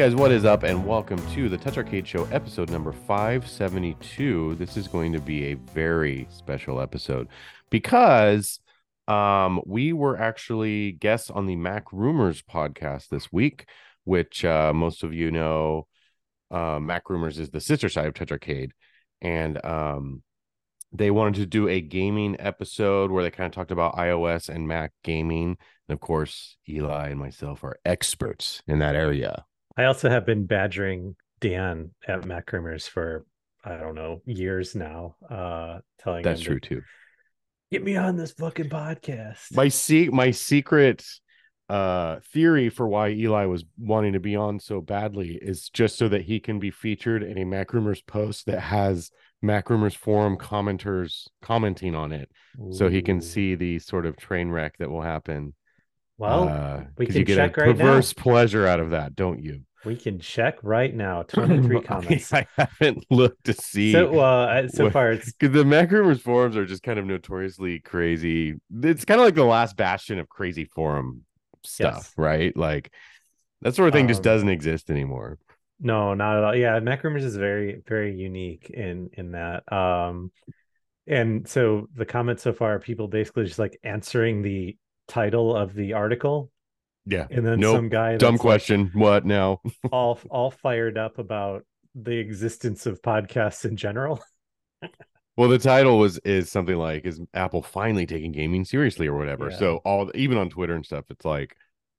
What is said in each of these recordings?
Guys, what is up? And welcome to the Touch Arcade Show, episode number 572. This is going to be a very special episode because um, we were actually guests on the Mac Rumors podcast this week, which uh, most of you know. Uh, Mac Rumors is the sister side of Touch Arcade, and um, they wanted to do a gaming episode where they kind of talked about iOS and Mac gaming. And of course, Eli and myself are experts in that area. I also have been badgering Dan at Mac Rumors for I don't know years now, uh, telling That's true to too. get me on this fucking podcast. my se- my secret uh theory for why Eli was wanting to be on so badly is just so that he can be featured in a Mac Rumors post that has Mac Rumors forum commenters commenting on it so he can see the sort of train wreck that will happen Well, uh, we can you get check a right now. perverse pleasure out of that don't you we can check right now. Twenty three comments. I haven't looked to see So well, uh, so what- far it's the Mac Rumors forums are just kind of notoriously crazy. It's kind of like the last bastion of crazy forum stuff, Yes. right? Like that sort of thing just Um, doesn't exist anymore. no, not at all. Yeah, Mac Rumors is very very unique in in that. Um, and so the comments so far, are people basically just like answering the title of the article, Yeah. and then Nope. some guy Dumb that's, like, question. what now? all all fired up about the existence of podcasts in general. Well, the title was is something like "Is Apple finally taking gaming seriously?" or whatever. Yeah. So all even on Twitter and stuff, it's like,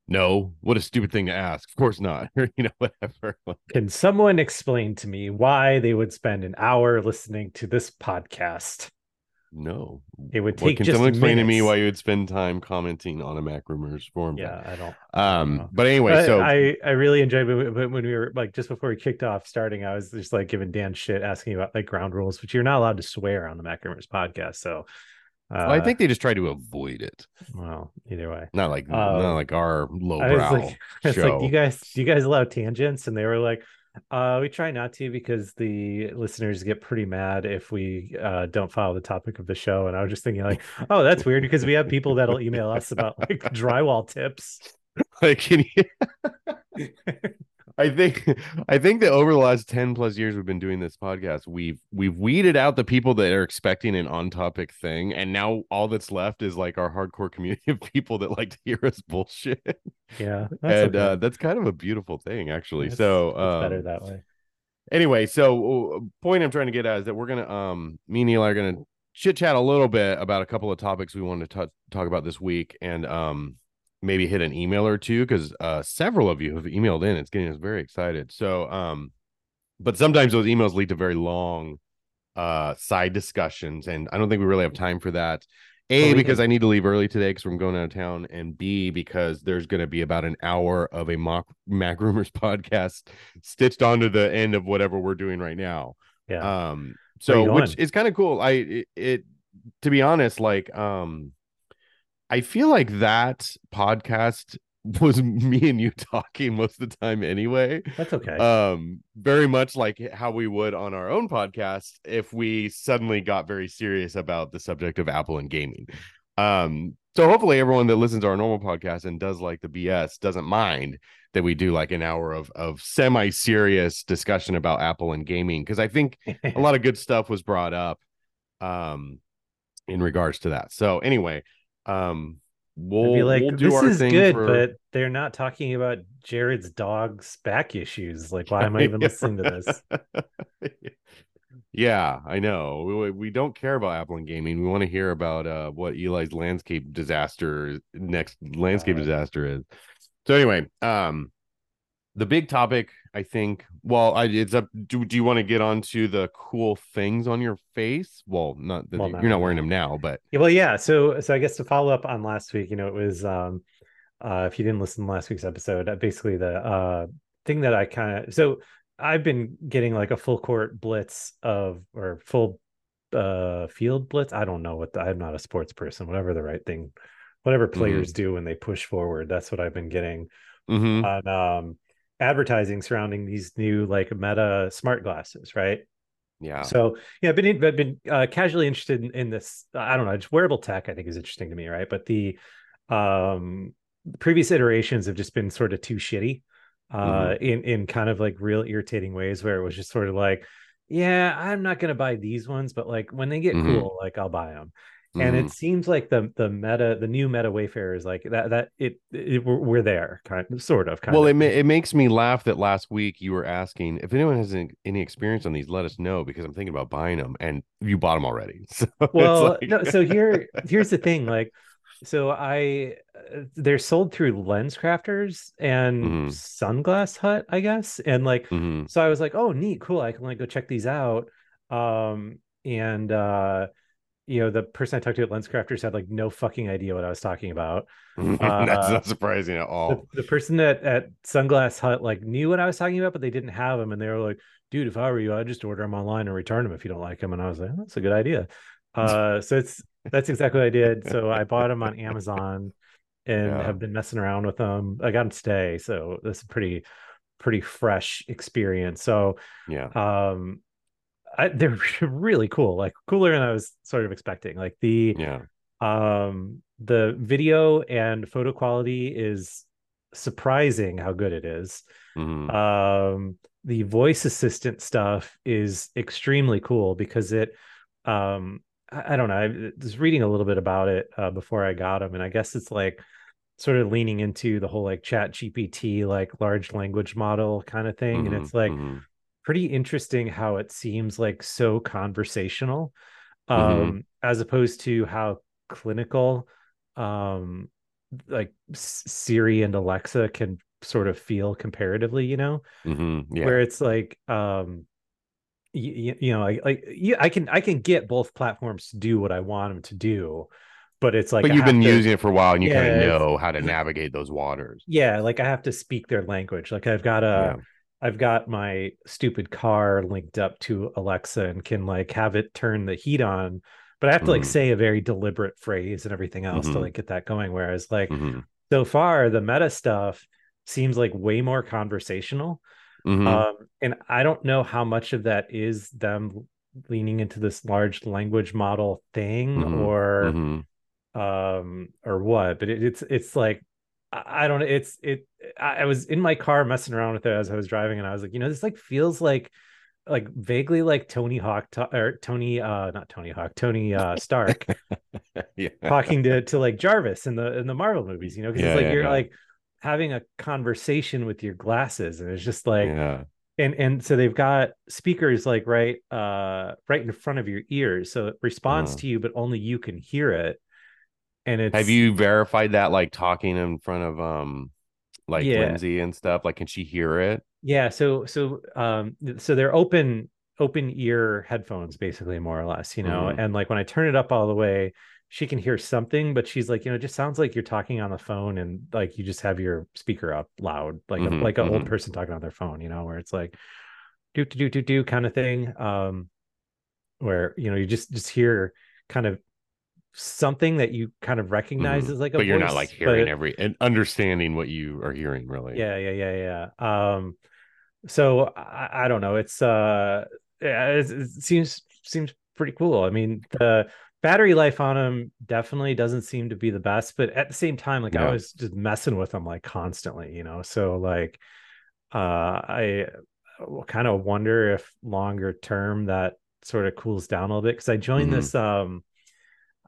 no, what a stupid thing to ask. Of course not. You know, whatever. Can someone explain to me why they would spend an hour listening to this podcast? No. It would What take can just someone explain to me why you would spend time commenting on a Mac Rumors forum? Yeah, I don't. Um, know. but anyway, But so I I really enjoyed when we, when we were like just before we kicked off starting. I was just like giving Dan shit, asking about like ground rules, which you're not allowed to swear on the Mac Rumors podcast. So, uh, Well, I think they just try to avoid it. well, either way, Not like Uh, not like our I lowbrow like, it's show. like, you guys, do you guys allow tangents? And they were like, uh, we try not to because the listeners get pretty mad if we uh, don't follow the topic of the show. And I was just thinking, like, oh, that's weird because we have people that'll email us about like drywall tips. like, can you... I think I think that over the last 10 plus years we've been doing this podcast, we've we've weeded out the people that are expecting an on-topic thing, and now all that's left is like our hardcore community of people that like to hear us bullshit. Yeah, that's and okay. uh, that's kind of a beautiful thing, actually. It's- so um, better that way. anyway, so uh, point I'm trying to get at is that we're gonna um me and Eli are gonna chit chat a little bit about a couple of topics we wanted to t- talk about this week and um maybe hit an email or two because uh several of you have emailed in. It's getting us very excited. So um but sometimes those emails lead to very long uh side discussions and I don't think we really have time for that. A because I need to leave early today because I'm going out of town, and B because there's going to be about an hour of a mock Mac Rumors podcast stitched onto the end of whatever we're doing right now. Yeah. Um, so which is kind of cool. I it, it to be honest, like um, I feel like that podcast was me and you talking most of the time anyway. That's okay. um very much like how we would on our own podcast if we suddenly got very serious about the subject of apple and gaming. Um so hopefully everyone that listens to our normal podcast and does like the bs doesn't mind that we do like an hour of of semi-serious discussion about apple and gaming because i think a lot of good stuff was brought up um in regards to that. So anyway um we'll, be like, we'll do this our is thing good, for- but they're not talking about Jared's dog's back issues. Like, why am I even listening to this? yeah, I know. We, we don't care about Apple and gaming. We want to hear about uh, what Eli's landscape disaster next landscape Uh, disaster is. So anyway, um, the big topic, I think. Well, I it's up. Do do you want to get onto the cool things on your face? Well, not that Well, you're not wearing them now, but Yeah, well, yeah. So, so I guess to follow up on last week, you know, it was um, uh, if you didn't listen to last week's episode, uh, basically the uh, thing that I kind of so I've been getting like a full court blitz of or full uh field blitz. I don't know what the, I'm not a sports person, whatever the right thing, whatever players do when they push forward. That's what I've been getting Mhm. on um advertising surrounding these new like meta smart glasses, right? Yeah. So yeah, I've been I've been uh, casually interested in, in this. I don't know, just wearable tech. I think is interesting to me, right? But the um previous iterations have just been sort of too shitty, uh, in in kind of like real irritating ways where it was just sort of like, yeah, I'm not gonna buy these ones, but like when they get Mhm. cool, like I'll buy them. And it seems like the the meta the new meta Wayfarer is like that that it, it we're, there kind of sort of kind well, of it ma- it makes me laugh that last week you were asking if anyone has any, any experience on these, let us know because I'm thinking about buying them, and you bought them already. So well like- no so here here's the thing like so i uh, they're sold through lens crafters and Mhm. sunglass hut i guess and like Mhm. so i was like oh neat cool i can like go check these out um and uh you know the person i talked to at LensCrafters had like no fucking idea what i was talking about that's Uh, not surprising at all. the person at at sunglass hut like knew what i was talking about but they didn't have them and they were like dude if i were you i'd just order them online and return them if you don't like them and i was like "Oh, that's a good idea uh so it's that's exactly what i did so i bought them on amazon and Yeah. have been messing around with them i got them today so this is a pretty pretty fresh experience so Yeah. um I, they're really cool like cooler than i was sort of expecting like the Yeah. um the video and photo quality is surprising how good it is Mhm. um the voice assistant stuff is extremely cool because it um i, I don't know i was reading a little bit about it uh, before i got them and i guess it's like sort of leaning into the whole like chat gpt like large language model kind of thing and Mhm. it's like Mhm. Pretty interesting how it seems like so conversational um Mhm. as opposed to how clinical um like Siri and Alexa can sort of feel comparatively, you know, Mhm. Yeah. where it's like um you, you know, like like yeah, I can I can get both platforms to do what I want them to do, but it's like but you've been to- using it for a while, and you kind of know how to navigate those waters. yeah like i have to speak their language like i've got a Yeah. Have got my stupid car linked up to alexa and can like have it turn the heat on but i have to like Mhm. say a very deliberate phrase and everything else to Mhm. like get that going whereas like Mhm. so far the meta stuff seems like way more conversational Mhm. um and i don't know how much of that is them leaning into this large language model thing Mhm. or Mhm. um or what but it, it's it's like I, don't know it's it I, was in my car messing around with it as i was driving and i was like you know this like feels like like vaguely like tony hawk to, or tony uh not tony hawk tony uh stark yeah. talking to to like jarvis in the in the marvel movies you know because Yeah, it's like yeah, you're like having a conversation with your glasses and it's just like yeah. and and so they've got speakers like right uh right in front of your ears so it responds Uh-huh. to you but only you can hear it and it's Have you verified that, like talking in front of um, like Yeah. Lindsay and stuff? Like, can she hear it? yeah so so um so they're open open ear headphones basically more or less you know Mhm. and like when i turn it up all the way she can hear something but she's like you know it just sounds like you're talking on the phone and like you just have your speaker up loud like Mhm, a, like an old mhm. person talking on their phone you know where it's like do do do do do kind of thing um where you know you just just hear kind of something that you kind of recognize Mhm. as like a but you're not like hearing but- every and understanding what you are hearing, really. yeah yeah yeah yeah um so i, I don't know it's uh it's, it seems seems pretty cool i mean the battery life on them definitely doesn't seem to be the best but at the same time like i was just messing with them like constantly you know so like uh i kind of wonder if longer term that sort of cools down a little bit because i joined Mhm. this um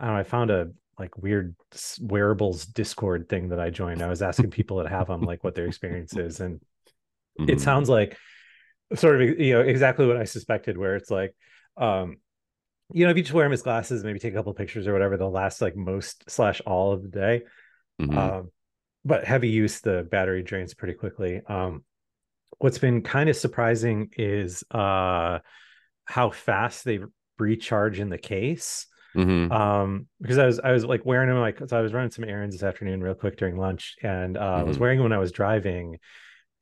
i don't know i found a like weird wearables discord thing that i joined i was asking people that have them like what their experience is and it Mhm. sounds like sort of you know exactly what i suspected where it's like um you know if you just wear them as glasses maybe take a couple of pictures or whatever they'll last like most slash all of the day Mhm. um but heavy use the battery drains pretty quickly um what's been kind of surprising is uh how fast they recharge in the case Mhm. um because i was i was like wearing them like so i was running some errands this afternoon real quick during lunch and uh i was Mhm. wearing them when i was driving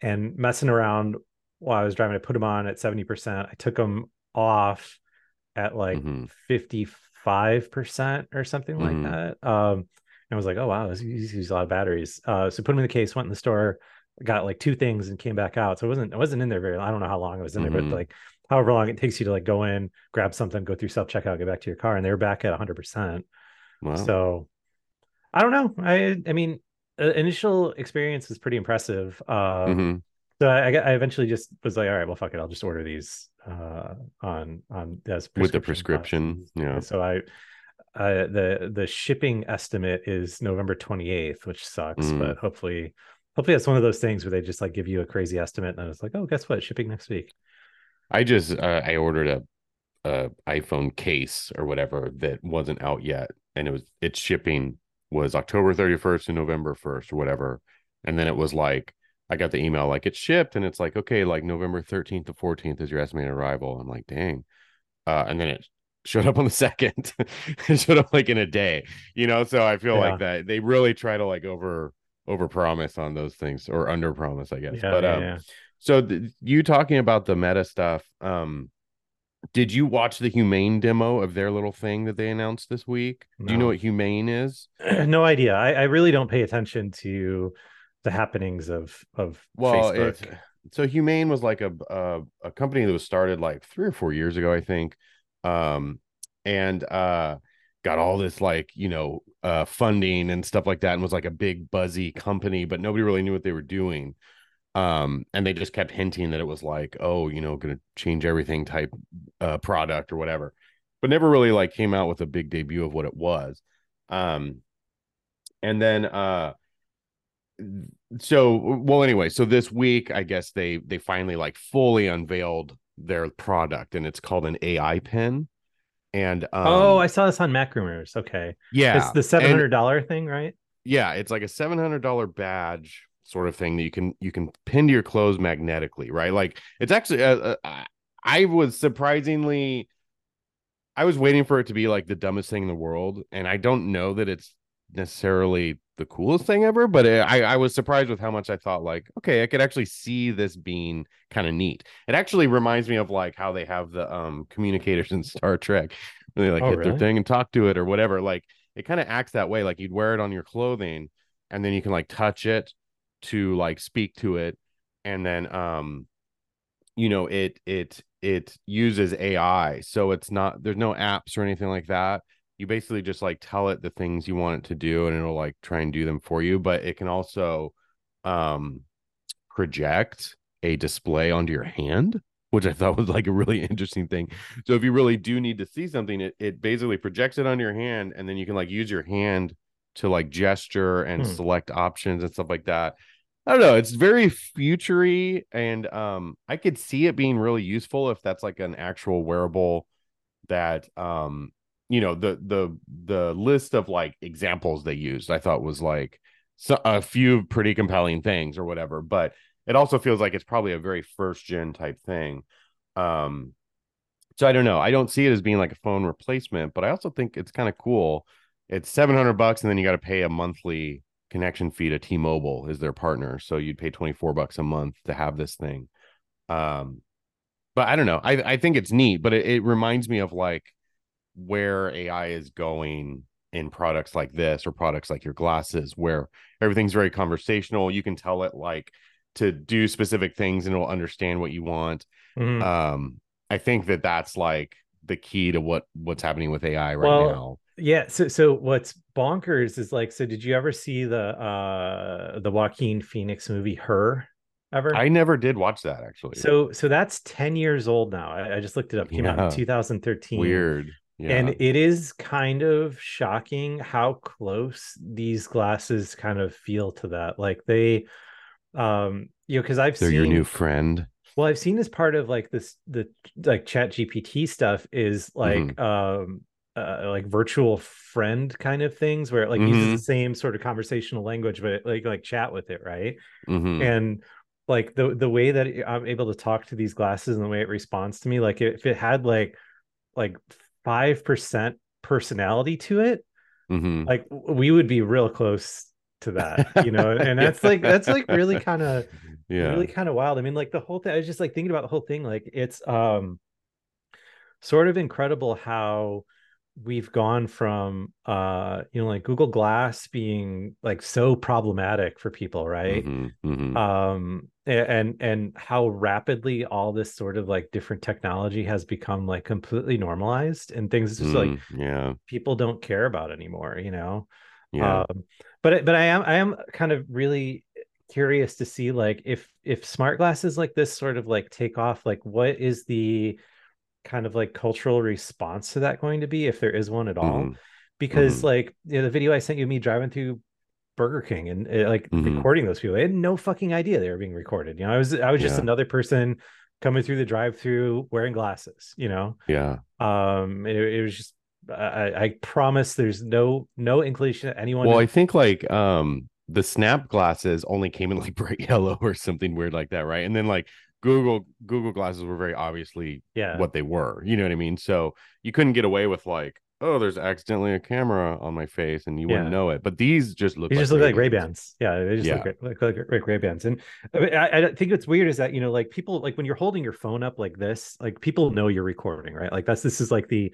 and messing around while i was driving i put them on at 70% i took them off at like Mhm. 55% or something like Mhm. that um and i was like oh wow this uses use a lot of batteries uh so put them in the case went in the store got like two things and came back out so it wasn't i wasn't in there very Long. i don't know how long i was in there Mhm. but like however long it takes you to like go in grab something go through self checkout get back to your car and they were back at 100% Wow. so I don't know. I I mean, uh, initial experience was pretty impressive. Um, Mhm. So I, I eventually just was like, all right, well, fuck it, I'll just order these uh, on on as With the prescription yeah. So I uh, the the shipping estimate is November twenty eighth, which sucks, Mm. but hopefully. Hopefully that's one of those things where they just like give you a crazy estimate and then it's like, oh, guess what? Shipping next week. I just uh, I ordered a a iPhone case or whatever that wasn't out yet, and it was its shipping was October 31st and November 1st or whatever, and then it was like I got the email like it's shipped, and it's like okay, like November 13th to 14th is your estimated arrival. I'm like, dang, uh, and then it showed up on the second. it showed up like in a day, you know. So I feel Yeah. like that they really try to like over over promise on those things or under promise, I guess. Yeah, but yeah, um, yeah. So th- you talking about the meta stuff, um, did you watch the Humane demo of their little thing that they announced this week? Do you know what Humane is? no idea. I, I really don't pay attention to the happenings of of Well, Facebook. so Humane was like a, a a company that was started like three or four years ago, I think, um, and uh, got all this like you know uh funding and stuff like that, and was like a big buzzy company, but nobody really knew what they were doing. Um, and they just kept hinting that it was like, oh, you know, gonna change everything type uh product or whatever, but never really like came out with a big debut of what it was. Um, and then uh so well anyway so this week i guess they they finally like fully unveiled their product and it's called an AI Pin and um, oh, I saw this on Mac Rumors. Okay, yeah it's the seven hundred dollar thing, right? yeah it's like a $700 badge sort of thing that you can you can pin to your clothes magnetically right? Like it's actually uh, uh, I- was surprisingly i was waiting for it to be like the dumbest thing in the world and i don't know that it's necessarily the coolest thing ever but it, i i was surprised with how much i thought like okay i could actually see this being kind of neat. It actually reminds me of like how they have the um communicators in star trek they like Oh, hit their thing and talk to it or whatever like it kind of acts that way like you'd wear it on your clothing and then you can like touch it to like speak to it and then um you know it it it uses ai so it's not there's no apps or anything like that. You basically just like tell it the things you want it to do and it'll like try and do them for you but it can also um project a display onto your hand which i thought was like a really interesting thing. So if you really do need to see something it, it basically projects it on your hand and then you can like use your hand to like gesture and Hmm. select options and stuff like that I don't know. It's very futury, and um, I could see it being really useful if that's like an actual wearable that um, you know, the the the list of like examples they used, I thought was like so, a few pretty compelling things or whatever. But it also feels like it's probably a very first gen type thing. Um, so I don't know. I don't see it as being like a phone replacement, but I also think it's kind of cool. It's seven hundred bucks, and then you got to pay a monthly connection fee to T-Mobile is their partner. So you'd pay 24 bucks a month to have this thing. Um, but I don't know. I, I think it's neat, but it, it reminds me of like where AI is going in products like this or products like your glasses, where everything's very conversational. You can tell it like to do specific things and it'll understand what you want. Mhm. Um, I think that that's like the key to what what's happening with AI right Well, now. Yeah. So so what's bonkers is like, so did you ever see the uh the Joaquin Phoenix movie Her ever? I never did watch that actually. so so that's 10 years old now. I, I just looked it up. Came out in 2013. weird. Yeah. And it is kind of shocking how close these glasses kind of feel to that. Like they um you know, because I've They're seen your new friend. well, I've seen as part of like this the like chat GPT stuff is like Mm-hmm. um uh, like virtual friend kind of things where it like uses Mhm. the same sort of conversational language, but like like chat with it, right? Mhm. And like the the way that I'm able to talk to these glasses and the way it responds to me, like if it had like like five percent personality to it, Mhm. like we would be real close to that, you know. And that's like that's like really kind of yeah. really kind of wild. I mean, like the whole thing. I was just like thinking about the whole thing. Like it's um sort of incredible how we've gone from uh you know like Google Glass being like so problematic for people, right? Mhm, mhm. um and and how rapidly all this sort of like different technology has become like completely normalized and things just like Mm, yeah. people don't care about anymore you know Yeah. um but but i am i am kind of really curious to see like if if smart glasses like this sort of like take off like what is the kind of like cultural response to that going to be if there is one at all Mhm, because Mhm. like you know, the video i sent you me driving through burger king and uh, like Mhm. recording those people i had no fucking idea they were being recorded you know i was i was just Yeah. another person coming through the drive through wearing glasses you know Yeah. um it, it was just I, I promise there's no no inclination that anyone Well, I think like um the snap glasses only came in like bright yellow or something weird like that, right? And then like Google Google glasses were very obviously yeah what they were. You know what I mean? So you couldn't get away with like, oh, there's accidentally a camera on my face and you wouldn't know it. But these just look They like just look like Ray Ray-Bans. Yeah, they just Yeah. look like, like, like Ray Bans. And I, I, think what's weird is that you know, like people, like when you're holding your phone up like this, like people know you're recording, right? Like that's this is like the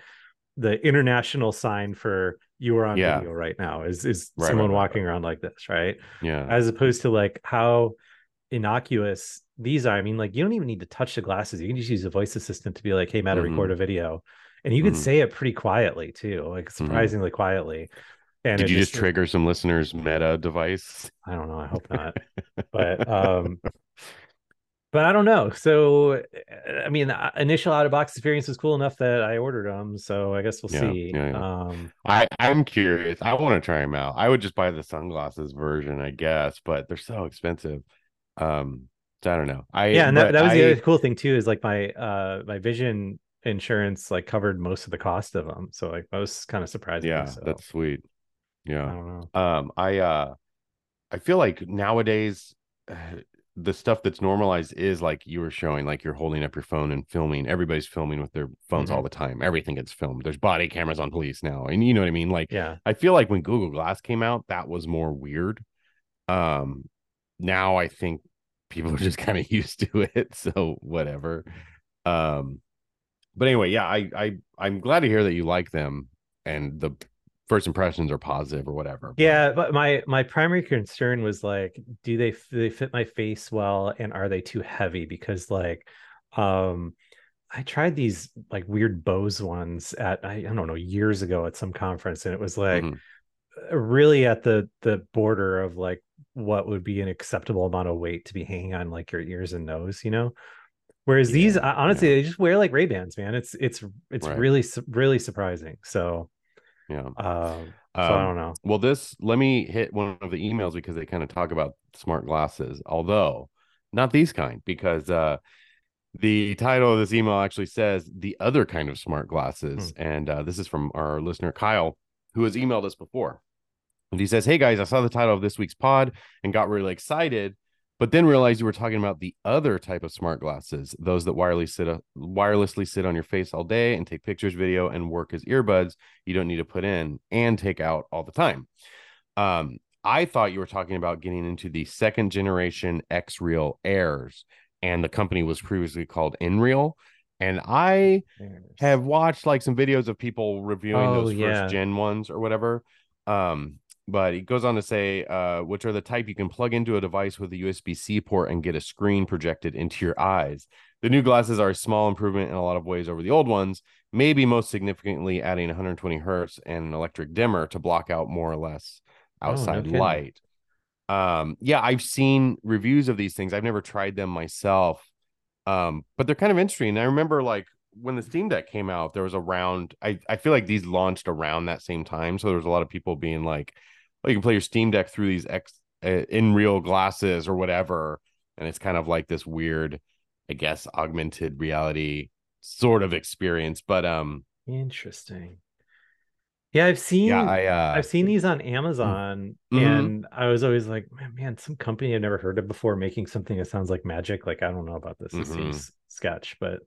the international sign for you are on Yeah. video right now. Is is Right, right, someone right, walking around like this, right? Yeah. As opposed to like how innocuous these are. I mean, like you don't even need to touch the glasses. You can just use a voice assistant to be like, "Hey, Meta, Mhm. record a video," and you can Mhm. say it pretty quietly too, like surprisingly quietly. And Did you just trigger some listeners' meta device? I don't know. I hope not. but um but I don't know. So uh, I mean, the initial out of box experience was cool enough that I ordered them. So I guess we'll Yeah, see. yeah, yeah. Um I I'm curious. I want to try them out. I would just buy the sunglasses version, I guess, but they're so expensive. Um, so I don't know. I yeah, and that, that was the other cool thing too, is like my uh my vision insurance like covered most of the cost of them. So like that was kind of surprising. Yeah, so that's sweet. Yeah. I don't know. Um, I uh, I feel like nowadays, uh, the stuff that's normalized is like you were showing, like you're holding up your phone and filming. Everybody's filming with their phones all Mhm. the time. Everything gets filmed. There's body cameras on police now, and you know what I mean. Like Yeah. I feel like when Google Glass came out, that was more weird. Um, now I think people are just kind of used to it, so whatever. Um, but anyway, yeah, I I I'm glad to hear that you like them and the first impressions are positive or whatever. but- Yeah, but my my primary concern was like, do they do they fit my face well, and are they too heavy? Because like, um, I tried these like weird Bose ones at I, I don't know years ago at some conference, and it was like Mhm. really at the the border of like what would be an acceptable amount of weight to be hanging on like your ears and nose, you know. Whereas these, Yeah, uh, honestly, yeah. they just wear like Ray Bans, man. It's it's it's Right. really really surprising. So, yeah. um, so I Um, don't know. Well, this let me hit one of the emails because they kind of talk about smart glasses, although not these kind, because uh the title of this email actually says the other kind of smart glasses. And uh, this is from our listener Kyle, who has emailed us before. And he says, Hey guys, I saw the title of this week's pod and got really excited, but then realized you were talking about the other type of smart glasses, those that wirelessly sit uh, wirelessly sit on your face all day and take pictures, video, and work as earbuds you don't need to put in and take out all the time. Um, I thought you were talking about getting into the second generation XREAL Airs, and the company was previously called Nreal. And I have watched like some videos of people reviewing Oh, those yeah. first gen ones or whatever. Um, but he goes on to say, uh, which are the type you can plug into a device with a USB C port and get a screen projected into your eyes. The new glasses are a small improvement in a lot of ways over the old ones, maybe most significantly adding 120 hertz and an electric dimmer to block out more or less Oh, no outside light. Um, yeah, I've seen reviews of these things. I've never tried them myself. Um, but they're kind of interesting. And I remember like when the Steam Deck came out, there was around I, I feel like these launched around that same time. So there was a lot of people being like, oh, you can play your Steam Deck through these X uh, Nreal glasses or whatever. And it's kind of like this weird, I guess, augmented reality sort of experience. But um, Interesting. Yeah, I've seen yeah, I uh I've seen these on Amazon, Mhm. and I was always like, man, man, some company I've never heard of before making something that sounds like magic. Like, I don't know about this. It Mhm. seems sketch, but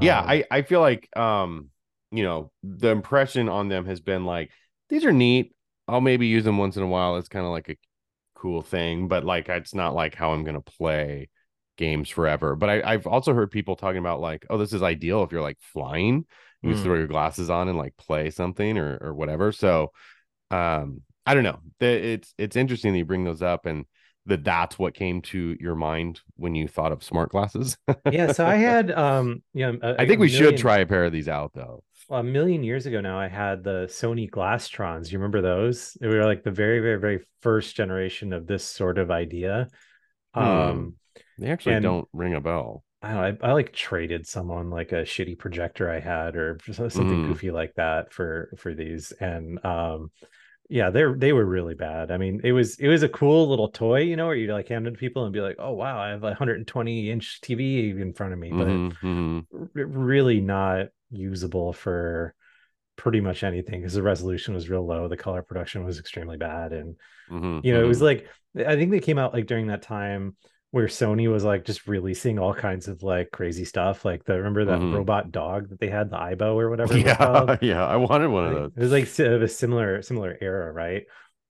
yeah um, i i feel like um you know, the impression on them has been like, these are neat. I'll maybe use them once in a while. It's kind of like a cool thing, but like it's not like how I'm gonna play games forever. But I, I've also heard people talking about like, oh, this is ideal if you're like flying. You just Mm. throw your glasses on and like play something or or whatever. So um I don't know. It's it's interesting that you bring those up and that that's what came to your mind when you thought of smart glasses. Yeah, so I had um you know a- I think we should try a pair of these out though. A million years ago now I had the Sony Glasstrons. You remember those? They were like the very, very, very first generation of this sort of idea. Hmm. Um They actually don't ring a bell. I know, I, I like traded someone like a shitty projector I had or something Mhm. goofy like that for for these. And um yeah, they're they were really bad. I mean, it was it was a cool little toy, you know, where you like hand it to people and be like, oh wow, I have a 120 inch TV in front of me, but Mhm, mhm. r- really not usable for pretty much anything because the resolution was real low the color production was extremely bad and Mhm, you know it was mhm. like i think they came out like during that time where sony was like just releasing all kinds of like crazy stuff like the remember that Mhm. robot dog that they had the Aibo or whatever yeah, yeah. I wanted one of those. It was like si- of a similar similar era, right?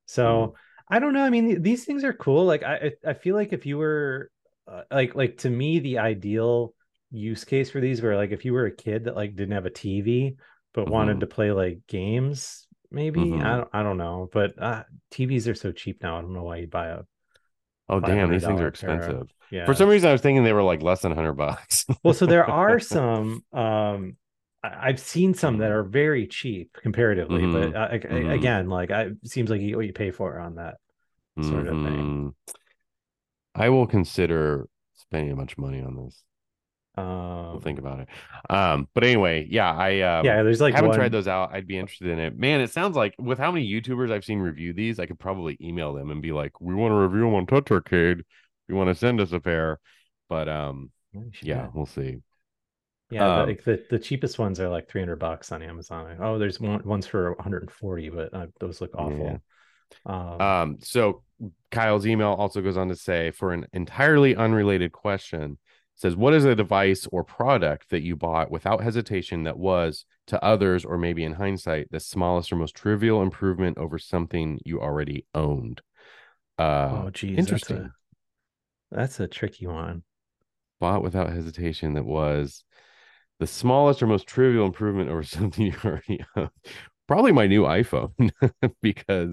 So I don't know. I mean, th- these things are cool. Like I I feel like if you were uh, like like to me the ideal use case for these were like if you were a kid that like didn't have a TV but wanted Mhm. to play like games, maybe Mhm. I don't I don't know. But uh, TVs are so cheap now. I don't know why you'd buy a Oh damn, these things are $500 pair of- expensive. yeah. For some reason, I was thinking they were like less than hundred bucks. well so there are some um i've seen some that are very cheap comparatively Mhm, but uh, mhm. again like i it seems like you, what you pay for on that sort of thing. Mhm. I will consider spending a bunch of money on this. We'll um think about it. Um, but anyway, yeah, I um, yeah there's like haven't one, tried those out. I'd be interested in it. Man, it sounds like with how many YouTubers I've seen review these, I could probably email them and be like, "We want to review them on Touch Arcade. You want to send us a pair?" But um, yeah, we'll see. yeah the, um, like the, the cheapest ones are like 300 bucks on amazon oh there's one ones for 140 but uh, those look awful um, Um, so Kyle's email also goes on to say, for an entirely unrelated question, says, "What is a device or product that you bought without hesitation that was, to others or maybe in hindsight, the smallest or most trivial improvement over something you already owned?" Uh, oh geez interesting. that's a, that's a tricky one bought without hesitation that was the smallest or most trivial improvement over something you already own. Probably my new iPhone because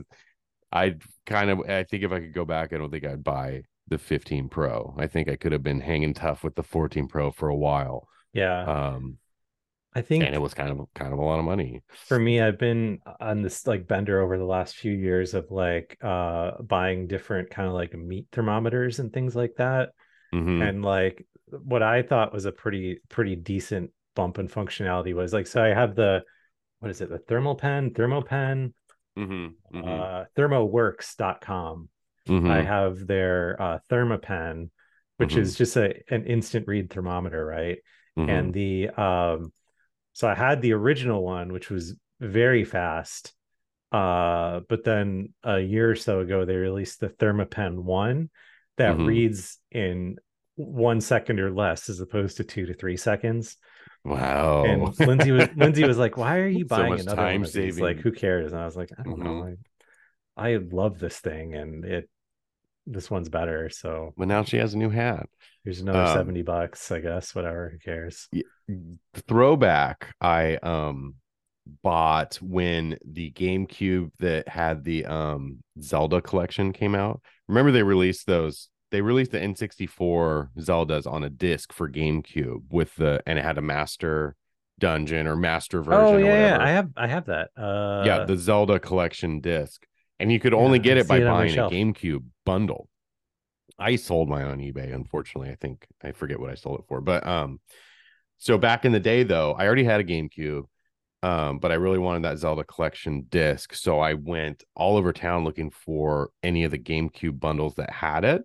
I kind of I think if I could go back, I don't think I'd buy the 15 Pro. I think I could have been hanging tough with the 14 Pro for a while. yeah Um, i think and it was kind of kind of a lot of money. for me i've been on this like bender over the last few years of like uh buying different kind of like meat thermometers and things like that Mhm. and like what i thought was a pretty pretty decent bump in functionality was like so i have the what is it the thermal pen thermapen Mhm. Mhm. uh thermoworks.com Mhm. i have their uh thermapen which Mhm. is just a an instant read thermometer right Mhm. and the um so i had the original one which was very fast uh but then a year or so ago they released the thermapen one that Mhm. reads in one second or less as opposed to two to three seconds wow. and lindsay was lindsay was like why are you buying much another one time these? like who cares and i was like i don't know Mhm. I, I love this thing and it this one's better so but now she has a new hat. here's another Um, 70 bucks i guess whatever who cares throwback I um bought when the GameCube that had the um Zelda collection came out. Remember they released those they released the N64 Zeldas on a disc for GameCube with the and it had a master dungeon or master version oh yeah, yeah i have i have that uh yeah, the Zelda collection disc. And you could Yeah, only get it by it buying a shelf. GameCube bundle. I sold mine on eBay, unfortunately. I think I forget what I sold it for. But um, so back in the day though, I already had a GameCube. Um, but I really wanted that Zelda collection disc. So I went all over town looking for any of the GameCube bundles that had it.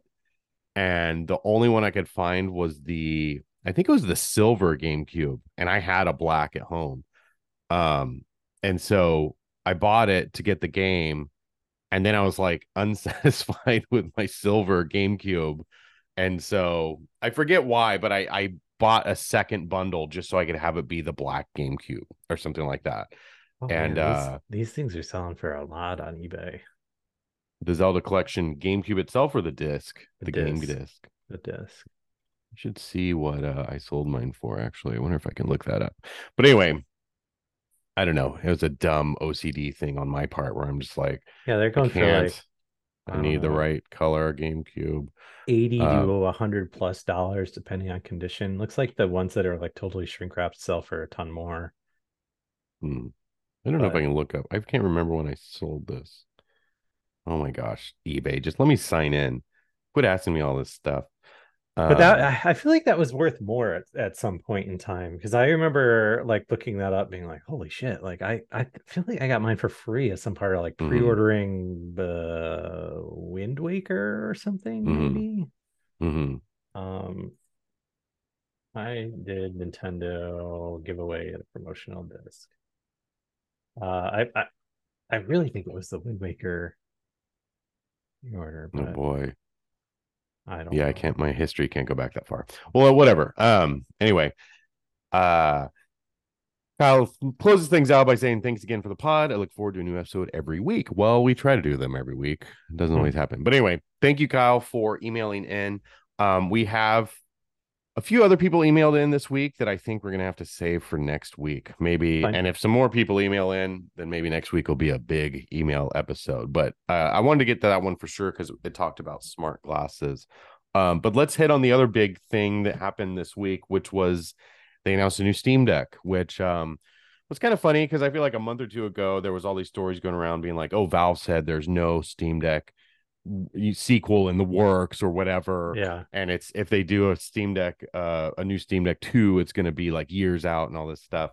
And the only one I could find was the I think it was the silver GameCube, and I had a black at home. Um, and so I bought it to get the game, and then I was like unsatisfied with my silver GameCube, and so I forget why, but I I bought a second bundle just so I could have it be the black GameCube or something like that. Oh, And, man, these, uh, these things are selling for a lot on eBay. The Zelda collection GameCube itself or the disc, The the, game disc. disc. The disc. I should see what uh, I sold mine for. Actually, I wonder if I can look that up. But anyway, I don't know. It was a dumb OCD thing on my part where I'm just like, Yeah, they're going for like I, need the right color GameCube. 80 Uh, to a hundred plus dollars depending on condition. Looks like the ones that are like totally shrink wrapped sell for a ton more. Hmm. I don't know if I can look up. I can't remember when I sold this. Oh my gosh, eBay. Just let me sign in. Quit asking me all this stuff. But that Um, I feel like that was worth more at, at some point in time because I remember like looking that up, being like, "Holy shit!" Like I I feel like I got mine for free as some part of like Mhm. pre-ordering the Wind Waker or something, Mhm. maybe. mhm. Um, I did Nintendo give away a promotional disc. Uh, I, I I really think it was the Wind Waker order, Oh but boy. I don't. yeah i can't my history can't go back that far well whatever um anyway uh Kyle closes things out by saying thanks again for the pod. I look forward to a new episode every week. Well, we try to do them every week. It doesn't Hmm. always happen. But anyway, thank you, Kyle, for emailing in. Um, we have a few other people emailed in this week that I think we're gonna have to save for next week. Maybe Fine. and if some more people email in, then maybe next week will be a big email episode. But uh, I wanted to get to that one for sure because it talked about smart glasses. Um, but let's hit on the other big thing that happened this week, which was they announced a new Steam Deck, which um was kind of funny because I feel like a month or two ago there was all these stories going around being like, "Oh, Valve said there's no Steam Deck sequel in the works or whatever." Yeah. And it's if they do a Steam Deck, uh, a new Steam Deck two, it's going to be like years out and all this stuff.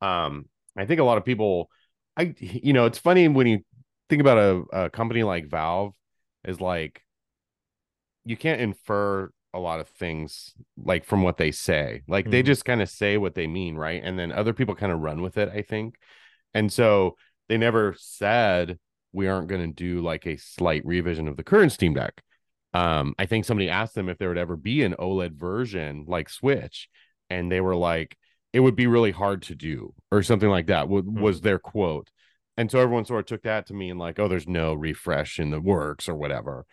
Um, I think a lot of people, I you know, it's funny when you think about a, a company like Valve is like you can't infer a lot of things like from what they say. Like they Mhm. just kind of say what they mean, right? And then other people kind of run with it, I think. And so they never said we aren't going to do like a slight revision of the current Steam Deck. Um, I think somebody asked them if there would ever be an OLED version like Switch, and they were like, it would be really hard to do, or something like that. wa- Was their quote. And so everyone sort of took that to mean like, oh, there's no refresh in the works or whatever.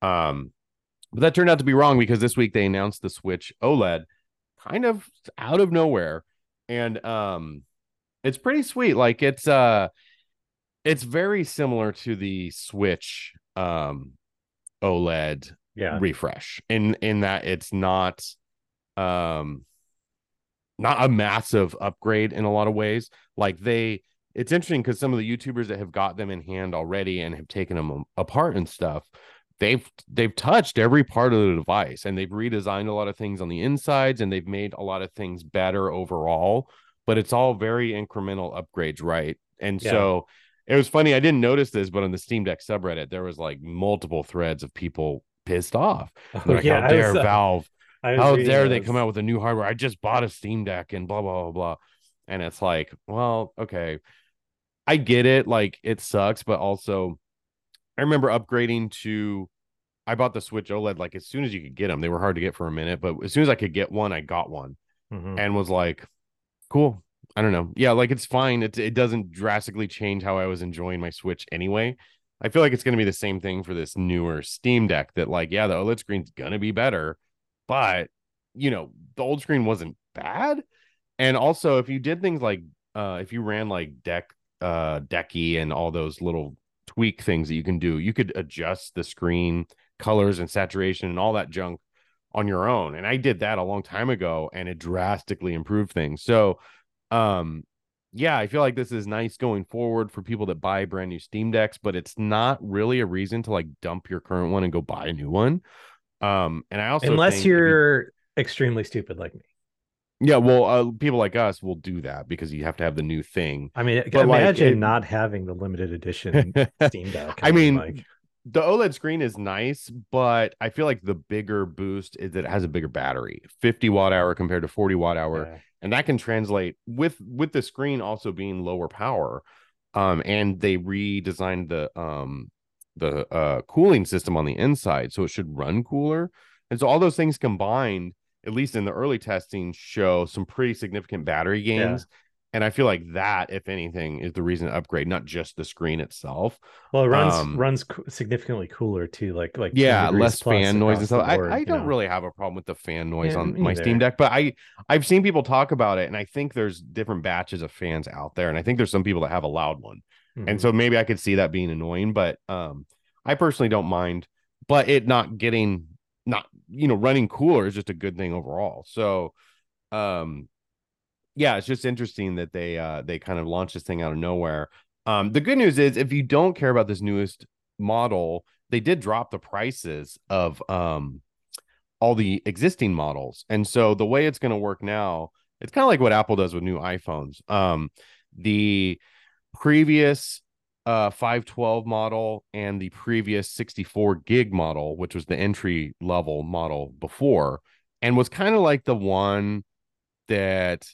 Um, but that turned out to be wrong because this week they announced the Switch OLED kind of out of nowhere. And um it's pretty sweet. Like it's uh it's very similar to the Switch um OLED Yeah. refresh in in that it's not um not a massive upgrade in a lot of ways like they it's interesting because some of the youtubers that have got them in hand already and have taken them apart and stuff they've they've touched every part of the device and they've redesigned a lot of things on the insides and they've made a lot of things better overall but it's all very incremental upgrades right and Yeah. so it was funny i didn't notice this but on the steam deck subreddit there was like multiple threads of people pissed off Oh, They're like, yeah, how dare was, valve how dare they come out with a new hardware? I just bought a Steam Deck and blah blah blah blah. And it's like, well, okay. I get it, like it sucks, but also I remember upgrading to I bought the Switch OLED like as soon as you could get them. They were hard to get for a minute, but as soon as I could get one, I got one Mhm. and was like, cool. I don't know. Yeah, like it's fine. It it doesn't drastically change how I was enjoying my Switch anyway. I feel like it's going to be the same thing for this newer Steam Deck that like yeah, the OLED screen's going to be better, but you know, the old screen wasn't bad. And also if you did things like uh if you ran like deck uh decky and all those little tweak things that you can do, you could adjust the screen colors and saturation and all that junk on your own. And I did that a long time ago and it drastically improved things. So um yeah, I feel like this is nice going forward for people that buy brand new Steam Decks, but it's not really a reason to like dump your current one and go buy a new one. Um, and I also Unless think if you- you're extremely stupid like me. yeah, well, uh, people like us will do that because you have to have the new thing. I mean, But, like, imagine it- not having the limited edition Steam Deck. I mean, like, the OLED screen is nice, but I feel like the bigger boost is that it has a bigger battery, 50 watt hour compared to 40 watt hour. yeah. And that can translate with with the screen also being lower power um and they redesigned the um the uh cooling system on the inside so it should run cooler and so all those things combined at least in the early testing, show some pretty significant battery gains. And I feel like that, if anything, is the reason to upgrade, not just the screen itself. Well, it runs Um, runs significantly cooler too, like like Yeah, less fan noise and stuff. I, board, I you don't know. really have a problem with the fan noise Yeah, on my Steam. Deck, but I I've seen people talk about it, and I think there's different batches of fans out there, and I think there's some people that have a loud one. Mhm. and so maybe I could see that being annoying, but um, I personally don't mind. But it not getting not you know running cooler is just a good thing overall. So, um, yeah, it's just interesting that they uh they kind of launched this thing out of nowhere. Um, the good news is if you don't care about this newest model, they did drop the prices of um all the existing models, and so the way it's going to work now, it's kind of like what Apple does with new iPhones. Um, the previous uh 512 model and the previous 64 gig model which was the entry level model before and was kind of like the one that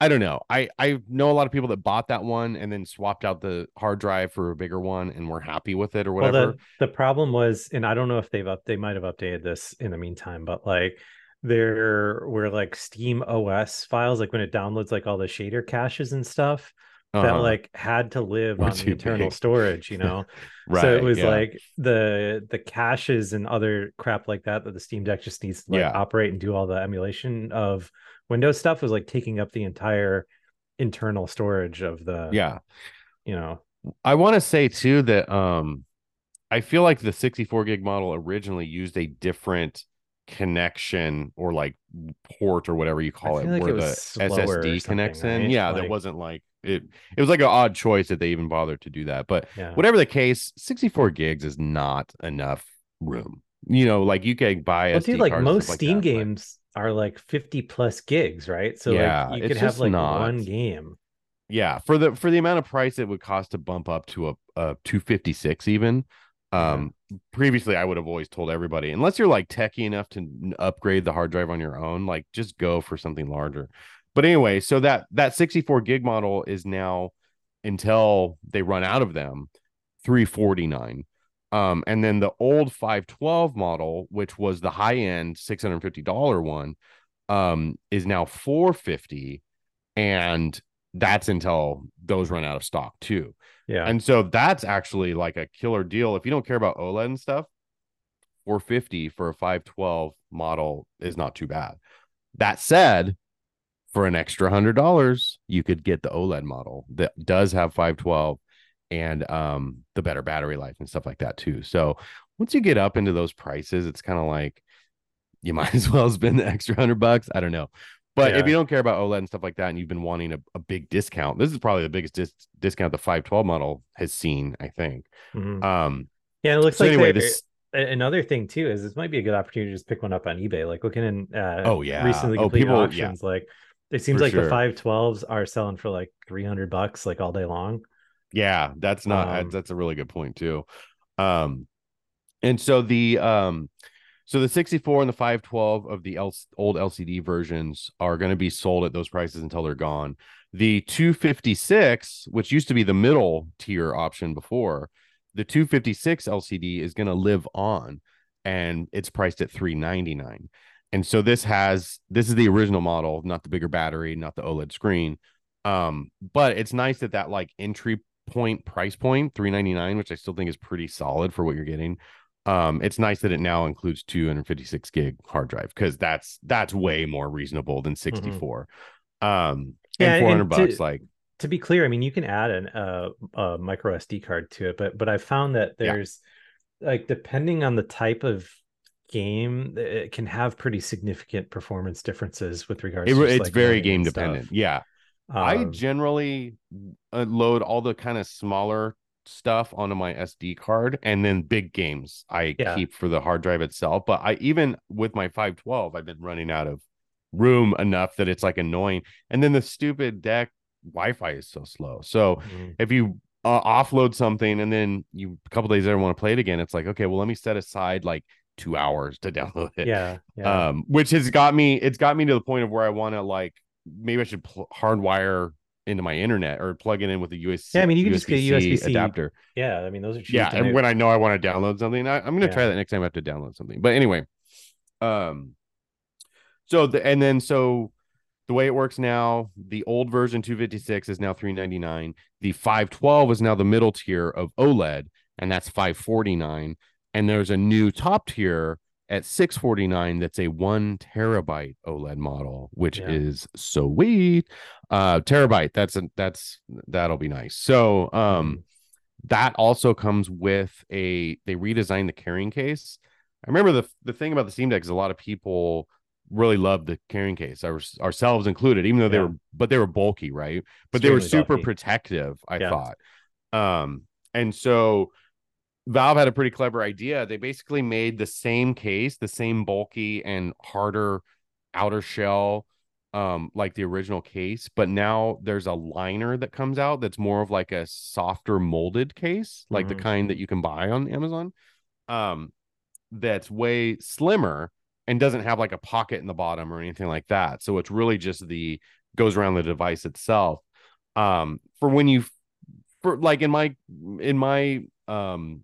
i don't know i i know a lot of people that bought that one and then swapped out the hard drive for a bigger one and were happy with it or Well, whatever the, the problem was, and I don't know if they've up they might have updated this in the meantime, but like there were like Steam OS files, like when it downloads like all the shader caches and stuff that Uh-huh. like had to live Were on the internal big. storage, you know. right so it was yeah. like the the caches and other crap like that that the Steam Deck just needs to like Yeah. operate and do all the emulation of Windows stuff was like taking up the entire internal storage of the yeah you know I want to say too that um I feel like the 64 gig model originally used a different connection or like port or whatever you call it like where it the SSD connects in. right? Yeah, Like- that wasn't like it it was like an odd choice that they even bothered to do that. But yeah whatever the case, 64 gigs is not enough room. You know, like you can buy well dude like most stuff like Steam that, games are like 50 plus gigs right? So Yeah, like you could have like not- one game. Yeah for the for the amount of price it would cost to bump up to a, a 256 even Yeah. um previously i would have always told everybody unless you're like techie enough to upgrade the hard drive on your own like just go for something larger. But anyway so that that 64 gig model is now until they run out of them 349 um and then the old 512 model which was the high end $650 one um is now 450 and that's until those run out of stock too. yeah And so that's actually like a killer deal. If you don't care about OLED and stuff, 450 for a 512 model is not too bad. That said, for an extra hundred dollars, you could get the OLED model that does have 512 and um the better battery life and stuff like that too. So once you get up into those prices, it's kind of like you might as well spend the extra hundred bucks. I don't know. But if you don't care about OLED and stuff like that, and you've been wanting a, a big discount, this is probably the biggest dis- discount the 512 model has seen, I think. Mhm. Um, yeah it looks so like anyway, this another thing too is this might be a good opportunity to just pick one up on eBay. Like looking in uh Oh, yeah. recently Oh, completed people- yeah. auctions, like it seems For like sure. the five twelves are selling for like three hundred bucks like all day long. Yeah, that's not Um, that's a really good point too. Um, and so the um, so the 64 and the 512 of the L- old LCD versions are going to be sold at those prices until they're gone. The 256, which used to be the middle tier option before, the 256 LCD is going to live on and it's priced at 399. And so this has this is the original model, not the bigger battery, not the OLED screen. Um, but it's nice that that like entry point price point 399 which i still think is pretty solid for what you're getting um it's nice that it now includes 256 gig hard drive because that's that's way more reasonable than 64 um Mm-hmm. Yeah, and 400 and to- bucks like To be clear, I mean you can add an uh, a micro SD card to it, but but I found that Yeah. there's like depending on the type of game, it can have pretty significant performance differences with regards. it, to it's like, very game dependent stuff. dependent yeah I Um, generally uh, load all the kind of smaller stuff onto my SD card and then big games I Yeah. keep for the hard drive itself. But I even with my 512, I've been running out of room enough that it's like annoying. And then the stupid deck Wi-Fi is so slow. So mhm. if you uh, offload something and then you a couple days later want to play it again, it's like, okay, well, let me set aside like two hours to download it yeah, yeah. um which has got me it's got me to the point of where i want to like maybe i should pl- hardwire into my internet or plug it in with a usb Yeah, I mean, you can just get a USB-C USB-C adapter yeah, I mean those are cheap. yeah and and when i know i want to download something I, i'm gonna try that next time i have to download something but anyway um So the and then so the way it works now, the old version 256 is now 399. The 512 is now the middle tier of OLED, and that's 549. And there's a new top tier at 649 that's a one terabyte OLED model, which Yeah. is sweet. Uh terabyte, that's a that's that'll be nice. So um that also comes with a they redesigned the carrying case. I remember the the thing about the Steam Deck is a lot of people really loved the carrying case, our, ourselves included, even though they Yeah. were but they were bulky, right? But they were super bulky. protective, I Yeah. thought. Um, and so Valve had a pretty clever idea. They basically made the same case, the same bulky and harder outer shell, um, like the original case, but now there's a liner that comes out that's more of like a softer molded case, like the Mhm. kind that you can buy on Amazon. Um, that's way slimmer and doesn't have like a pocket in the bottom or anything like that. So it's really just the goes around the device itself. Um, for when you for like in my in my um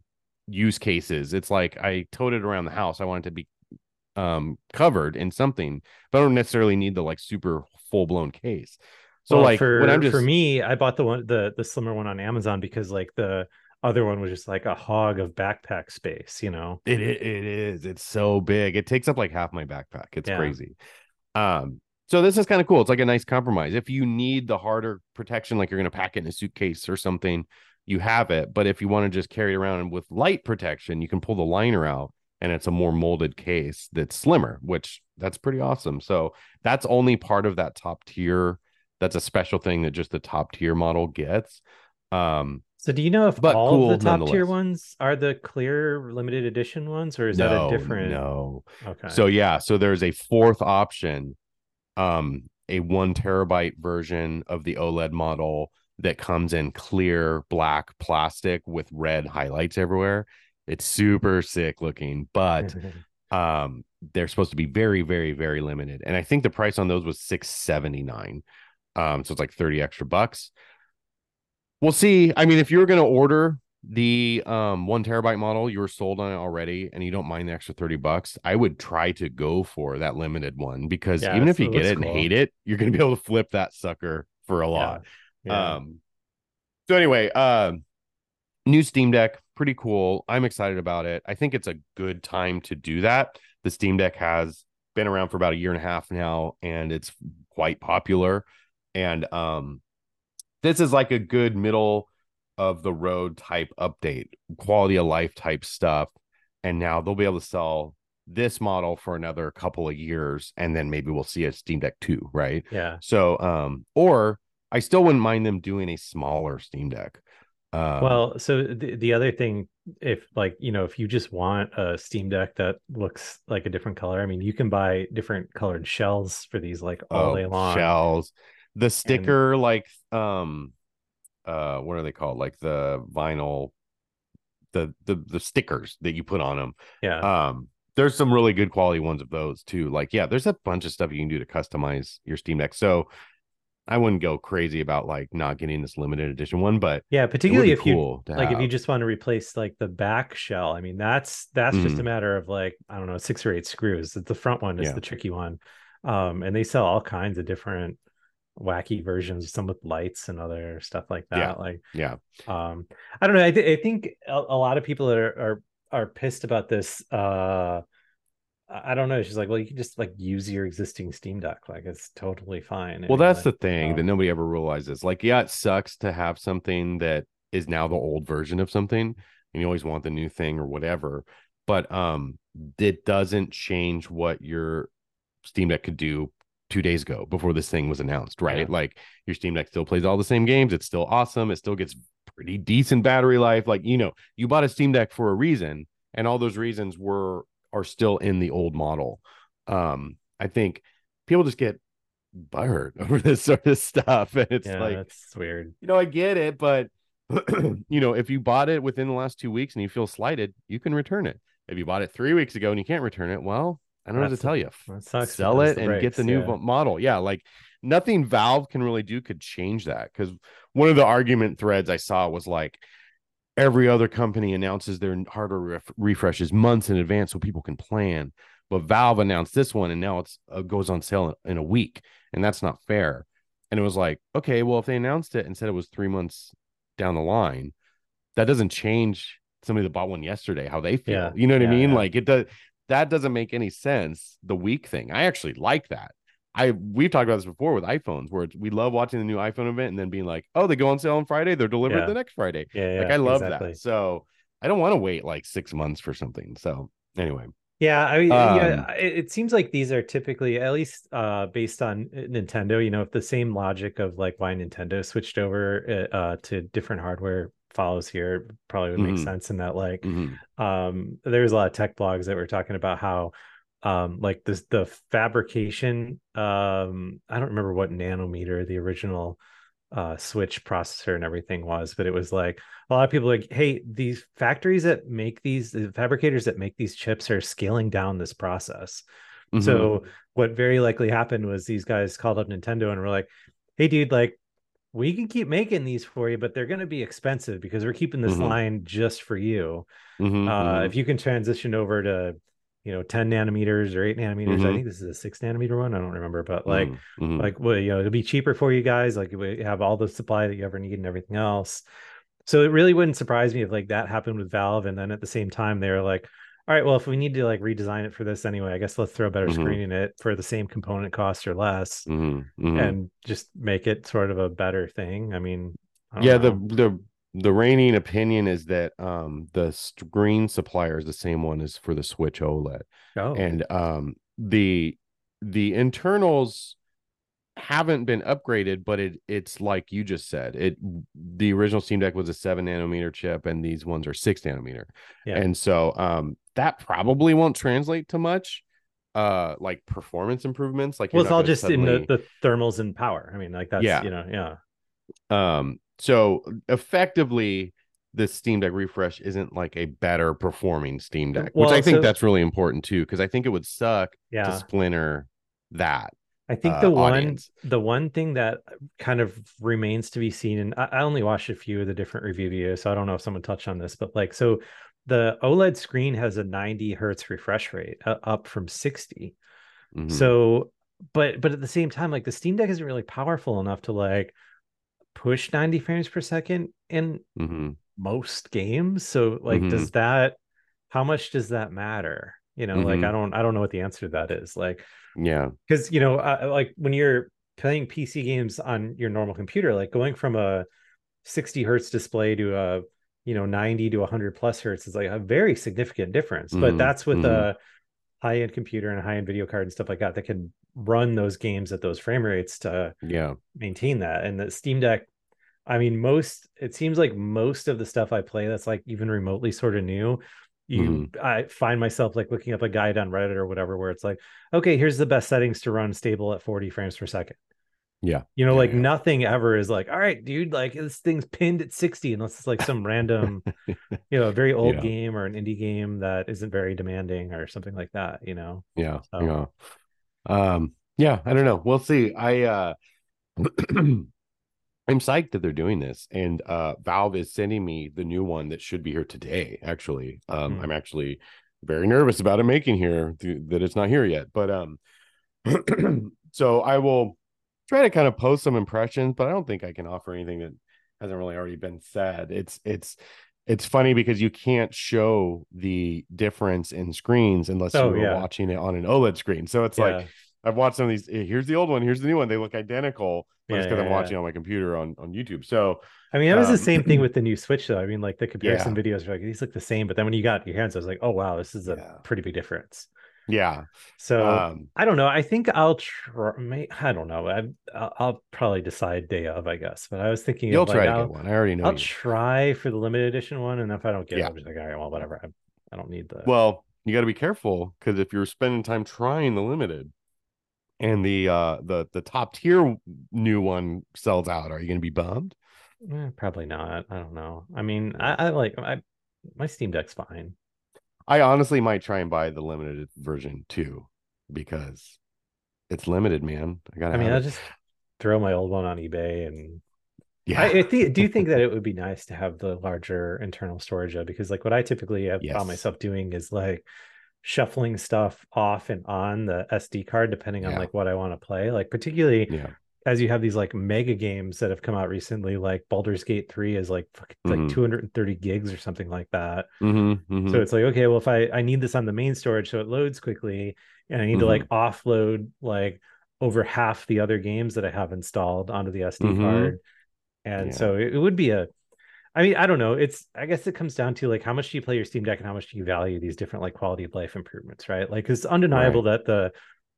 use cases, it's like I towed it around the house. I want it to be um covered in something, but I don't necessarily need the like super full blown case. So well, like for just for me, I bought the one the the slimmer one on Amazon because like the other one was just like a hog of backpack space, you know. It, it it is. It's so big. It takes up like half my backpack. It's Yeah. crazy. Um, so this is kind of cool. It's like a nice compromise. If you need the harder protection, like you're gonna pack it in a suitcase or something, you have it. But if you want to just carry it around with light protection, you can pull the liner out and it's a more molded case that's slimmer, which that's pretty awesome. So that's only part of that top tier. That's a special thing that just the top tier model gets. Um, So do you know if all cool of the top tier ones are the clear limited edition ones, or is no, that a different? no. Okay. So yeah, so there's a fourth option, um, a one terabyte version of the OLED model that comes in clear black plastic with red highlights everywhere. It's super sick looking, but um, they're supposed to be very, very, very limited. And I think the price on those was six seventy nine. Um, so it's like 30 extra bucks. We'll see. I mean, if you're gonna order the um one terabyte model, you were sold on it already, and you don't mind the extra 30 bucks, I would try to go for that limited one because Yeah, even if you get it and hate it, you're gonna be able to flip that sucker for a lot. yeah. Um so anyway, um new Steam Deck, pretty cool. I'm excited about it. I think it's a good time to do that. The Steam Deck has been around for about a year and a half now and it's quite popular and um this is like a good middle of the road type update, quality of life type stuff. And now they'll be able to sell this model for another couple of years and then maybe we'll see a Steam Deck 2, right? yeah. So, um, or I still wouldn't mind them doing a smaller Steam Deck. Um, Well, so the, the other thing, if like, you know, if you just want a Steam Deck that looks like a different color, I mean, you can buy different colored shells for these like all oh, day long. shells, the sticker, like, um, uh, what are they called? Like the vinyl, the the the stickers that you put on them. Yeah. Um, there's some really good quality ones of those too. Like, yeah, there's a bunch of stuff you can do to customize your Steam Deck. So I wouldn't go crazy about like not getting this limited edition one, but yeah. Particularly if you cool to like if you just want to replace like the back shell i mean that's that's just a Mhm. matter of like i don't know six or eight screws the front one is Yeah. the tricky one um and they sell all kinds of different wacky versions some with lights and other stuff like that Yeah. like yeah, um i don't know i, th- I think a, a lot of people that are, are are pissed about this uh I don't know. She's like, well, you can just like use your existing Steam Deck. Like it's totally fine. Well, that's like, the thing that um, nobody ever realizes. Like, yeah, it sucks to have something that is now the old version of something, and you always want the new thing or whatever. But um, it doesn't change what your Steam Deck could do two days ago before this thing was announced, right? Yeah. Like your Steam Deck still plays all the same games. It's still awesome. It still gets pretty decent battery life. Like, you know, you bought a Steam Deck for a reason, and all those reasons were are still in the old model. Um, I think people just get butthurt over this sort of stuff. And it's yeah, like, that's weird. you know, I get it, but you know, if you bought it within the last two weeks and you feel slighted, you can return it. If you bought it three weeks ago and you can't return it, well, I don't know what to tell you. Sell it and get the new yeah. model. Yeah, like nothing Valve can really do could change that. Because one of the argument threads I saw was like every other company announces their hardware ref- refreshes months in advance so people can plan. but Valve announced this one and now it's uh, goes on sale in, in a week, and that's not fair. And it was like, okay, well, if they announced it and said it was three months down the line, that doesn't change somebody that bought one yesterday how they feel. Yeah. You know what I mean? yeah. Like it does. That doesn't make any sense. The week thing. I actually like that. I we've talked about this before with iPhones, where we love watching the new iPhone event and then being like, oh, they go on sale on Friday, they're delivered Yeah. the next Friday. Yeah, like I love exactly. that. So I don't want to wait like six months for something. So anyway, Yeah, I mean, Um, yeah, it, it seems like these are typically, at least uh, based on uh, Nintendo, you know, if the same logic of like why Nintendo switched over uh, uh, to different hardware follows here, probably would make Mhm. sense in that like Mhm. um there's a lot of tech blogs that were talking about how um like this the fabrication um i don't remember what nanometer the original uh switch processor and everything was but it was like a lot of people like hey these factories that make these the fabricators that make these chips are scaling down this process Mhm. so what very likely happened was these guys called up nintendo and were like hey dude like we can keep making these for you but they're going to be expensive because we're keeping this Mhm. line just for you Mhm, uh, mhm. if you can transition over to you know 10 nanometers or 8 nanometers i Mhm. think this is a 6 nanometer one i don't remember but like Mhm, mhm. like well you know it'll be cheaper for you guys like we have all the supply that you ever need and everything else so it really wouldn't surprise me if like that happened with valve and then at the same time they were like all right well if we need to like redesign it for this anyway i guess let's throw a better Mhm. screen in it for the same component cost or less Mhm, mhm. and just make it sort of a better thing i mean I yeah know. the the reigning opinion is that um the screen supplier is the same one as for the switch oled. Oh. And um the the internals haven't been upgraded but it it's like you just said it the original steam deck was a seven nanometer chip and these ones are six nanometer. Yeah. and so um that probably won't translate to much uh like performance improvements like well it's all just in the, the thermals and power. I mean like that's Yeah. you know yeah. Um, so effectively, the Steam Deck refresh isn't like a better performing Steam Deck, which Well, I think so- that's really important too, because I think it would suck to splinter that. I think uh, the one audience. the one thing that kind of remains to be seen, and I, I only watched a few of the different review videos, so I don't know if someone touched on this, but like so the OLED screen has a 90 hertz refresh rate uh, up from 60. Mhm. So but but at the same time, like the Steam Deck isn't really powerful enough to like push 90 frames per second in Mhm. most games. So like does that how much does that matter? You know, like Mhm. I don't I don't know what the answer to that is. Like yeah, because you know uh, like when you're playing pc games on your normal computer like going from a 60 hertz display to a you know 90 to 100 plus hertz is like a very significant difference but Mhm, that's with mhm. a high-end computer and a high-end video card and stuff like that that can run those games at those frame rates to yeah, maintain that and the steam deck i mean most it seems like most of the stuff i play that's like even remotely sort of new you Mm-hmm. i find myself like looking up a guide on reddit or whatever where it's like okay here's the best settings to run stable at 40 frames per second yeah, you know Yeah, like yeah. nothing ever is like all right dude like this thing's pinned at 60 unless it's like some random you know a very old Yeah. game or an indie game that isn't very demanding or something like that you know yeah, So- yeah. Um, yeah, I don't know. We'll see. I uh I'm psyched that they're doing this, and uh Valve is sending me the new one that should be here today. Actually, um, Hmm. I'm actually very nervous about it making here th- that it's not here yet. But um, so I will try to kind of post some impressions, but I don't think I can offer anything that hasn't really already been said. It's it's it's funny because you can't show the difference in screens unless Oh, you were yeah. watching it on an OLED screen. So it's like I've watched some of these. Here's the old one. Here's the new one. They look identical, but it's Yeah, because I'm yeah, watching on my computer on on YouTube. So I mean, that was Um, the same thing with the new Switch, though. I mean, like the comparison videos are like these look the same, but then when you got your hands, I was like, oh wow, this is a Yeah. pretty big difference. Yeah, So um, I don't know. I think I'll try. I don't know. I, I'll, I'll probably decide day of, I guess. But I was thinking, you'll of like, try to I'll, get one. I already know I'll you. try for the limited edition one, and if I don't get Yeah. it, I'm just like, all right, well, whatever. I, I don't need the. well, you got to be careful because if you're spending time trying the limited, and the uh the the top tier new one sells out, are you going to be bummed? Eh, probably not. I don't know. I mean, I, I like I my Steam Deck's fine. I honestly might try and buy the limited version too, because it's limited, man. I gotta. I mean, I'll just throw my old one on eBay and yeah, I, I thi- do think that it would be nice to have the larger internal storage though, because like what I typically have Yes. found myself doing is like shuffling stuff off and on the SD card depending on Yeah. like what I want to play. Like particularly Yeah. As you have these like mega games that have come out recently, like Baldur's Gate 3 is like like 230 gigs or something like that. Mm-hmm, So it's like, okay, well, if I I need this on the main storage so it loads quickly, and I need to like offload like over half the other games that I have installed onto the SD Mhm. card, and Yeah. so it, it would be a. I mean, I don't know. It's I guess it comes down to like how much do you play your Steam Deck and how much do you value these different like quality of life improvements, right? Like it's undeniable that the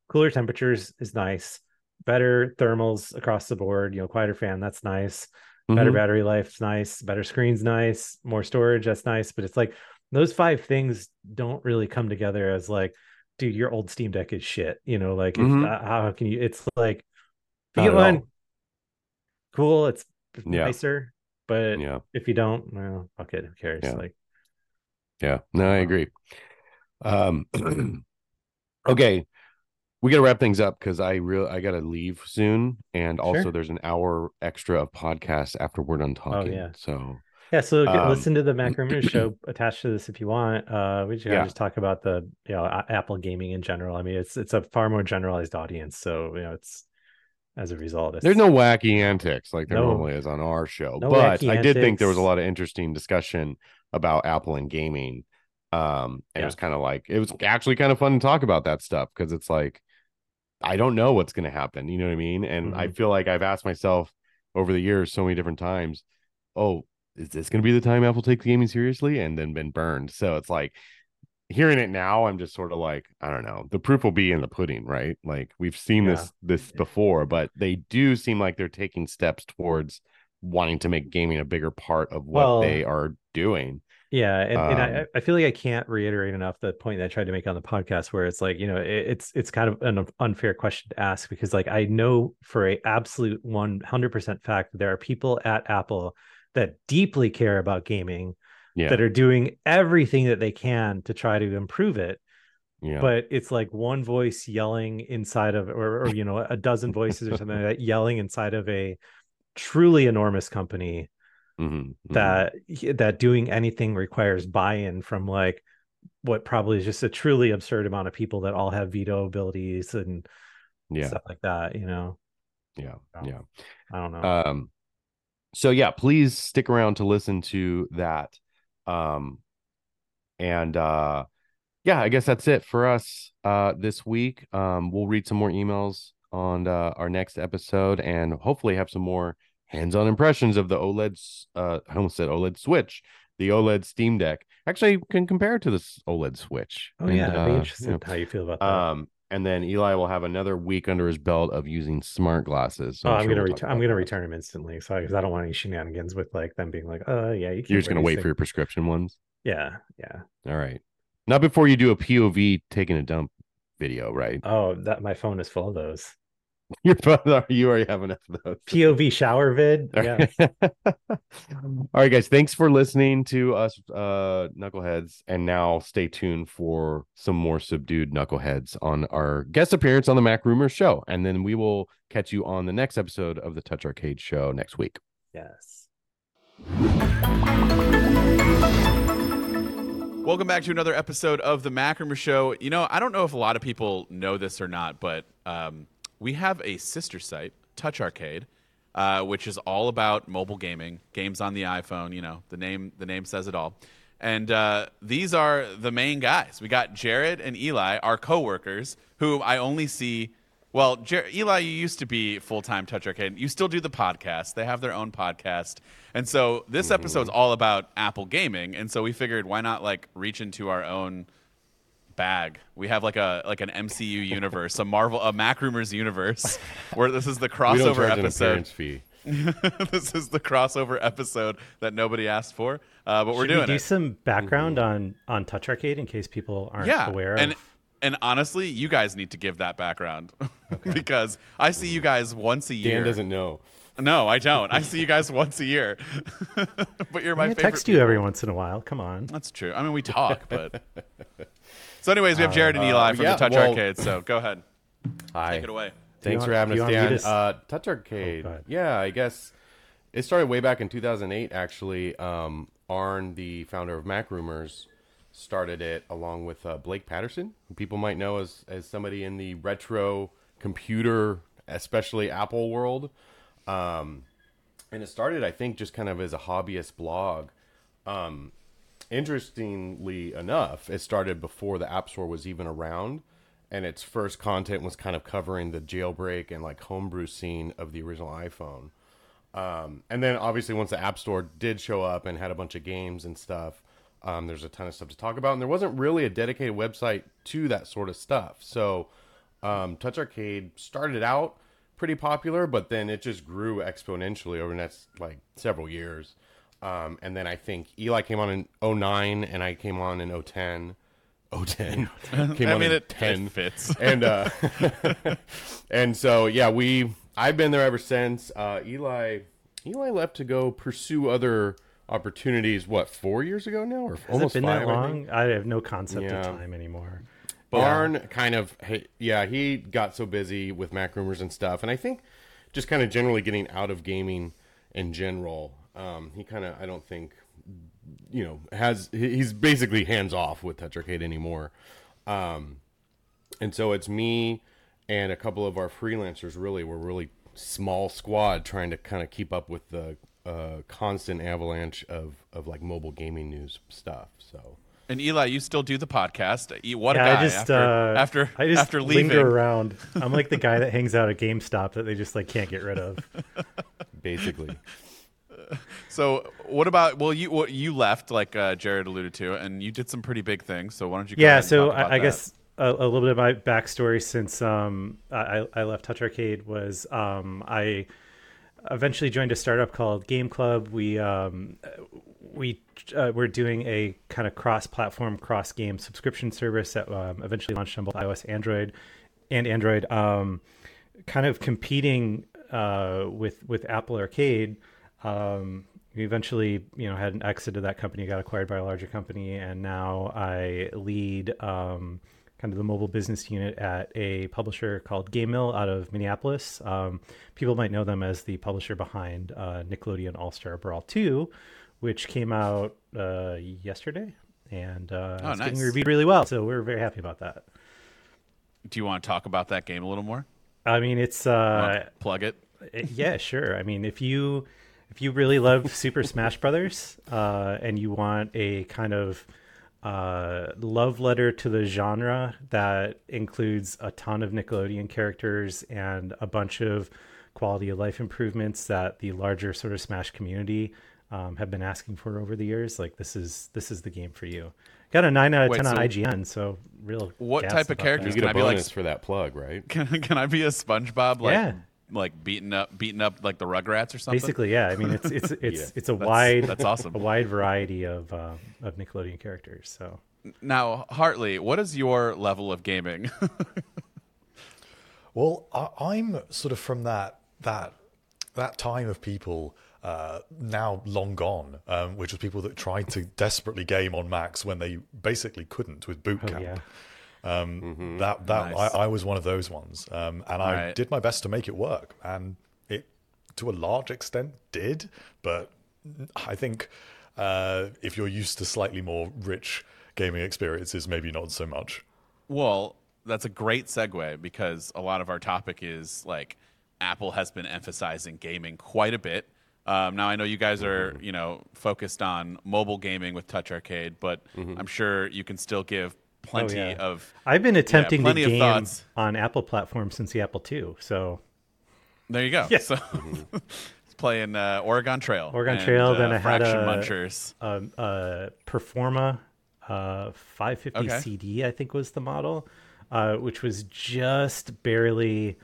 cooler temperatures is nice, better thermals across the board. You know, quieter fan that's nice better Mhm. battery life's nice better screens nice more storage that's nice but it's like those five things don't really come together as like dude your old steam deck is shit you know like Mhm. uh, how can you it's like if you get all. one cool it's Yeah. nicer but Yeah. if you don't well fuck it who cares Yeah. like Yeah, no, I agree. Um, okay, we got to wrap things up because I real I got to leave soon, and also Sure. there's an hour extra of podcast after we're done talking. Oh, yeah. So yeah so Um, listen to the mac Rumors show attached to this if you want uh we just gotta Yeah. just talk about the you know apple gaming in general i mean it's it's a far more generalized audience so you know it's as a result there's no wacky antics like there No. normally is on our show, No but I did think there was a lot of interesting discussion about Apple and gaming. Um, and it was kind of like it was actually kind of fun to talk about that stuff because it's like I don't know what's going to happen. You know what I mean? And I Mhm. feel like I've asked myself over the years so many different times, oh, is this going to be the time Apple takes gaming seriously? And then been burned. So it's like hearing it now, I'm just sort of like, I don't know. The proof will be in the pudding, right? Like we've seen this this before, but they do seem like they're taking steps towards wanting to make gaming a bigger part of what Well, they are doing. Yeah, and, and I, Um, I feel like I can't reiterate enough the point that I tried to make on the podcast, where it's like you know it, it's it's kind of an unfair question to ask because like I know for a absolute one hundred percent fact that there are people at Apple that deeply care about gaming Yeah. that are doing everything that they can to try to improve it, yeah. but it's like one voice yelling inside of or, or you know a dozen voices or something like that yelling inside of a truly enormous company Mhm, mhm. that that doing anything requires buy-in from like what probably is just a truly absurd amount of people that all have veto abilities and yeah. stuff like that you know Yeah. So, Yeah. i don't know Um, so yeah, please stick around to listen to that. Um, and uh, yeah, I guess that's it for us uh this week. Um, we'll read some more emails on uh, our next episode, and hopefully have some more hands-on impressions of the OLED. Uh, I almost said OLED Switch, the OLED Steam Deck. Actually, you can compare it to this OLED Switch. oh And, yeah i'd be uh, you know, how you feel about that um, and then Eli will have another week under his belt of using smart glasses. So oh, i'm sure gonna we'll i'm gonna return them instantly so because i don't want any shenanigans with like them being like oh yeah you can't You're just gonna wait for your prescription ones. yeah yeah All right. Not before you do a POV taking a dump video, right? oh that my phone is full of those You're both you already have enough of those. pov shower vid yeah All right, guys. Thanks for listening to us, uh, knuckleheads. And now stay tuned for some more subdued knuckleheads on our guest appearance on the Mac Rumors show. And then we will catch you on the next episode of the Touch Arcade show next week. yes Welcome back to another episode of the Mac Rumors Show. You know, I don't know if a lot of people know this or not, but um, we have a sister site, Touch Arcade, uh, which is all about mobile gaming, games on the iPhone. You know, the name the name says it all. And uh, these are the main guys. We got Jared and Eli, our coworkers, who I only see. Well, Jer- Eli, you used to be full time Touch Arcade. You still do the podcast. They have their own podcast, and so this episode's all about Apple gaming. And so we figured, why not like reach into our own bag? We have like a like an MCU universe, a Marvel, a Mac Rumors universe, where this is the We don't crossover charge an episode. appearance fee. this is the crossover episode that nobody asked for, uh, but we're Should doing we do it. some background on on touch arcade in case people aren't yeah, aware and of and honestly, you guys need to give that background because I see you guys once a year. Dan doesn't know. No, I don't. I see you guys once a year, but you're my I favorite. text you people. every once in a while. Come on. That's true. I mean, we talk, but. So, anyways, we have Jared and Eli from yeah, the Touch well- Arcade. So, go ahead, Hi. take it away. Thanks want- for having us, you want me Dan. to Uh, Touch Arcade. go ahead. yeah, I guess it started way back in 2008. Actually, um, Arn, the founder of Mac Rumors, started it along with uh, Blake Patterson, who people might know as as somebody in the retro computer, especially Apple world. Um, and it started, I think, just kind of as a hobbyist blog. Um, interestingly enough, it started before the App Store was even around, and its first content was kind of covering the jailbreak and like homebrew scene of the original iPhone. Um, and then obviously once the App Store did show up and had a bunch of games and stuff, um, there's a ton of stuff to talk about, and there wasn't really a dedicated website to that sort of stuff. So um, Touch Arcade started out pretty popular, but then it just grew exponentially over the next like several years. Um, and then I think Eli came on in 09 and I came on in 010. 010 came I on mean, in it, 10 it fits. and uh and so yeah we i've been there ever since uh eli eli left to go pursue other opportunities what four years ago now or Has almost it been five that long? I, have no concept Yeah. of time anymore. barn kind of hey, yeah he got so busy with mac rumors and stuff and i think just kind of generally getting out of gaming in general um he kind of i don't think you know has he's basically hands off with touch anymore um and so it's me and a couple of our freelancers really we're really small squad trying to kind of keep up with the uh, constant avalanche of of like mobile gaming news stuff so And Eli, you still do the podcast. You- What a Yeah, guy! I just after uh, after I just after leaving, linger around. I'm like the guy that hangs out at GameStop that they just like can't get rid of. basically So what about? Well, you well, you left like uh, Jared alluded to, and you did some pretty big things. So why don't you? Go yeah ahead and so I, I guess a, a little bit of my backstory since um, I, I left touch arcade was um, i eventually joined a startup called GameClub we um, we uh, we're doing a kind of cross-platform cross-game subscription service that um, eventually launched on both ios android and android um, kind of competing uh, with with apple arcade um, we eventually, you know, had an exit of that company, got acquired by a larger company, and now I lead um, kind of the mobile business unit at a publisher called GameMill out of Minneapolis. Um, people might know them as the publisher behind uh, Nickelodeon All Star Brawl 2, which came out uh, yesterday, and uh, Oh, it's getting reviewed really well. So we're very happy about that. Do you want to talk about that game a little more? I mean, it's uh, Plug it. Uh, yeah, sure. I mean, if you if you really love Super Smash Brothers uh, and you want a kind of uh, love letter to the genre that includes a ton of Nickelodeon characters and a bunch of quality of life improvements that the larger sort of Smash community um, have been asking for over the years, like this is this is the game for you. Got a nine out of Wait, ten on IGN, so real. what type of about characters you that. get Can a I be like- for that plug right Can, can I be a SpongeBob? Like, Yeah. Like beating up beating up like the Rugrats or something. Basically, yeah. I mean, it's it's it's Yeah, it's a that's- wide that's awesome. a wide variety of uh, of Nickelodeon characters. So Now, Hartley, what is your level of gaming? Well, I, I'm sort of from that that that time of people uh, now long gone, um, which was people that tried to desperately game on Macs when they basically couldn't with Boot oh Camp. yeah, Um, That that Nice. I, I was one of those ones, um, and I Right. did my best to make it work, and it to a large extent did. But I think uh, if you're used to slightly more rich gaming experiences, maybe not so much. Well, that's a great segue because a lot of our topic is like Apple has been emphasizing gaming quite a bit. Um, now I know you guys are, you know, focused on mobile gaming with Touch Arcade, but I'm sure you can still give plenty yeah. of. I've been attempting to plenty of game thoughts. on Apple platforms since the Apple II. So There you go. Yeah. So it's playing uh, Oregon Trail. Oregon and, Trail, uh, then I had Fraction a- Munchers. um, uh, Performa uh, 550 Okay. CD, I think was the model, uh, which was just barely,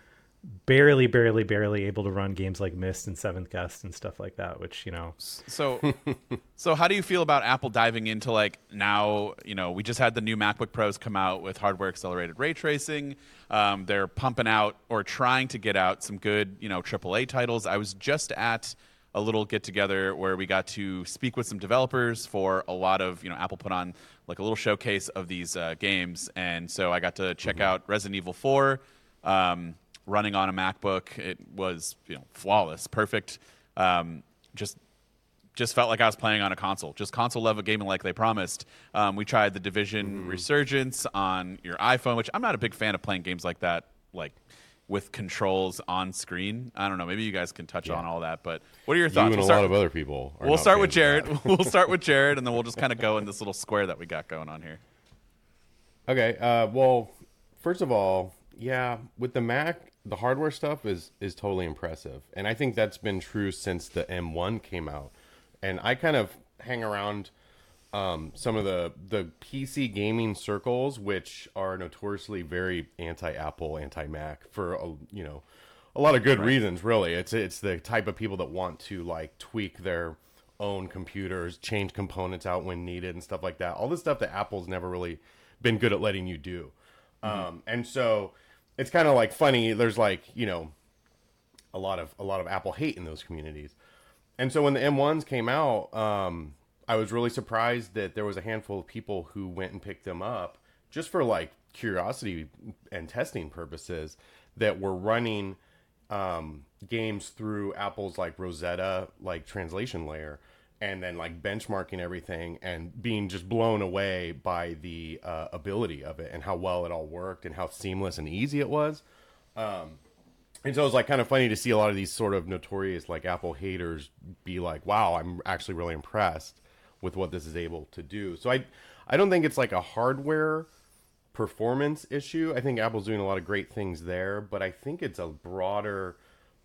barely, barely, barely able to run games like Myst and Seventh Guest and stuff like that. Which you know, So, so how do you feel about Apple diving into like now? You know, we just had the new MacBook Pros come out with hardware accelerated ray tracing. Um, they're pumping out or trying to get out some good, you know, AAA titles. I was just at a little get together where we got to speak with some developers for a lot of, you know, Apple put on like a little showcase of these uh, games, and so I got to check out Resident Evil 4. Um, running on a MacBook, it was you know flawless, perfect. Um, just just felt like I was playing on a console, just console level gaming like they promised. Um, we tried the Division Resurgence on your iPhone, which I'm not a big fan of playing games like that, like with controls on screen. I don't know. Maybe you guys can touch on all that. But what are your You thoughts? and We'll a lot of other people. We'll start with Jared. we'll start with Jared, and then we'll just kind of go in this little square that we got going on here. Okay. Uh, well, first of all, yeah, with the Mac, the hardware stuff is is totally impressive, and I think that's been true since the M1 came out. And I kind of hang around um, some of the the PC gaming circles, which are notoriously very anti-Apple, anti-Mac for a, you know a lot of good reasons. Really, it's it's the type of people that want to like tweak their own computers, change components out when needed, and stuff like that. All this stuff that Apple's never really been good at letting you do. Um, and so it's kind of like funny. There's like you know a lot of a lot of Apple hate in those communities. And so when the M1s came out, um, I was really surprised that there was a handful of people who went and picked them up just for like curiosity and testing purposes that were running um, games through Apple's like Rosetta like translation layer and then like benchmarking everything and being just blown away by the uh, ability of it and how well it all worked and how seamless and easy it was. And so it was like kind of funny to see a lot of these sort of notorious like Apple haters be like, "Wow, I'm actually really impressed with what this is able to do." So I I don't think it's like a hardware performance issue. I think Apple's doing a lot of great things there, but I think it's a broader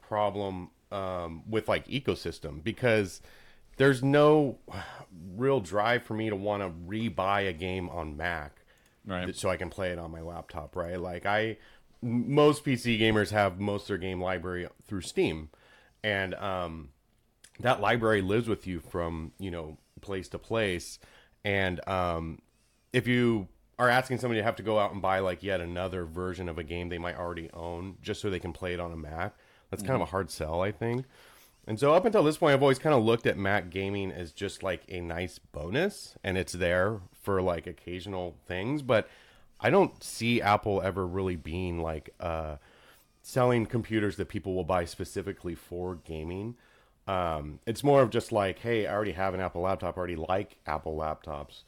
problem um, with like ecosystem because there's no real drive for me to want to rebuy a game on Mac Right. so I can play it on my laptop, right? Like I, most PC gamers have most of their game library through Steam. And um that library lives with you from, you know, place to place. And um if you are asking somebody to have to go out and buy like yet another version of a game they might already own just so they can play it on a Mac, that's kind of a hard sell, I think. And so up until this point, I've always kind of looked at Mac gaming as just like a nice bonus, and it's there for like occasional things. But I don't see Apple ever really being like uh, selling computers that people will buy specifically for gaming. Um, it's more of just like, hey, I already have an Apple laptop, I already like Apple laptops.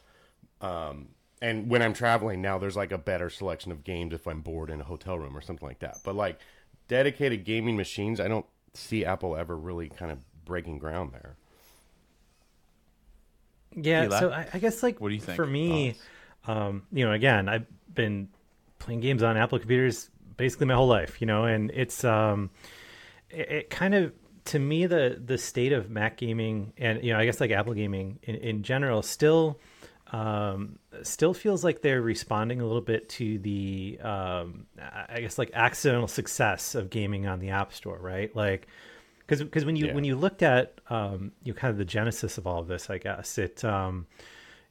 Um, and when I'm traveling now, there's like a better selection of games if I'm bored in a hotel room or something like that. But like dedicated gaming machines, I don't see Apple ever really kind of breaking ground there. Yeah, Eli? so I, I guess like What do you think? for me, um, you know, again, I've been playing games on Apple computers basically my whole life, you know, and it's um, it, it kind of to me the the state of Mac gaming and you know I guess like Apple gaming in, in general still um, still feels like they're responding a little bit to the um, I guess like accidental success of gaming on the App Store, right? Like because because when you Yeah. when you looked at um, you know, kind of the genesis of all of this, I guess it um,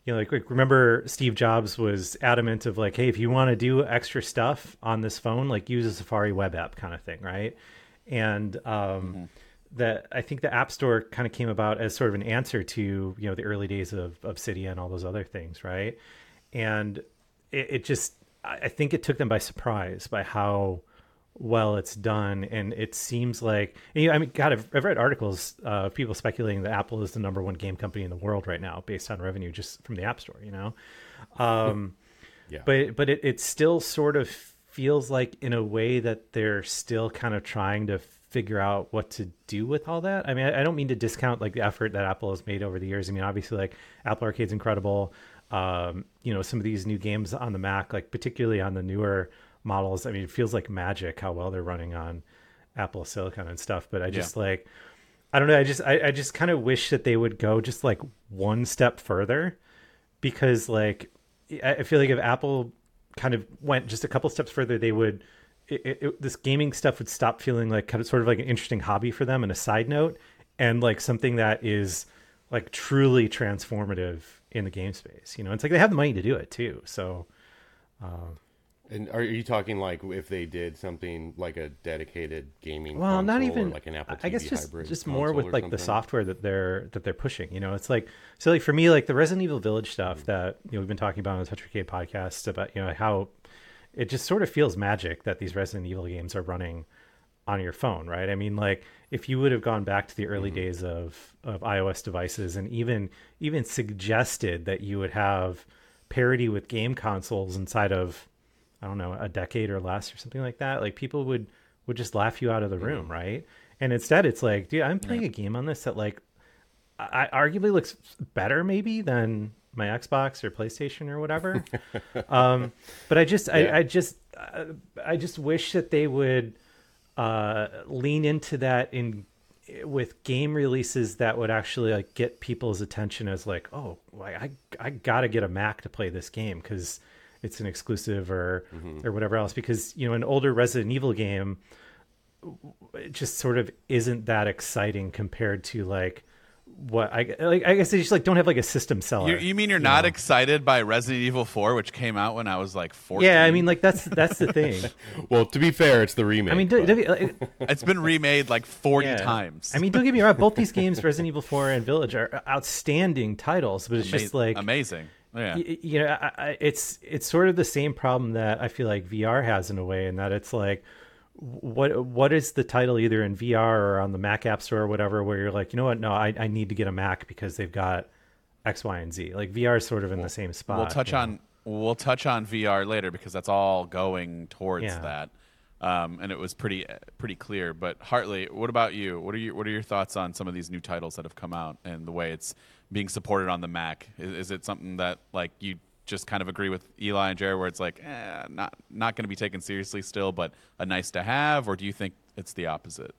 you know like, like remember Steve Jobs was adamant of like, hey, if you want to do extra stuff on this phone, like use a Safari web app kind of thing, right? And um, that I think the App Store kind of came about as sort of an answer to you know the early days of Cydia and all those other things, right? And it, it just I think it took them by surprise by how well it's done and it seems like you know, i mean god I've, I've read articles uh, of people speculating that apple is the number one game company in the world right now based on revenue just from the app store you know um Yeah. but but it, it still sort of feels like in a way that they're still kind of trying to figure out what to do with all that. I mean i, I don't mean to discount like the effort that apple has made over the years. I mean obviously like apple arcade's incredible. Um you know some of these new games on the mac like particularly on the newer models i mean it feels like magic how well they're running on apple silicon and stuff. But i just like i don't know. I just i, I just kind of wish that they would go just like one step further because like I feel like if Apple kind of went just a couple steps further, they would it, it, this gaming stuff would stop feeling like kind of sort of like an interesting hobby for them and a side note, and like something that is like truly transformative in the game space. You know, it's like they have the money to do it too. So And are you talking like if they did something like a dedicated gaming? well not even like an Apple i guess just hybrid just more with like the software that they're that they're pushing you know it's like so like for me like the resident evil village stuff Mm. that you know we've been talking about on the touch arcade podcast about you know how it just sort of feels magic that these resident evil games are running on your phone, right? I mean, like if you would have gone back to the early mm-hmm. days of of iOS devices and even even suggested that you would have parity with game consoles inside of I don't know a decade or less or something like that, like people would would just laugh you out of the mm-hmm. room, right? And instead, it's like, dude, I'm playing a game on this that like I arguably looks better maybe than my Xbox or PlayStation or whatever. um, but I just, Yeah. I, I just, uh, I just wish that they would uh, lean into that in with game releases that would actually like get people's attention as like, oh, I, I gotta get a Mac to play this game because it's an exclusive or or whatever else. Because you know, an older Resident Evil game it just sort of isn't that exciting compared to like what I like. I guess they just like don't have like a system seller. You, you mean you're not excited by Resident Evil 4, which came out when I was like 14? yeah, I mean like that's that's the thing. Well, to be fair, it's the remake. I mean, do- do- like, it's been remade like 40 yeah. times. I mean, don't get me wrong. Both these games, Resident Evil 4 and Village, are outstanding titles, but it's Ama- just like amazing. Yeah. y- you know, I, I, it's it's sort of the same problem that I feel like VR has in a way, in that it's like, what what is the title either in VR or on the Mac App Store or whatever, where you're like, you know what, no, I, I need to get a Mac because they've got X, Y, and Z. Like VR is sort of in the same spot. we'll touch you know? on we'll touch on VR later because that's all going towards Yeah. that. Um, and it was pretty pretty clear. But Hartley, what about you? What are your what are your thoughts on some of these new titles that have come out and the way it's being supported on the Mac? Is, is it something that like you just kind of agree with Eli and Jared, where it's like eh, not not going to be taken seriously still, but a nice to have, or do you think it's the opposite?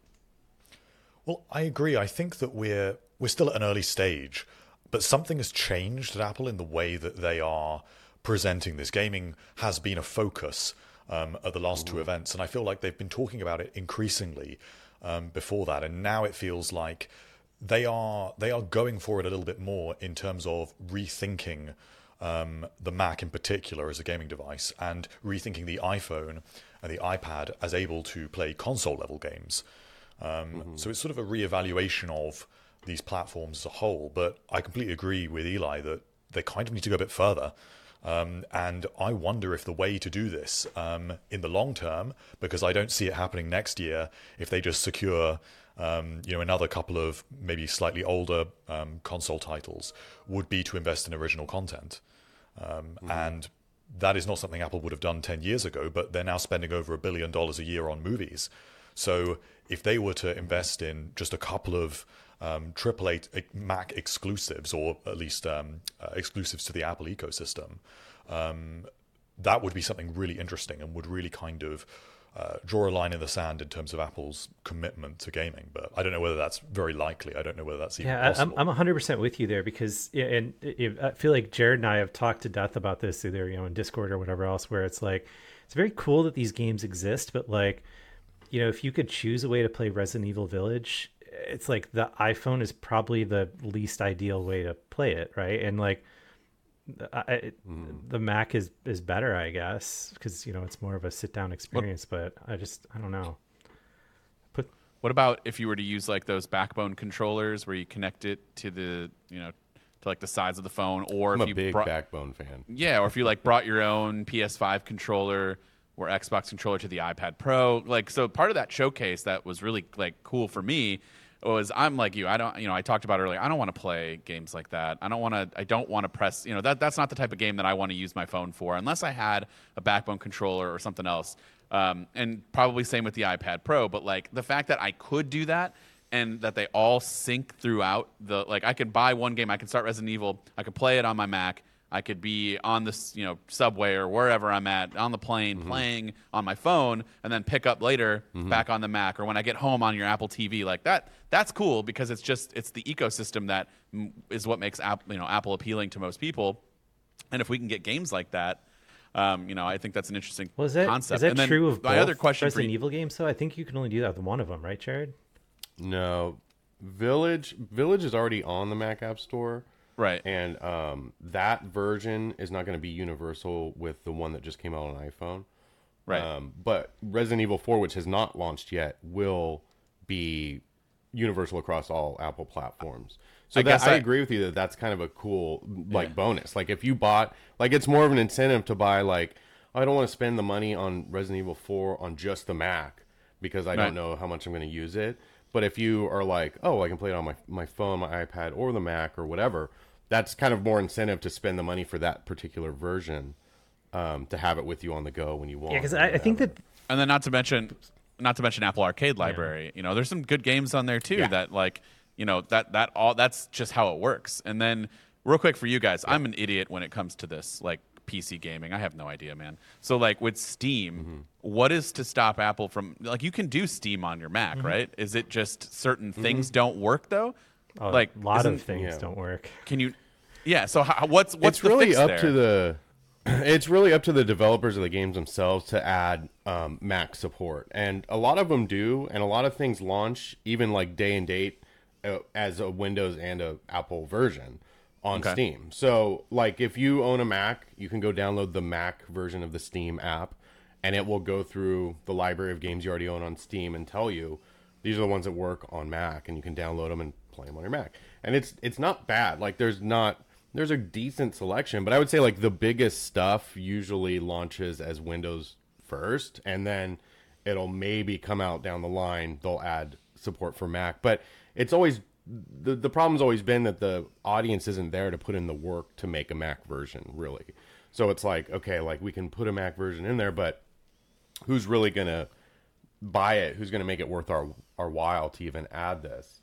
Well, I agree. I think that we're we're still at an early stage, but something has changed at Apple in the way that they are presenting this. Gaming has been a focus um, at the last two events, and I feel like they've been talking about it increasingly um, before that, and now it feels like they are they are going for it a little bit more in terms of rethinking um, the Mac in particular as a gaming device and rethinking the iPhone and the iPad as able to play console level games. Um, So it's sort of a reevaluation of these platforms as a whole. But I completely agree with Eli that they kind of need to go a bit further. Um, and I wonder if the way to do this um, in the long term, because I don't see it happening next year, if they just secure, um, you know, another couple of maybe slightly older um, console titles, would be to invest in original content. Um, And that is not something Apple would have done 10 years ago, but they're now spending over a billion dollars a year on movies. So if they were to invest in just a couple of um, AAA Mac exclusives, or at least um, uh, exclusives to the Apple ecosystem, um, that would be something really interesting and would really kind of uh, draw a line in the sand in terms of Apple's commitment to gaming. But I don't know whether that's very likely. I don't know whether that's even Yeah, possible. I'm I'm 100 percent with you there because and I feel like Jared and I have talked to death about this either you know in Discord or whatever else where it's like it's very cool that these games exist, but like you know if you could choose a way to play Resident Evil Village, it's like the iPhone is probably the least ideal way to play it, right? And like I, I- mm-hmm. the Mac is is better, I guess, because you know it's more of a sit down experience. But I just I don't know. Put What about if you were to use like those backbone controllers where you connect it to the you know to like the sides of the phone, or I'm if a you big brought, Backbone fan. yeah, or if you like brought your own PS5 controller or Xbox controller to the iPad Pro, like so part of that showcase that was really like cool for me was I'm like you, I don't you know I talked about earlier, I don't want to play games like that. I don't want to I don't want to press you know that that's not the type of game that I want to use my phone for unless I had a backbone controller or something else. Um, and probably same with the iPad Pro, but like the fact that I could do that and that they all sync throughout the like I could buy one game, I could start Resident Evil, I could play it on my Mac, I could be on this, you know, subway or wherever I'm at on the plane playing on my phone and then pick up later back on the Mac or when I get home on your Apple TV like that. That's cool because it's just it's the ecosystem that is what makes Apple, you know, Apple appealing to most people. And if we can get games like that, um, you know, I think that's an interesting was that concept. is that and then true of my both other question for Resident you, Evil games? though? I think you can only do that with one of them, right, Jared? No, Village Village is already on the Mac App Store, right? and um, that version is not going to be universal with the one that just came out on iPhone. Right. Um, but Resident Evil 4, which has not launched yet, will be universal across all Apple platforms. So I that, guess I, I- agree with you that that's kind of a cool like bonus. Like if you bought, like it's more of an incentive to buy. Like I don't want to spend the money on Resident Evil 4 on just the Mac because I Right. don't know how much I'm going to use it. But if you are like, oh, I can play it on my my phone, my iPad, or the Mac, or whatever, that's kind of more incentive to spend the money for that particular version, um, to have it with you on the go when you want. Yeah, because I, I think that And then not to mention, not to mention Apple Arcade Library. You know, there's some good games on there too. Yeah. That like, you know, that that all that's just how it works. And then real quick for you guys, I'm an idiot when it comes to this like PC gaming. I have no idea, man. So like with Steam, Mm-hmm. what is to stop Apple from like you can do Steam on your Mac, right? Is it just certain Mm-hmm. things don't work though? A like lot of things yeah. don't work. Can you? Yeah. So how, what's what's it's the really fix up there? to the it's really up to the developers of the games themselves to add um, Mac support, and a lot of them do, and a lot of things launch even like day and date uh, as a Windows and a Apple version on Okay. Steam. So, like if you own a Mac, you can go download the Mac version of the Steam app, and it will go through the library of games you already own on Steam and tell you these are the ones that work on Mac, and you can download them and play them on your Mac. And it's it's not bad. Like there's not there's a decent selection, but I would say like the biggest stuff usually launches as Windows first, and then it'll maybe come out down the line. They'll add support for Mac, but it's always the the problem's always been that the audience isn't there to put in the work to make a Mac version, really. So it's like okay, like we can put a Mac version in there, but who's really gonna buy it? Who's gonna make it worth our our while to even add this?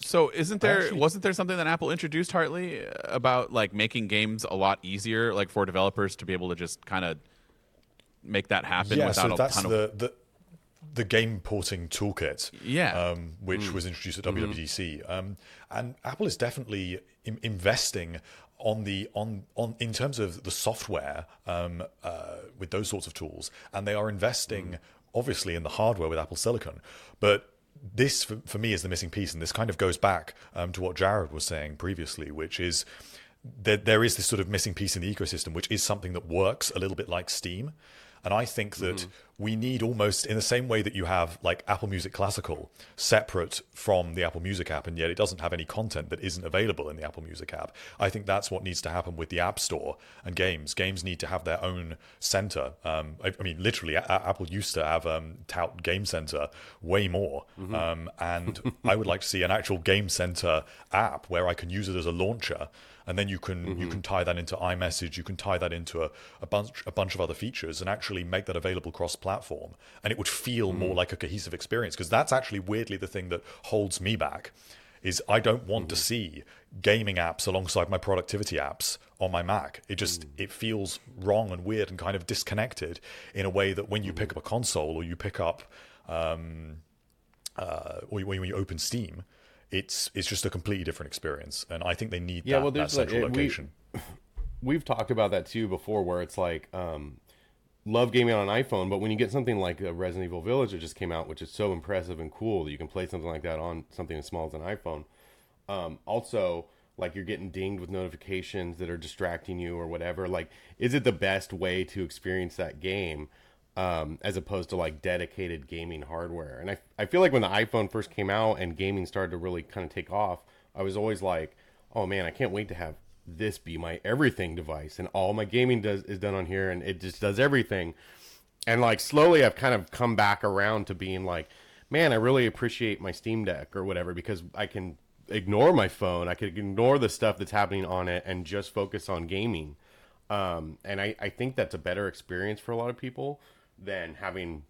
So isn't there Actually- wasn't there something that Apple introduced Hartley about like making games a lot easier like for developers to be able to just kind of make that happen yeah, without so a that's ton of the, the the game porting toolkit. Yeah. um, which was introduced at Mm-hmm. WWDC, um, and Apple is definitely in- investing on the on on in terms of the software um, uh, with those sorts of tools, and they are investing Mm. obviously in the hardware with Apple Silicon, but. This, for, for me, is the missing piece, and this kind of goes back um, to what Jared was saying previously, which is there, there is this sort of missing piece in the ecosystem, which is something that works a little bit like Steam. And I think that we need almost in the same way that you have like Apple Music Classical separate from the Apple Music app, and yet it doesn't have any content that isn't available in the Apple Music app. I think that's what needs to happen with the App Store and games. Games need to have their own center. Um, I, I mean, literally, A- Apple used to have um, tout Game Center way more, um, and I would like to see an actual Game Center app where I can use it as a launcher and then you can you mm-hmm. can tie that into iMessage, you can tie that into a, a bunch a bunch of other features, and actually make that available cross-platform, and it would feel more mm. like a cohesive experience. Because that's actually weirdly the thing that holds me back, is I don't want to mm-hmm. see gaming apps alongside my productivity apps on my Mac. It just mm. it feels wrong and weird and kind of disconnected in a way that when you pick mm-hmm. up a console or you pick up um, uh, or when you open Steam. It's it's just a completely different experience, and I think they need Yeah, that, well, that there's like- central it- location. we've talked about that too before where it's like um love gaming on an iphone but when you get something like uh, resident evil village that just came out which is so impressive and cool that you can play something like that on something as small as an iphone um also like you're getting dinged with notifications that are distracting you or whatever like is it the best way to experience that game um, as opposed to like dedicated gaming hardware. And I, I feel like when the iphone first came out and gaming started to really kind of take off i was always like oh man i can't wait to have this be my everything device and all my gaming does is done on here and it just does everything. And like slowly i've kind of come back around to being like man i really appreciate my steam deck or whatever because i can ignore my phone i can ignore the stuff that's happening on it and just focus on gaming. Um, and I, I think that's a better experience for a lot of people than having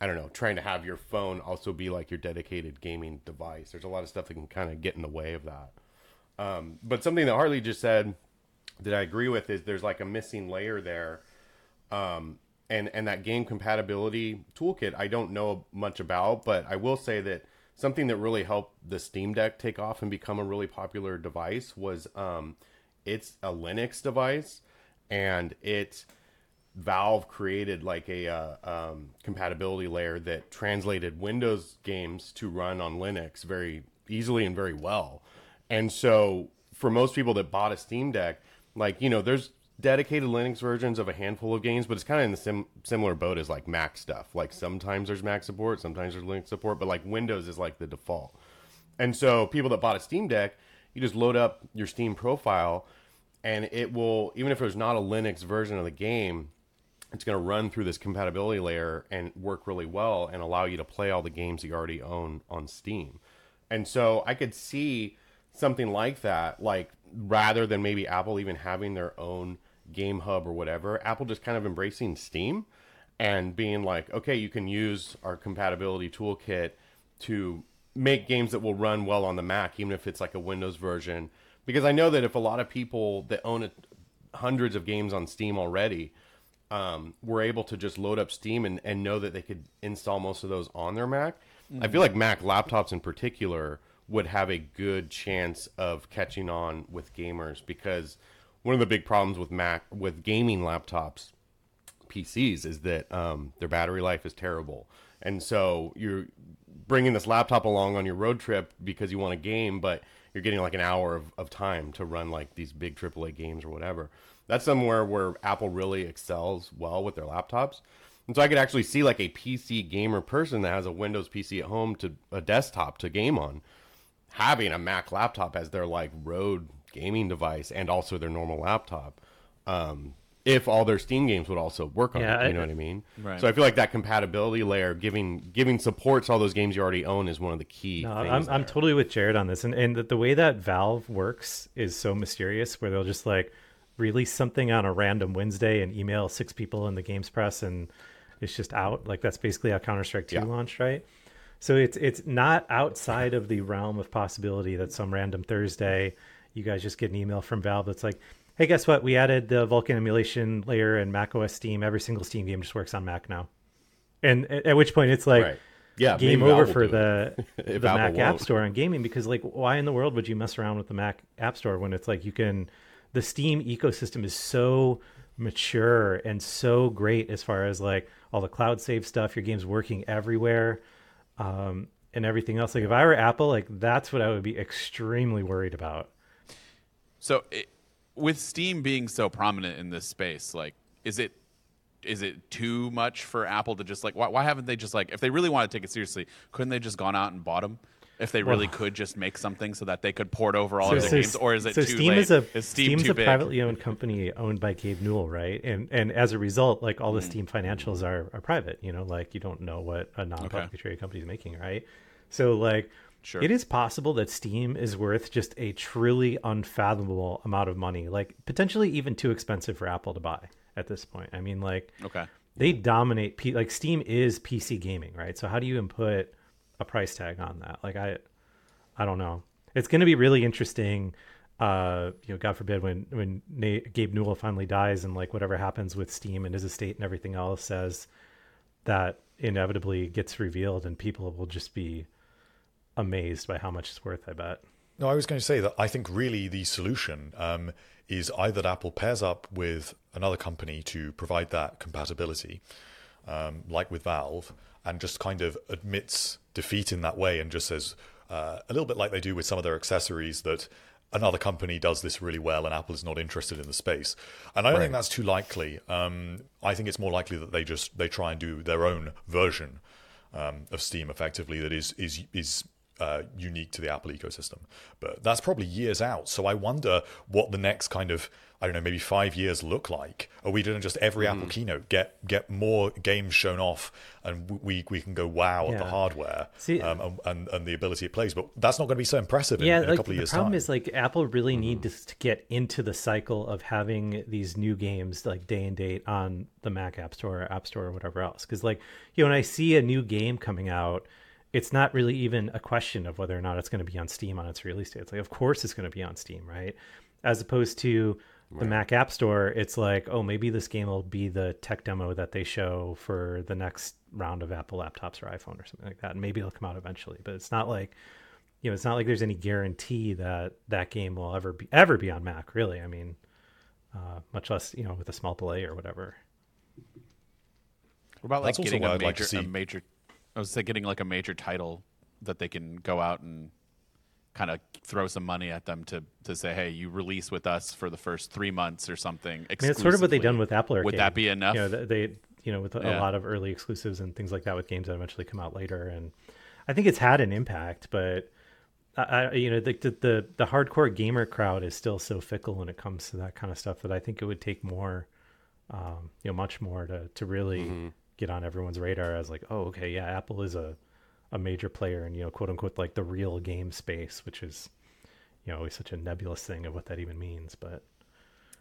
i don't know trying to have your phone also be like your dedicated gaming device there's a lot of stuff that can kind of get in the way of that um, but something that Hartley just said that I agree with is there's like a missing layer there. Um, and, and that game compatibility toolkit, I don't know much about, but I will say that something that really helped the Steam Deck take off and become a really popular device was um, it's a Linux device and it Valve created like a uh, um, compatibility layer that translated Windows games to run on Linux very easily and very well. And so for most people that bought a Steam Deck, like you know, there's dedicated Linux versions of a handful of games, but it's kind of in the sim- similar boat as like Mac stuff. Like sometimes there's Mac support, sometimes there's Linux support, but like Windows is like the default. And so people that bought a Steam Deck, you just load up your Steam profile and it will even if there's not a Linux version of the game, it's going to run through this compatibility layer and work really well and allow you to play all the games you already own on Steam. And so I could see something like that, like rather than maybe Apple even having their own game hub or whatever, Apple just kind of embracing Steam and being like, okay, you can use our compatibility toolkit to make games that will run well on the Mac, even if it's like a Windows version. Because I know that if a lot of people that own hundreds of games on Steam already, um, were able to just load up Steam and, and know that they could install most of those on their Mac, I feel like Mac laptops in particular would have a good chance of catching on with gamers because one of the big problems with Mac with gaming laptops PCs is that um, their battery life is terrible, and so you're bringing this laptop along on your road trip because you want a game, but you're getting like an hour of, of time to run like these big AAA games or whatever. That's somewhere where Apple really excels well with their laptops. And so I could actually see like a PC gamer person that has a Windows PC at home to a desktop to game on, having a Mac laptop as their like road gaming device and also their normal laptop. Um, if all their Steam games would also work on Yeah, it, you I- know what I mean? Right. So I feel like that compatibility layer, giving giving support to all those games you already own, is one of the key. No, things I'm, I'm totally with Jared on this, and and the, the way that Valve works is so mysterious, where they'll just like release something on a random Wednesday and email six people in the games press, and it's just out. Like that's basically how Counter Strike Two Yeah. launched, right? So it's it's not outside of the realm of possibility that some random Thursday you guys just get an email from Valve that's like, hey, guess what? We added the Vulkan emulation layer in Mac OS Steam. Every single Steam game just works on Mac now. And at at which point it's like right. Yeah, game Valve over for the the Mac App won't. Store on gaming because like why in the world would you mess around with the Mac App Store when it's like you can the Steam ecosystem is so mature and so great as far as like all the cloud save stuff, your game's working everywhere, um, and everything else. Like if I were Apple, like that's what I would be extremely worried about. So, it, with Steam being so prominent in this space, like, is it is it too much for Apple to just like why, why haven't they just like if they really want to take it seriously, couldn't they just gone out and bought them? If they really could just make something so that they could port over all of their games, or is it so too Steam late? is a is Steam Steam's a big? privately owned company owned by Gabe Newell, right? And and as a result, like all the Mm. Steam financials are are private. You know, like you don't know what a non-publicly traded company is making, right? So like. Sure. It is possible that Steam is worth just a truly unfathomable amount of money, like potentially even too expensive for Apple to buy at this point. I mean, like Okay. they dominate P- like Steam is PC gaming, right? So how do you input a price tag on that? Like I I don't know. It's going to be really interesting uh you know god forbid when when Gabe Newell finally dies and like whatever happens with Steam and his estate and everything else says that inevitably gets revealed and people will just be amazed by how much it's worth, I bet. No, I was going to say that I think really the solution um, is either that Apple pairs up with another company to provide that compatibility, um, like with Valve, and just kind of admits defeat in that way and just says uh, a little bit like they do with some of their accessories that another company does this really well and Apple is not interested in the space. And I don't think that's too likely. Um, I think it's more likely that they just they try and do their own version um, of Steam effectively that is is is uh, unique to the Apple ecosystem. But that's probably years out. So I wonder what the next kind of I don't know maybe five years look like. Are we doing just every. Apple keynote get get more games shown off and we we can go wow at the hardware See- um, and, and and the ability it plays? But that's not going to be so impressive in, yeah, in a like couple of the years problem time. is like Apple really need to, to get into the cycle of having these new games like day and date on the Mac App Store, or App Store, or whatever else. Because like you know, when I see a new game coming out, it's not really even a question of whether or not it's going to be on Steam on its release date. It's like, of course, it's going to be on Steam, right? As opposed to the Mac App Store, it's like, oh, maybe this game will be the tech demo that they show for the next round of Apple laptops or iPhone or something like that. And maybe it'll come out eventually, but it's not like you know, it's not like there's any guarantee that that game will ever be ever be on Mac. Really, I mean, uh, much less you know with a small delay or whatever. What about like That's getting what a I'd like a major? I was saying getting like a major title that they can go out and kind of throw some money at them to to say, hey, you release with us for the first three months or something. I mean, it's sort of what they've done with Apple Arcade. Would that be enough? You know, they you know with a, Yeah. a lot of early exclusives and things like that with games that eventually come out later, and I think it's had an impact, but. I, I, you know the, the the the hardcore gamer crowd is still so fickle when it comes to that kind of stuff that I think it would take more um, you know, much more to to really Mm-hmm. get on everyone's radar as like, oh, okay, yeah, Apple is a a major player in you know, quote unquote, like the real game space, which is you know always such a nebulous thing of what that even means. But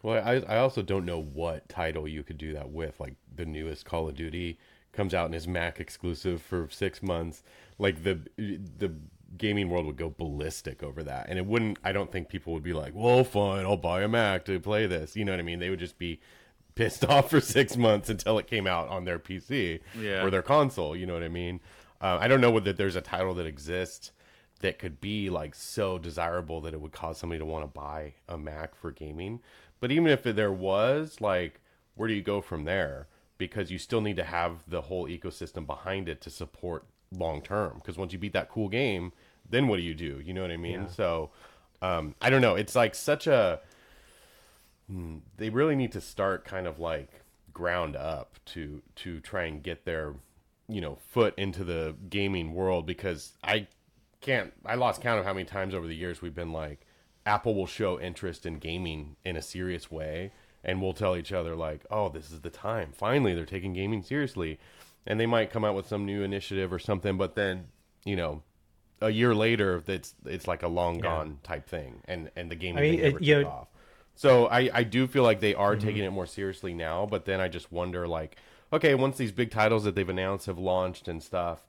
Well, I I also don't know what title you could do that with. Like the newest Call of Duty comes out and is Mac exclusive for six months. Like the the gaming world would go ballistic over that, and it wouldn't. I don't think people would be like, "Well, fine, I'll buy a Mac to play this." You know what I mean? They would just be pissed off for six months until it came out on their PC Yeah. or their console. You know what I mean? Uh, I don't know whether there's a title that exists that could be like so desirable that it would cause somebody to want to buy a Mac for gaming. But even if there was, like, where do you go from there? Because you still need to have the whole ecosystem behind it to support long term. Because once you beat that cool game, then what do you do? You know what I mean? Yeah. So um, I don't know. It's like such a. Hmm, They really need to start kind of like ground up to to try and get their you know foot into the gaming world because I can't I lost count of how many times over the years we've been like Apple will show interest in gaming in a serious way and we'll tell each other like oh this is the time. Finally they're taking gaming seriously. And they might come out with some new initiative or something but then you know a year later that's it's like a long gone type thing and and the gaming I mean, never it- took know- off. So I, I do feel like they Mm-hmm. are taking it more seriously now, but then I just wonder like, okay, once these big titles that they've announced have launched and stuff,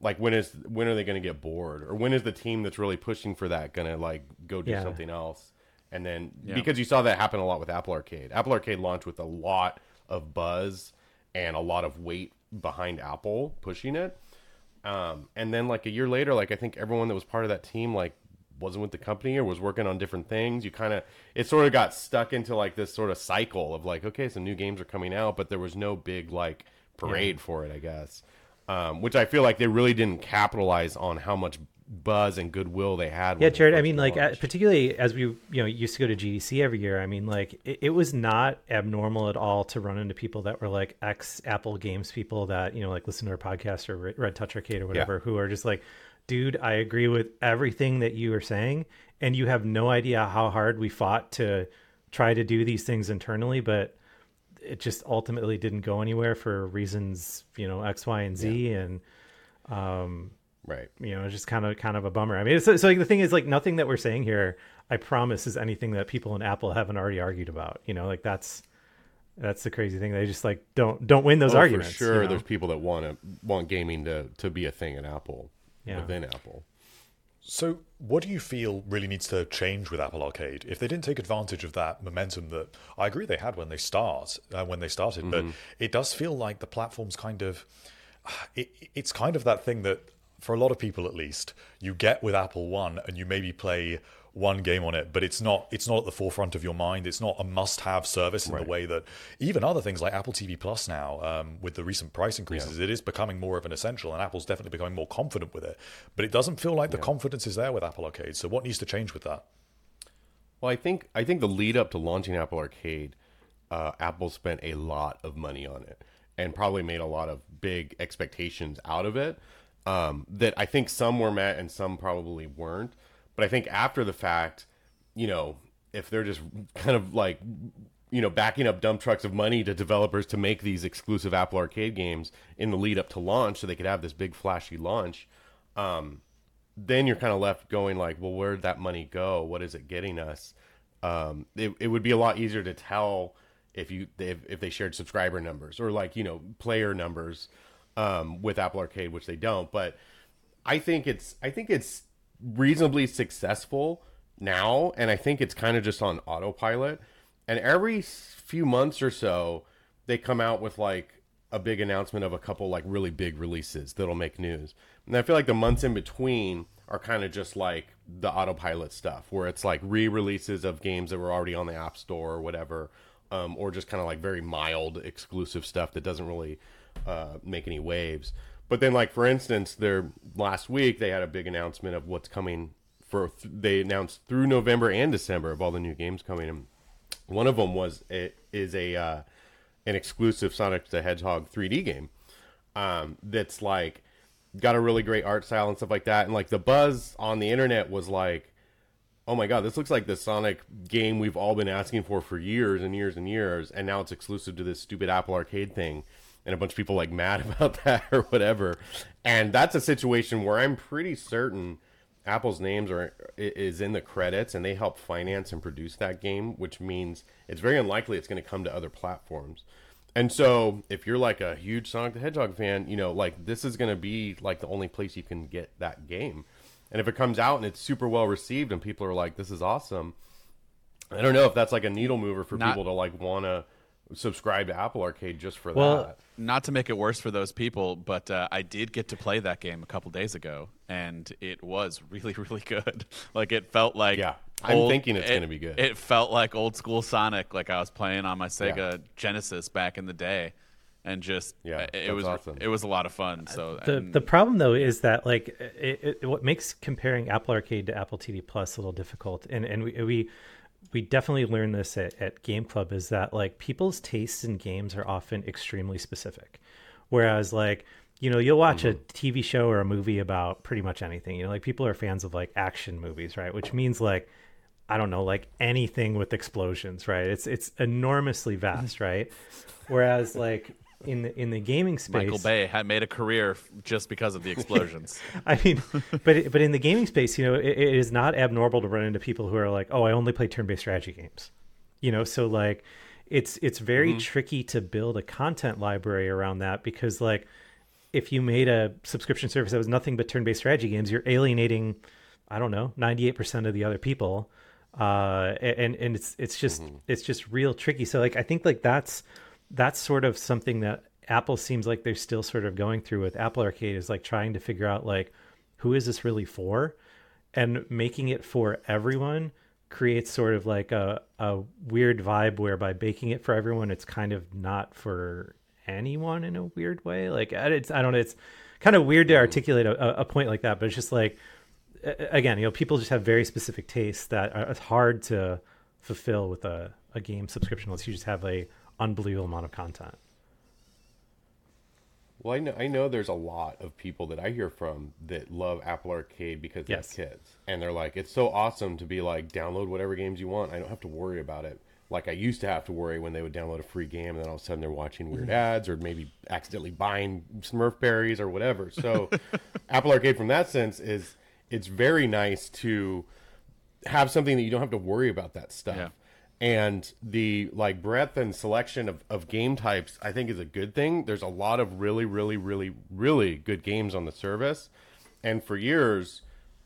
like when is when are they going to get bored, or when is the team that's really pushing for that going to like go do Yeah. something else? And then Yeah. because you saw that happen a lot with Apple Arcade, Apple Arcade launched with a lot of buzz and a lot of weight behind Apple pushing it. Um, and then like a year later, like I think everyone that was part of that team like wasn't with the company or was working on different things. You kind of it sort of got stuck into like this sort of cycle of like okay, some new games are coming out, but there was no big like parade for it, I guess. Um, which I feel like they really didn't capitalize on how much buzz and goodwill they had. yeah, Jared. I mean, like launched. particularly as we you know used to go to GDC every year. I mean, like it, it was not abnormal at all to run into people that were like ex Apple Games people that you know like listen to our podcast or Red- Red Touch Arcade or whatever, who are just like, dude, I agree with everything that you are saying, and you have no idea how hard we fought to try to do these things internally, but it just ultimately didn't go anywhere for reasons you know X, Y, and Z, and um, right. you know, it's just kind of kind of a bummer. I mean, it's, so like the thing is like nothing that we're saying here, I promise, is anything that people in Apple haven't already argued about. You know, like that's that's the crazy thing. They just like don't don't win those Oh, arguments. for sure. you know? There's people that want to want gaming to to be a thing in Apple Yeah. within Apple. So, what do you feel really needs to change with Apple Arcade? If they didn't take advantage of that momentum that I agree they had when they start, uh, when they started, but it does feel like the platform's kind of, it, it's kind of that thing that for a lot of people at least, you get with Apple One and you maybe play one game on it, but it's not it's not at the forefront of your mind. It's not a must-have service in the way that even other things like Apple TV Plus now, um, with the recent price increases, it is becoming more of an essential, and Apple's definitely becoming more confident with it. But it doesn't feel like the confidence is there with Apple Arcade. So what needs to change with that? Well, I think I think the lead up to launching Apple Arcade, uh, Apple spent a lot of money on it and probably made a lot of big expectations out of it. Um, that I think some were met and some probably weren't. But I think after the fact, you know, if they're just kind of like, you know, backing up dump trucks of money to developers to make these exclusive Apple Arcade games in the lead up to launch, so they could have this big flashy launch. Um, then you're kind of left going like, well, where'd that money go? What is it getting us? Um, it, it would be a lot easier to tell if you if, if they shared subscriber numbers or like you know player numbers um, with Apple Arcade, which they don't. But I think it's I think it's reasonably successful now, and I think it's kind of just on autopilot. And every few months or so, they come out with like a big announcement of a couple like really big releases that'll make news. And I feel like the months in between are kind of just like the autopilot stuff, where it's like re-releases of games that were already on the App Store or whatever, um, or just kind of like very mild exclusive stuff that doesn't really uh, make any waves. But then, like for instance, their last week they had a big announcement of what's coming for. They announced through November and December of all the new games coming. And one of them was it is a uh, an exclusive Sonic the Hedgehog 3D game um, that's like got a really great art style and stuff like that. And like the buzz on the internet was like oh my god, this looks like the Sonic game we've all been asking for for years and years and years, and now it's exclusive to this stupid Apple Arcade thing, and a bunch of people like mad about that or whatever. And that's a situation where I'm pretty certain Apple's names are is in the credits, and they help finance and produce that game, which means it's very unlikely it's going to come to other platforms. And so, if you're like a huge Sonic the Hedgehog fan, you know, like this is going to be like the only place you can get that game. And if it comes out and it's super well received and people are like, "This is awesome," I don't know if that's like a needle mover for Not- people to like want to subscribe to Apple Arcade just for Well, that. Not to make it worse for those people, but uh, I did get to play that game a couple days ago, and it was really, really good. like it felt like Yeah, I'm old- thinking it's it- gonna be good. It felt like old school Sonic, like I was playing on my Sega Yeah. Genesis back in the day, and just Yeah, it, it was awesome. it was a lot of fun. So the and- the problem though is that like it, it, what makes comparing Apple Arcade to Apple TV Plus a little difficult, and and we we we definitely learned this at, at GameClub is that like people's tastes in games are often extremely specific, whereas like you know you'll watch a mm-hmm. TV show or a movie about pretty much anything. You know, like people are fans of like action movies, right? Which means like I don't know, like anything with explosions, right? It's it's enormously vast, right? Whereas like in the in the gaming space, Michael Bay had made a career just because of the explosions. I mean, but but in the gaming space, you know, it, it is not abnormal to run into people who are like, "Oh, I only play turn-based strategy games," you know. So like, it's it's very tricky to build a content library around that because like, if you made a subscription service that was nothing but turn-based strategy games, you're alienating, I don't know, ninety-eight percent of the other people, uh, and and it's it's just it's just real tricky. So like, I think like that's that's sort of something that Apple seems like they're still sort of going through with Apple Arcade is like trying to figure out like who is this really for? And making it for everyone creates sort of like a, a weird vibe where by making it for everyone it's kind of not for anyone in a weird way. Like it's i don't know it's kind of weird to articulate a, a point like that but it's just like again you know people just have very specific tastes that are it's hard to fulfill with a, a game subscription unless you just have a unbelievable amount of content Well, I know I know there's a lot of people that I hear from that love Apple Arcade because they Yes. have kids, and they're like, it's so awesome to be like download whatever games you want. I don't have to worry about it like I used to have to worry when they would download a free game, and then all of a sudden they're watching weird mm-hmm. ads or maybe accidentally buying Smurf berries or whatever. So, Apple Arcade, from that sense, is it's very nice to have something that you don't have to worry about that stuff. Yeah. And the like breadth and selection of, of game types, I think, is a good thing. There's a lot of really, really, really, really good games on the service. And for years,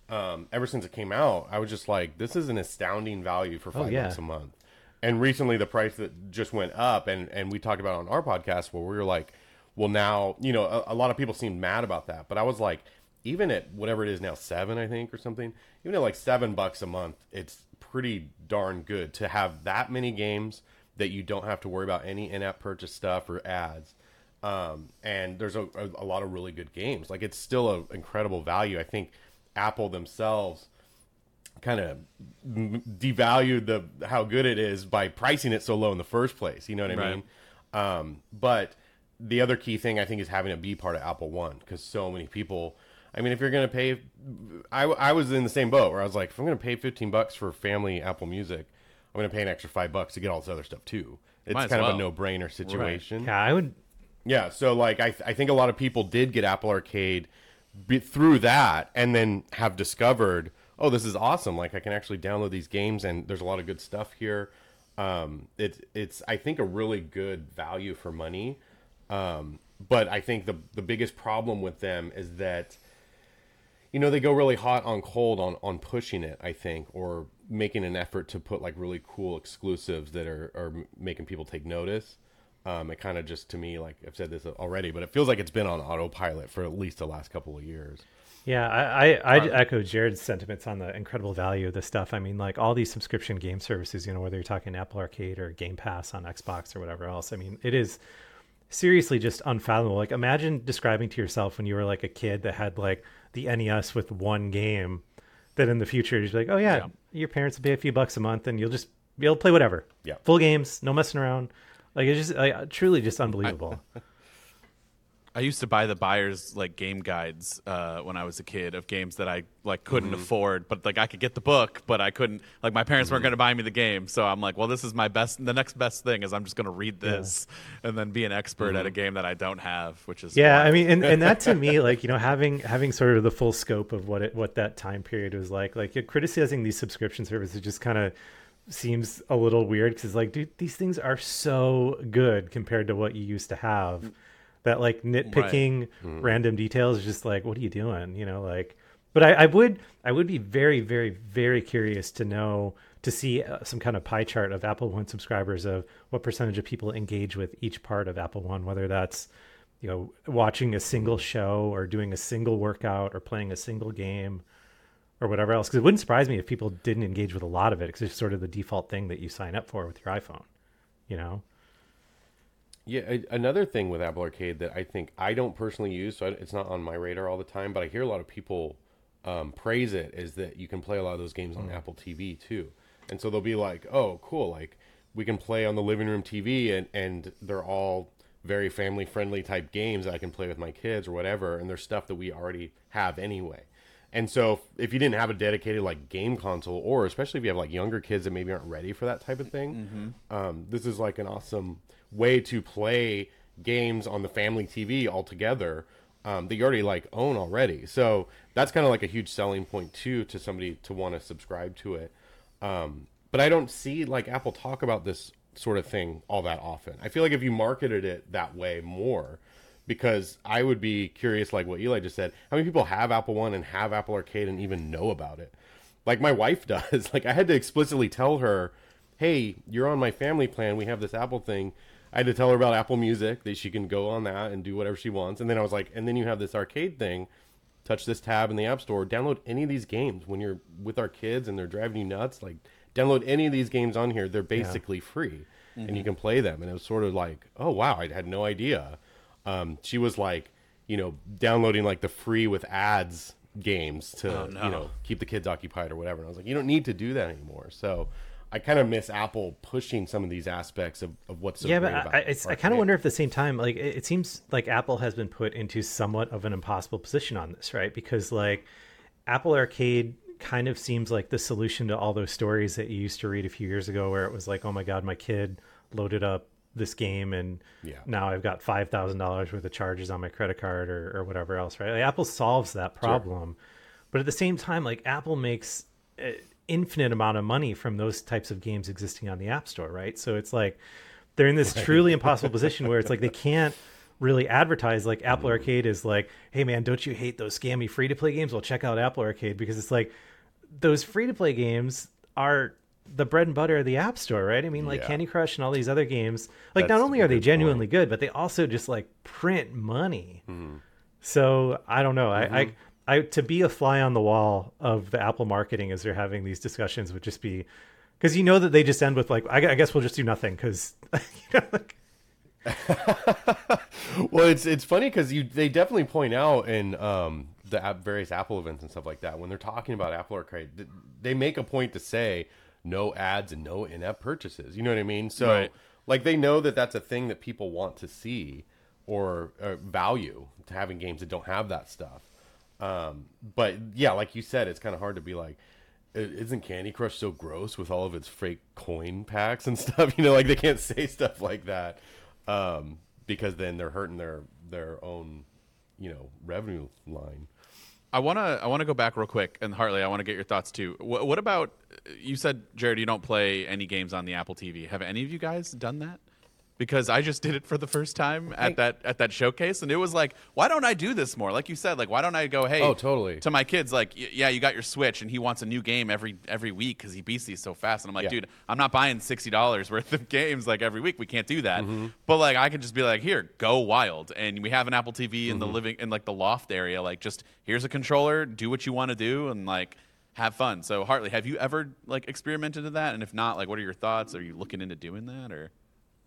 um, ever since it came out, I was just like, this is an astounding value for five yeah. bucks a month. And recently, the price that just went up, and and we talked about on our podcast where we were like, well, now you know a, a lot of people seemed mad about that, but I was like, even at whatever it is now, seven, I think, or something, even at like seven bucks a month, it's pretty darn good to have that many games that you don't have to worry about any in-app purchase stuff or ads. Um, and there's a, a, a lot of really good games. Like it's still an incredible value. I think Apple themselves kind of devalued the how good it is by pricing it so low in the first place. You know what I Right. mean? Um, but the other key thing I think is having it be part of Apple One because so many people. I mean, if you're going to pay, I, I was in the same boat where I was like, if I'm going to pay 15 bucks for family Apple Music, I'm going to pay an extra five bucks to get all this other stuff too. It's Might as kind of a no brainer situation. yeah i would Yeah, so like I, I think a lot of people did get Apple Arcade be, through that, and then have discovered, oh, this is awesome! Like I can actually download these games, and there's a lot of good stuff here. Um, it's it's I think a really good value for money, um, but I think the the biggest problem with them is that you know they go really hot on cold on on pushing it i think or making an effort to put like really cool exclusives that are are making people take notice um it kind of just to me like i've said this already but it feels like it's been on autopilot for at least the last couple of years Yeah, I, I, I echo Jared's sentiments on the incredible value of this stuff. I mean, like all these subscription game services, you know, whether you're talking Apple Arcade or Game Pass on Xbox or whatever else, I mean, it is seriously just unfathomable. Like, imagine describing to yourself when you were like a kid that had like the NES with one game, that in the future you're like, oh yeah, Yeah. your parents will pay a few bucks a month and you'll just be able to play whatever. Yeah. full games, no messing around. Like it's just like, truly just unbelievable. I used to buy the buyers like game guides uh, when I was a kid of games that I like couldn't Mm-hmm. afford, but like I could get the book, but I couldn't. Like my parents Mm-hmm. weren't going to buy me the game, so I'm like, well, this is my best. The next best thing is I'm just going to read this and then be an expert Mm-hmm. at a game that I don't have, which is Yeah, I mean, and, and that to me, like you know, having having sort of the full scope of what it what that time period was like, like you're criticizing these subscription services just kind of seems a little weird because like, dude, these things are so good compared to what you used to have. That like nitpicking random details is just like, what are you doing? You know, like. But I, I would I would be very very very curious to know to see uh, some kind of pie chart of Apple One subscribers of what percentage of people engage with each part of Apple One, whether that's you know watching a single show or doing a single workout or playing a single game or whatever else. Because it wouldn't surprise me if people didn't engage with a lot of it because it's sort of the default thing that you sign up for with your iPhone. You know. Yeah, a- another thing with Apple Arcade that I think I don't personally use, so I- it's not on my radar all the time, but I hear a lot of people um, praise it is that you can play a lot of those games on Apple TV too, and so they'll be like, "Oh, cool! Like we can play on the living room TV, and and they're all very family friendly type games that I can play with my kids or whatever, and there's stuff that we already have anyway." And so, if- if you didn't have a dedicated like game console, or especially if you have like younger kids that maybe aren't ready for that type of thing, um, this is like an awesome way to play games on the family TV altogether um, that you already like own already. So that's kind of like a huge selling point too to somebody to want to subscribe to it. Um, but I don't see like Apple talk about this sort of thing all that often. I feel like if you marketed it that way more, because I would be curious, like what Eli just said, how many people have Apple One and have Apple Arcade and even know about it? Like my wife does. Like I had to explicitly tell her, "Hey, you're on my family plan. We have this Apple thing." I had to tell her about Apple Music that she can go on that and do whatever she wants. And then I was like, "And then you have this arcade thing. Touch this tab in the App Store. Download any of these games when you're with our kids and they're driving you nuts. Like, download any of these games on here. They're basically free, and you can play them." And it was sort of like, "Oh wow, I had no idea." um, she was like, you know, downloading like the free with ads games to, Oh, no. you know, keep the kids occupied or whatever. And I was like, you don't need to do that anymore. So I kind of miss Apple pushing some of these aspects of, of what's so yeah, but I, I, it's, I kind of wonder if at the same time, like it, it seems like Apple has been put into somewhat of an impossible position on this, right? Because like Apple Arcade kind of seems like the solution to all those stories that you used to read a few years ago, where it was like, oh my god, my kid loaded up this game and Yeah. now I've got five thousand dollars worth of charges on my credit card or, or whatever else, right? Like, Apple solves that problem, but at the same time, like Apple makes an infinite amount of money from those types of games existing on the App Store, right? So it's like they're in this truly impossible position where it's like they can't really advertise like Apple Arcade is like, hey man, don't you hate those scammy free to play games? Well, check out Apple Arcade because it's like those free to play games are the bread and butter of the App Store, right? I mean, like Yeah. Candy Crush and all these other games. Like, That's not only are they genuinely good, but they also just like print money. So I don't know. I, I, I to be a fly on the wall of the Apple marketing as they're having these discussions would just be because you know that they just end with like, I, I guess we'll just do nothing because you know, like, well, it's it's funny because you they definitely point out in um, the app, various Apple events and stuff like that when they're talking about Apple Arcade, th- they make a point to say no ads and no in-app purchases. You know what I mean? So Right. like they know that that's a thing that people want to see or, or value to having games that don't have that stuff. Um, but yeah, like you said, it's kind of hard to be like, isn't Candy Crush so gross with all of its fake coin packs and stuff? You know, like they can't say stuff like that um, because then they're hurting their their own, you know, revenue line. I want to I want to go back real quick, and Hartley, I want to get your thoughts too. What, what about you said, Jared? You don't play any games on the Apple TV. Have any of you guys done that? Because I just did it for the first time at that at that showcase, and it was like, why don't I do this more? Like you said, like why don't I go, hey, Oh, totally. to my kids, like, y- yeah, you got your Switch, and he wants a new game every every week because he beats these so fast, and I'm like, Yeah. dude, I'm not buying sixty dollars worth of games like every week. We can't do that. Mm-hmm. But like, I could just be like, here, go wild, and we have an Apple TV in the Mm-hmm. living in like the loft area. Like, just here's a controller, do what you want to do, and like have fun. So, Hartley, have you ever like experimented with that? And if not, like, what are your thoughts? Are you looking into doing that or?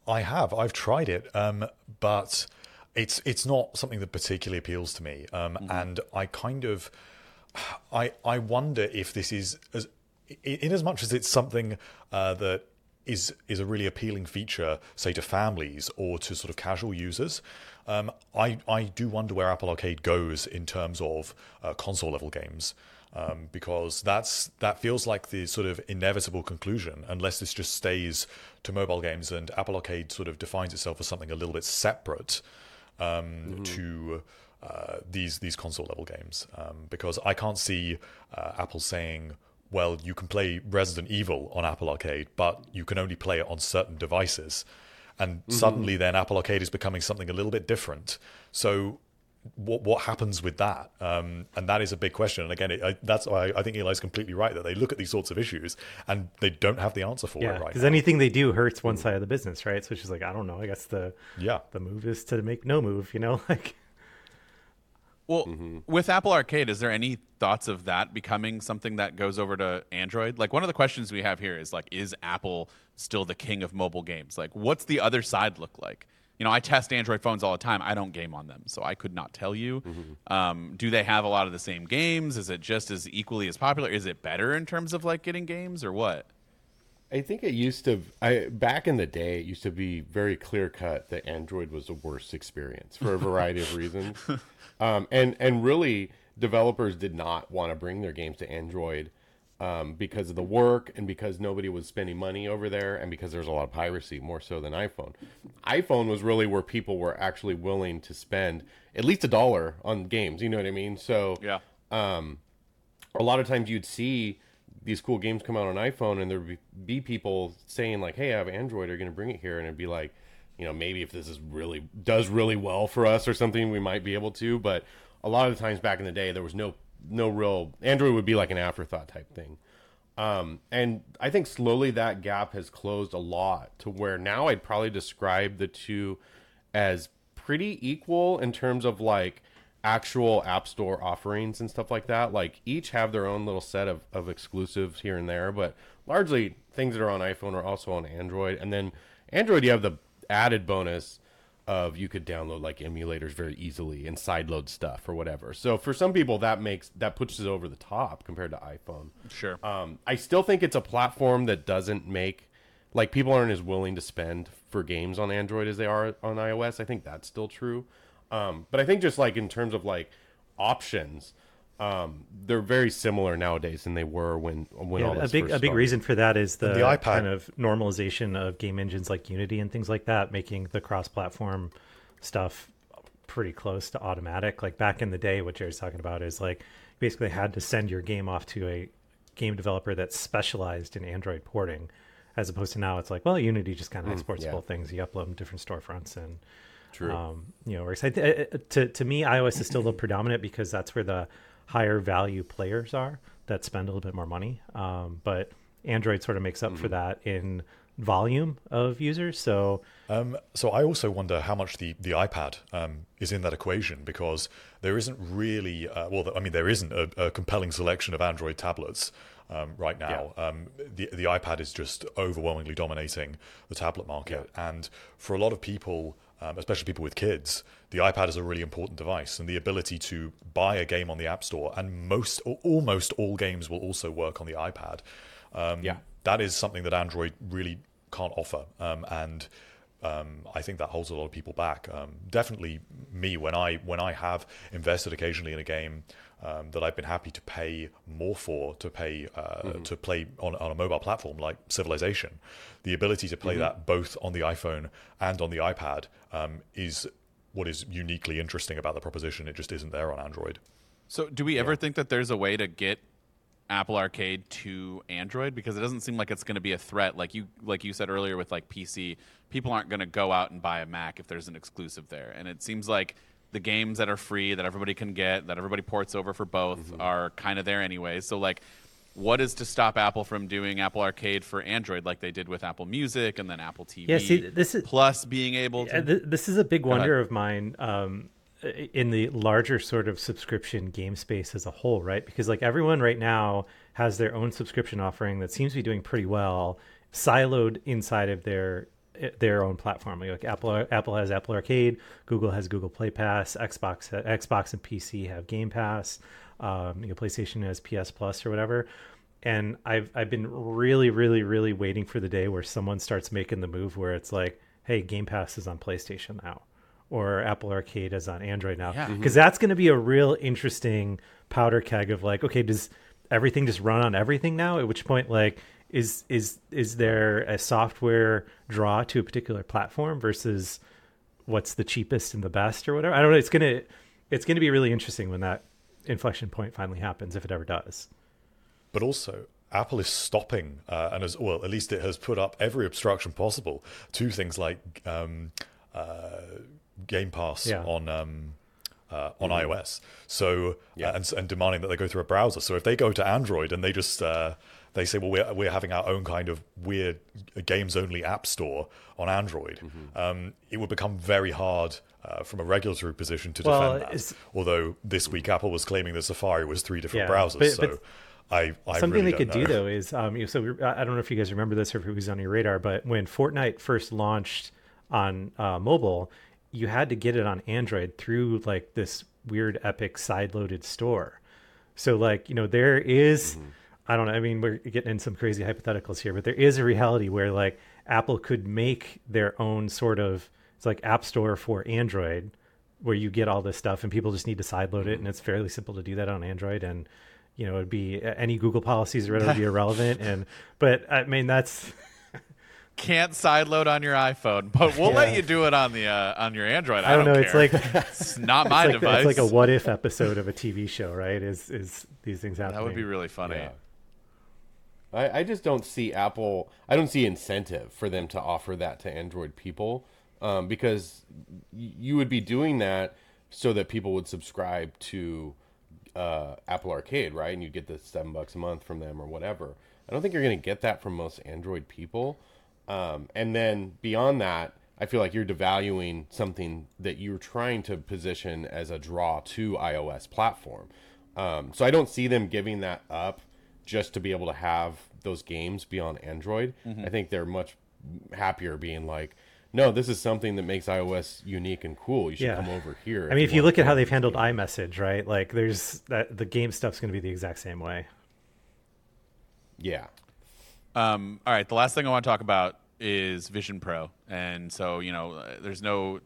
I have. I've tried it, um, but it's it's not something that particularly appeals to me. Um, And I kind of, I I wonder if this is as in in as much as it's something uh, that is is a really appealing feature, say to families or to sort of casual users. Um, I I do wonder where Apple Arcade goes in terms of uh, console level games. Um, because that's that feels like the sort of inevitable conclusion unless this just stays to mobile games and Apple Arcade sort of defines itself as something a little bit separate um, to uh, these these console level games. Um, because I can't see uh, Apple saying, "Well, you can play Resident Evil on Apple Arcade, but you can only play it on certain devices." And suddenly, then Apple Arcade is becoming something a little bit different. So what what happens with that? Um, and that is a big question. And again, it, I, that's why I think Eli's completely right that they look at these sorts of issues and they don't have the answer for Yeah, it right because anything they do hurts one side of the business, right? So she's like, I don't know. I guess the yeah, the move is to make no move. You know, like Well, Mm-hmm. with Apple Arcade, is there any thoughts of that becoming something that goes over to Android? Like one of the questions we have here is like, is Apple still the king of mobile games? Like, what's the other side look like? You know, I test Android phones all the time. I don't game on them, so I could not tell you. Mm-hmm. Um, do they have a lot of the same games? Is it just as equally as popular? Is it better in terms of like getting games or what? I think it used to. I back in the day, it used to be very clear cut that Android was the worst experience for a variety of reasons, um, and and really developers did not want to bring their games to Android um, because of the work and because nobody was spending money over there and because there's a lot of piracy more so than iPhone. iPhone was really where people were actually willing to spend at least a dollar on games. You know what I mean? So Yeah. um, a lot of times you'd see these cool games come out on iPhone, and there'd be, be people saying like, "Hey, I have Android. Are you going to bring it here?" And it'd be like, you know, maybe if this is really does really well for us or something, we might be able to. But a lot of the times back in the day, there was no no real Android would be like an afterthought type thing. Um, and I think slowly that gap has closed a lot to where now I'd probably describe the two as pretty equal in terms of like actual app store offerings and stuff like that. Like each have their own little set of, of exclusives here and there, but largely things that are on iPhone are also on Android. And then Android, you have the added bonus of you could download like emulators very easily and sideload stuff or whatever. So for some people that makes that pushes it over the top compared to iPhone. Sure. Um, I still think it's a platform that doesn't make like people aren't as willing to spend for games on Android as they are on iOS. I think that's still true. Um, but I think just like in terms of like options, um, they're very similar nowadays than they were when when all Yeah, a big a big started. reason for that is the, the iPad. kind of normalization of game engines like Unity and things like that, making the cross-platform stuff pretty close to automatic. Like back in the day, what Jared's talking about is like you basically had to send your game off to a game developer that specialized in Android porting, as opposed to now it's like, well, Unity just kind of exports yeah. both things. You upload them to different storefronts and True. um, you know, works. I th- to to me, iOS is still the predominant because that's where the higher value players are that spend a little bit more money. Um, but Android sort of makes up for that in volume of users. So Um, so I also wonder how much the the iPad um, is in that equation because there isn't really uh, well, I mean, there isn't a, a compelling selection of Android tablets um, right now. Um, the the iPad is just overwhelmingly dominating the tablet market, and for a lot of people, um, especially people with kids, the iPad is a really important device, and the ability to buy a game on the App Store, and most or almost all games will also work on the iPad. Um, Yeah. that is something that Android really can't offer, um, and um, I think that holds a lot of people back. Um, definitely me when I when I have invested occasionally in a game um, that I've been happy to pay more for to pay uh, to play on, on a mobile platform like Civilization, the ability to play that both on the iPhone and on the iPad um, is what is uniquely interesting about the proposition. It just isn't there on Android. So, do we ever think that there's a way to get Apple Arcade to Android? Because it doesn't seem like it's going to be a threat. Like you, like you said earlier, with like PC, people aren't going to go out and buy a Mac if there's an exclusive there. And it seems like the games that are free that everybody can get, that everybody ports over for both, Mm-hmm. are kind of there anyway. So, like, what is to stop Apple from doing Apple Arcade for Android, like they did with Apple Music and then Apple TV? Yeah, see, this is- plus being able to. Th- this is a big wonder of mine um, in the larger sort of subscription game space as a whole, right? Because like everyone right now has their own subscription offering that seems to be doing pretty well, siloed inside of their their own platform. Like Apple, Apple has Apple Arcade, Google has Google Play Pass, Xbox, Xbox and PC have Game Pass, um, you know, PlayStation has PS Plus or whatever and I've I've been really, really, really waiting for the day where someone starts making the move where it's like, hey, Game Pass is on PlayStation now, or Apple Arcade is on Android now. Yeah. Because that's going to be a real interesting powder keg of like, okay, does everything just run on everything now? At which point, like, is is is there a software draw to a particular platform versus what's the cheapest and the best or whatever? I don't know. It's gonna it's gonna be really interesting when that inflection point finally happens, if it ever does. but also Apple is stopping, uh, and as well, at least it has put up every obstruction possible to things like um, uh, Game Pass Yeah. on um, uh, on iOS. So Yeah. and, and demanding that they go through a browser. So if they go to Android and they just uh, they say, well, we're we're having our own kind of weird games only app store on Android, um, it would become very hard. Uh, from a regulatory position to Well, defend that. Although this week Apple was claiming that Safari was three different Yeah, browsers, but- so but I, I Something really they could don't do know. though is, um, you know, so we, I don't know if you guys remember this or if it was on your radar, but when Fortnite first launched on uh, mobile, you had to get it on Android through like this weird Epic side-loaded store. So like, you know, there is- I don't know. I mean, we're getting in some crazy hypotheticals here, but there is a reality where like Apple could make their own sort of it's like App Store for Android, where you get all this stuff and people just need to sideload it, and it's fairly simple to do that on Android. And you know, it'd be any Google policies would be irrelevant. And but I mean, that's Can't sideload on your iPhone, but we'll let you do it on the uh, on your Android. I don't know. It's like it's not my it's like, device. it's like a what if episode of a TV show, right? Is is these things happening? that would be really funny. Yeah. I, I just don't see Apple. I don't see incentive for them to offer that to Android people, um, because you would be doing that so that people would subscribe to uh, Apple Arcade, right? And you get the seven bucks a month from them or whatever. I don't think you're going to get that from most Android people. Um, and then beyond that, I feel like you're devaluing something that you're trying to position as a draw to iOS platform. Um, so I don't see them giving that up just to be able to have those games be on Android. I think they're much happier being like, no, this is something that makes iOS unique and cool. You should Yeah. come over here. I mean, if you want look at how they've handled game." iMessage, right? Like, there's that the game stuff's going to be the exact same way. yeah, Um, all right, the last thing I want to talk about is Vision Pro, and so you know, there's no,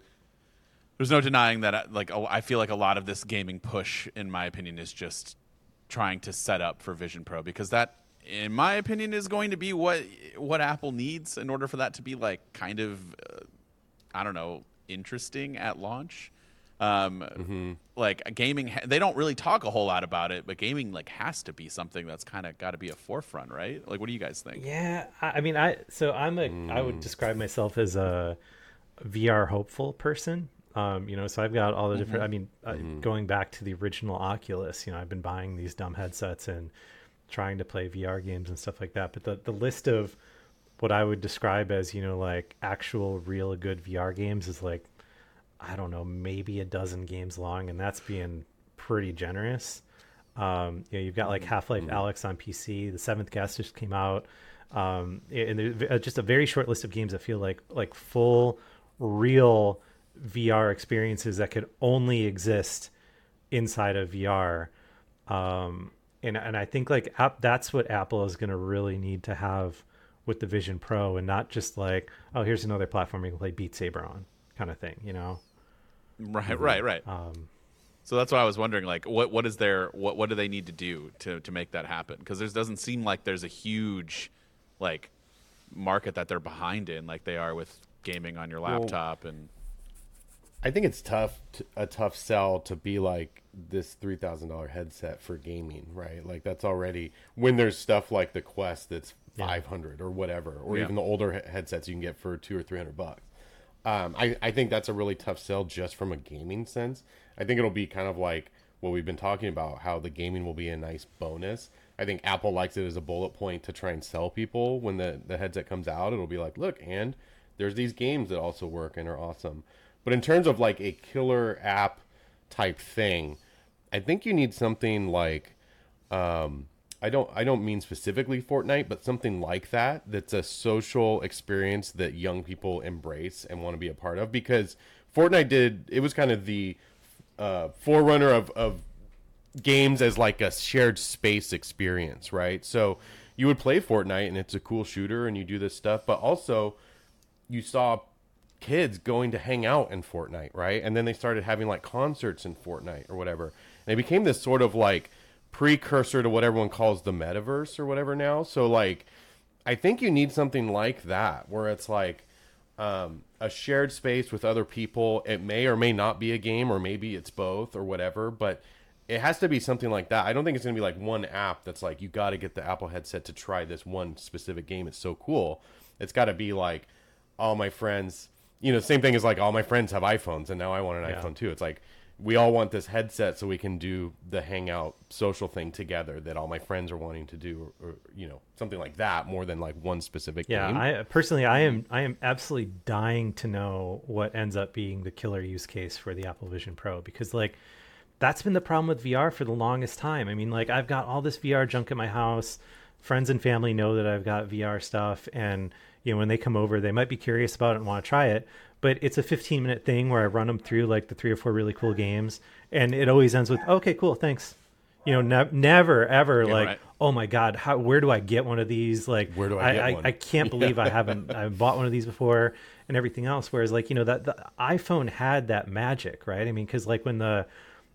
there's no denying that. uh, Like, a- I feel like a lot of this gaming push, in my opinion, is just trying to set up for Vision Pro because that, in my opinion, is going to be what what Apple needs in order for that to be like kind of, uh, I don't know, interesting at launch. Um, Like gaming, ha- they don't really talk a whole lot about it, but gaming like has to be something that's kind of got to be a forefront, right? Like, what do you guys think? Yeah, I, I mean, I so I'm a I would describe myself as a VR hopeful person. Um, you know, so I've got all the different. I mean, uh, going back to the original Oculus, you know, I've been buying these dumb headsets and trying to play VR games and stuff like that. But the the list of what I would describe as you know like actual real good VR games is like I don't know maybe a dozen games long, and that's being pretty generous. Um, you know, you've got like Half Life Alyx on PC. The Seventh Guest just came out, um, and there's uh, just a very short list of games that feel like like full, real VR experiences that could only exist inside of VR. Um, and and I think like app, that's what Apple is going to really need to have with the Vision Pro, and not just like oh here's another platform you can play Beat Saber on kind of thing, you know. Right, right, right. Um, so that's why I was wondering, like, what what is their what what do they need to do to to make that happen? Because there doesn't seem like there's a huge, like, market that they're behind in, like they are with gaming on your laptop and. I think it's tough, to, a tough sell to be like this three thousand dollar headset for gaming, right? Like that's already when there's stuff like the Quest that's five hundred or whatever, or Yeah. even the older he- headsets you can get for two or three hundred bucks. Um, I I think that's a really tough sell just from a gaming sense. I think it'll be kind of like what we've been talking about, how the gaming will be a nice bonus. I think Apple likes it as a bullet point to try and sell people when the the headset comes out. It'll be like, look, and there's these games that also work and are awesome. But in terms of like a killer app type thing, I think you need something like um, I don't I don't mean specifically Fortnite, but something like that that's a social experience that young people embrace and want to be a part of because Fortnite did it was kind of the uh, forerunner of, of games as like a shared space experience, right? So you would play Fortnite and it's a cool shooter and you do this stuff, but also you saw kids going to hang out in Fortnite, right? And then they started having like concerts in Fortnite or whatever. And it became this sort of like precursor to what everyone calls the metaverse or whatever now. So like I think you need something like that where it's like um, a shared space with other people. It may or may not be a game, or maybe it's both, or whatever. But it has to be something like that. I don't think it's going to be like one app that's like you got to get the Apple headset to try this one specific game. It's so cool. It's got to be like all my friends. You know, same thing as like all my friends have iPhones, and now I want an Yeah. iPhone too. It's like we all want this headset so we can do the hangout social thing together that all my friends are wanting to do, or, or you know, something like that more than like one specific Yeah, game. I personally, I am, I am absolutely dying to know what ends up being the killer use case for the Apple Vision Pro because, like, that's been the problem with VR for the longest time. I mean, like, I've got all this VR junk at my house. Friends and family know that I've got VR stuff, and you know, when they come over, they might be curious about it and want to try it. But it's a 15 minute thing where I run them through like the three or four really cool games, and it always ends with, "Okay, cool, thanks." You know, ne- never ever Yeah, like, right. oh my god, how where do I get one of these? Like, Where do I get I, one? I can't believe I haven't I bought one of these before and everything else. Whereas like you know that the iPhone had that magic, right? I mean, because like when the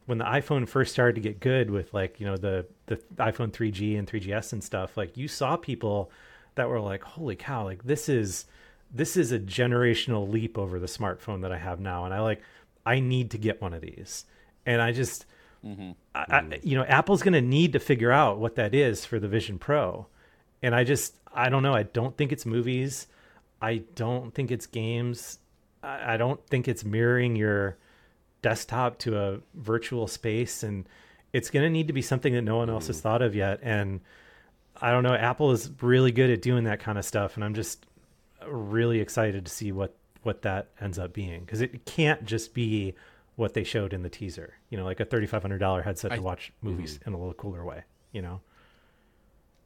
when the iPhone first started to get good with like you know the the iPhone 3G and 3GS and stuff, like you saw people that were like, holy cow, like this is this is a generational leap over the smartphone that I have now, and I like I need to get one of these, and I just. Mm-hmm. I, I, mm-hmm. you know, Apple's going to need to figure out what that is for the Vision Pro. And I just, I don't know. I don't think it's movies. I don't think it's games. I, I don't think it's mirroring your desktop to a virtual space. And it's going to need to be something that no one else has mm. thought of yet. And I don't know. Apple is really good at doing that kind of stuff. And I'm just really excited to see what, what that ends up being because it can't just be what they showed in the teaser. You know, like a thirty-five hundred dollar headset I- to watch movies in a little cooler way. You know,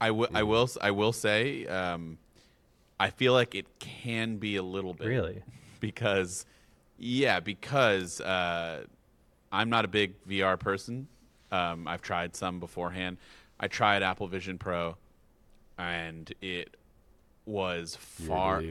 I will. I will. I will say. Um, I feel like it can be a little bit really. because, yeah, because uh, I'm not a big VR person. Um, I've tried some beforehand. I tried Apple Vision Pro, and it was You're a far.